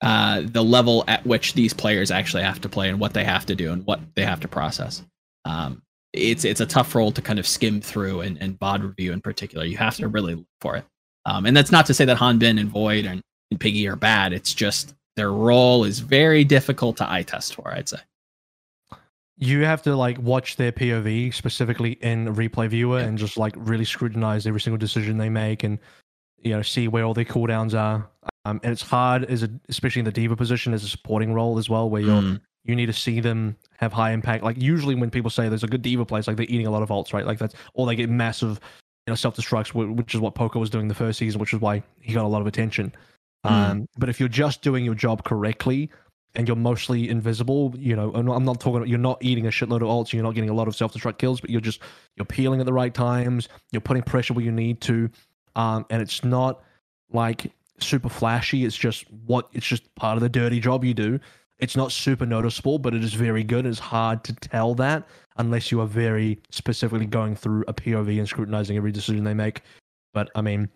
uh, the level at which these players actually have to play and what they have to do and what they have to process. Um, it's it's a tough role to kind of skim through and, and VOD review in particular. You have to really look for it. Um, and that's not to say that Hanbin and Void and, and Piggy are bad. It's just their role is very difficult to eye test for, I'd say. You have to like watch their POV specifically in replay viewer Yeah. and just like really scrutinize every single decision they make and you know see where all their cooldowns are. Um, and it's hard as a especially in the D.Va position as a supporting role as well, where you're Mm. you need to see them have high impact. Like usually when people say there's a good D.Va place, like they're eating a lot of ults, right? Like that's or they get massive, you know, self destructs, which is what Poko was doing the first season, which is why he got a lot of attention. Mm. Um, but if you're just doing your job correctly and you're mostly invisible, you know, I'm not, talking. You're not eating a shitload of ults. You're not getting a lot of self destruct kills, but you're just you're peeling at the right times. You're putting pressure where you need to, um, and it's not like super flashy. It's just what it's just part of the dirty job you do. It's not super noticeable, but it is very good. It's hard to tell that unless you are very specifically going through a POV and scrutinizing every decision they make. But I mean,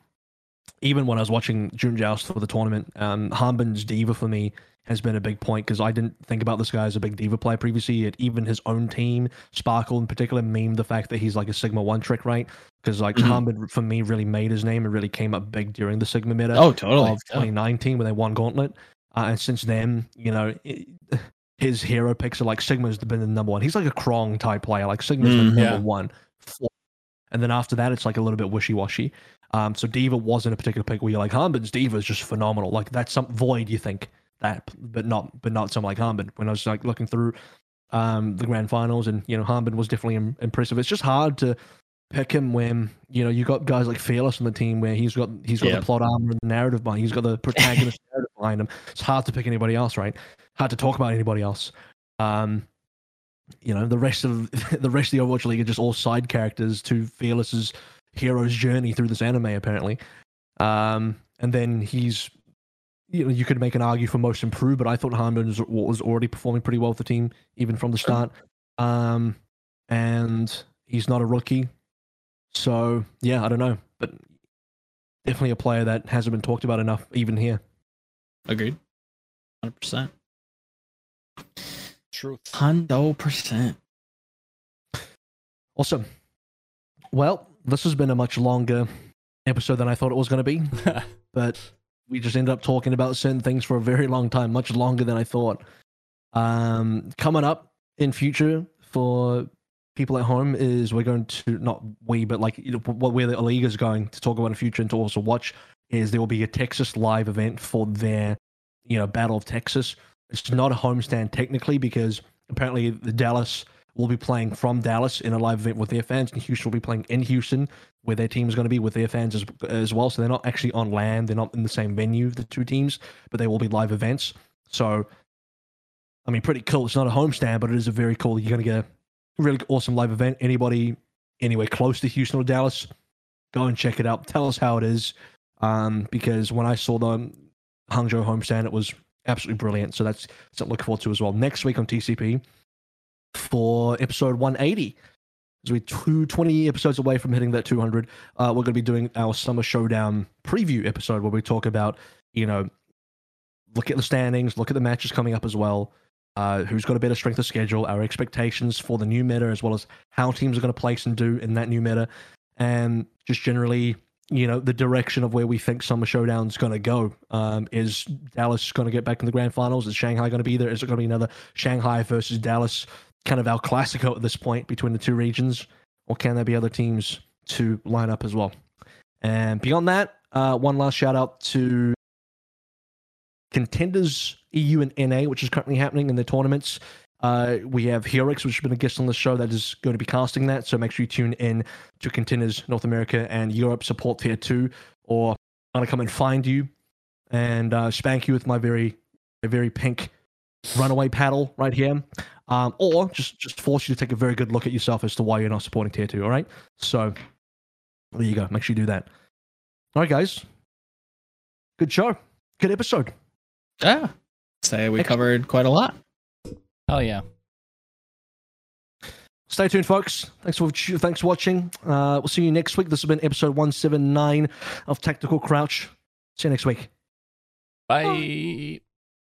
even when I was watching June Joust for the tournament, um, Hanbin's D.Va for me has been a big point because I didn't think about this guy as a big D.Va player previously. Yet even his own team, Sparkle in particular, memed the fact that he's like a Sigma one trick, right? Because like. Hanbin for me really made his name and really came up big during the Sigma meta Oh, totally. of 2019 when they won Gauntlet. Uh, and since then, you know, it, his hero picks are like Sigma's been the number one. He's like a Krong type player. Like Sigma's the Mhm. number one. For- And then after that, it's like a little bit wishy washy. Um, so D.Va wasn't a particular pick where you're like Hanbin's D.Va is just phenomenal. Like that's some void you think that, but not, but not someone like Hanbin. When I was like looking through um the grand finals, and you know Hanbin was definitely Im- impressive. It's just hard to pick him when you know you got guys like Fearless on the team where he's got he's got Yeah. the plot armor and the narrative behind. He's got the protagonist narrative behind him. It's hard to pick anybody else, right? Hard to talk about anybody else. Um, you know, the rest of the rest of the Overwatch League are just all side characters to Fearless's hero's journey through this anime, apparently. Um, and then he's, you know, you could make an argue for most improved, but I thought Hanbin was, was already performing pretty well with the team even from the start. Um, and he's not a rookie, so yeah, I don't know, but definitely a player that hasn't been talked about enough even here. Agreed. 100%. Truth. 100%. Awesome. Well, this has been a much longer episode than I thought it was going to be, but we just ended up talking about certain things for a very long time, much longer than I thought. Um, coming up in future for people at home is we're going to not we, but like you know, what where the league is going to talk about in future and to also watch is there will be a Texas live event for their you know Battle of Texas. It's not a homestand technically because apparently the Dallas will be playing from Dallas in a live event with their fans, and Houston will be playing in Houston where their team is going to be with their fans as, as well. So they're not actually on land; they're not in the same venue, the two teams, but they will be live events. So, I mean, pretty cool. It's not a homestand, but it is a very cool. You're going to get a really awesome live event. Anybody anywhere close to Houston or Dallas, go and check it out. Tell us how it is, um, because when I saw the Hangzhou homestand, it was absolutely brilliant. So that's something to look forward to as well. Next week on TCP for episode 180. As we're two, 20 episodes away from hitting that 200, uh, we're going to be doing our Summer Showdown preview episode where we talk about, you know, look at the standings, look at the matches coming up as well, uh, who's got a better strength of schedule, our expectations for the new meta, as well as how teams are going to place and do in that new meta, and just generally, you know, the direction of where we think Summer Showdown's going to go. Um, is Dallas going to get back in the grand finals? Is Shanghai going to be there? Is it going to be another Shanghai versus Dallas kind of El Clasico at this point between the two regions? Or can there be other teams to line up as well? And beyond that, uh, one last shout out to contenders EU and NA, which is currently happening in the tournaments. Uh, we have Helix, which has been a guest on the show that is going to be casting that. So make sure you tune in to Contenders North America and Europe support tier two, or I'm gonna come and find you and uh, spank you with my very, very pink runaway paddle right here, um, or just just force you to take a very good look at yourself as to why you're not supporting tier two. All right, so there you go. Make sure you do that. All right, guys. Good show. Good episode. Yeah. Say we Excellent. covered quite a lot. Oh yeah. stay tuned, folks. Thanks for thanks for watching. Uh, we'll see you next week. This has been episode one seven nine of Tactical Crouch. See you next week. Bye.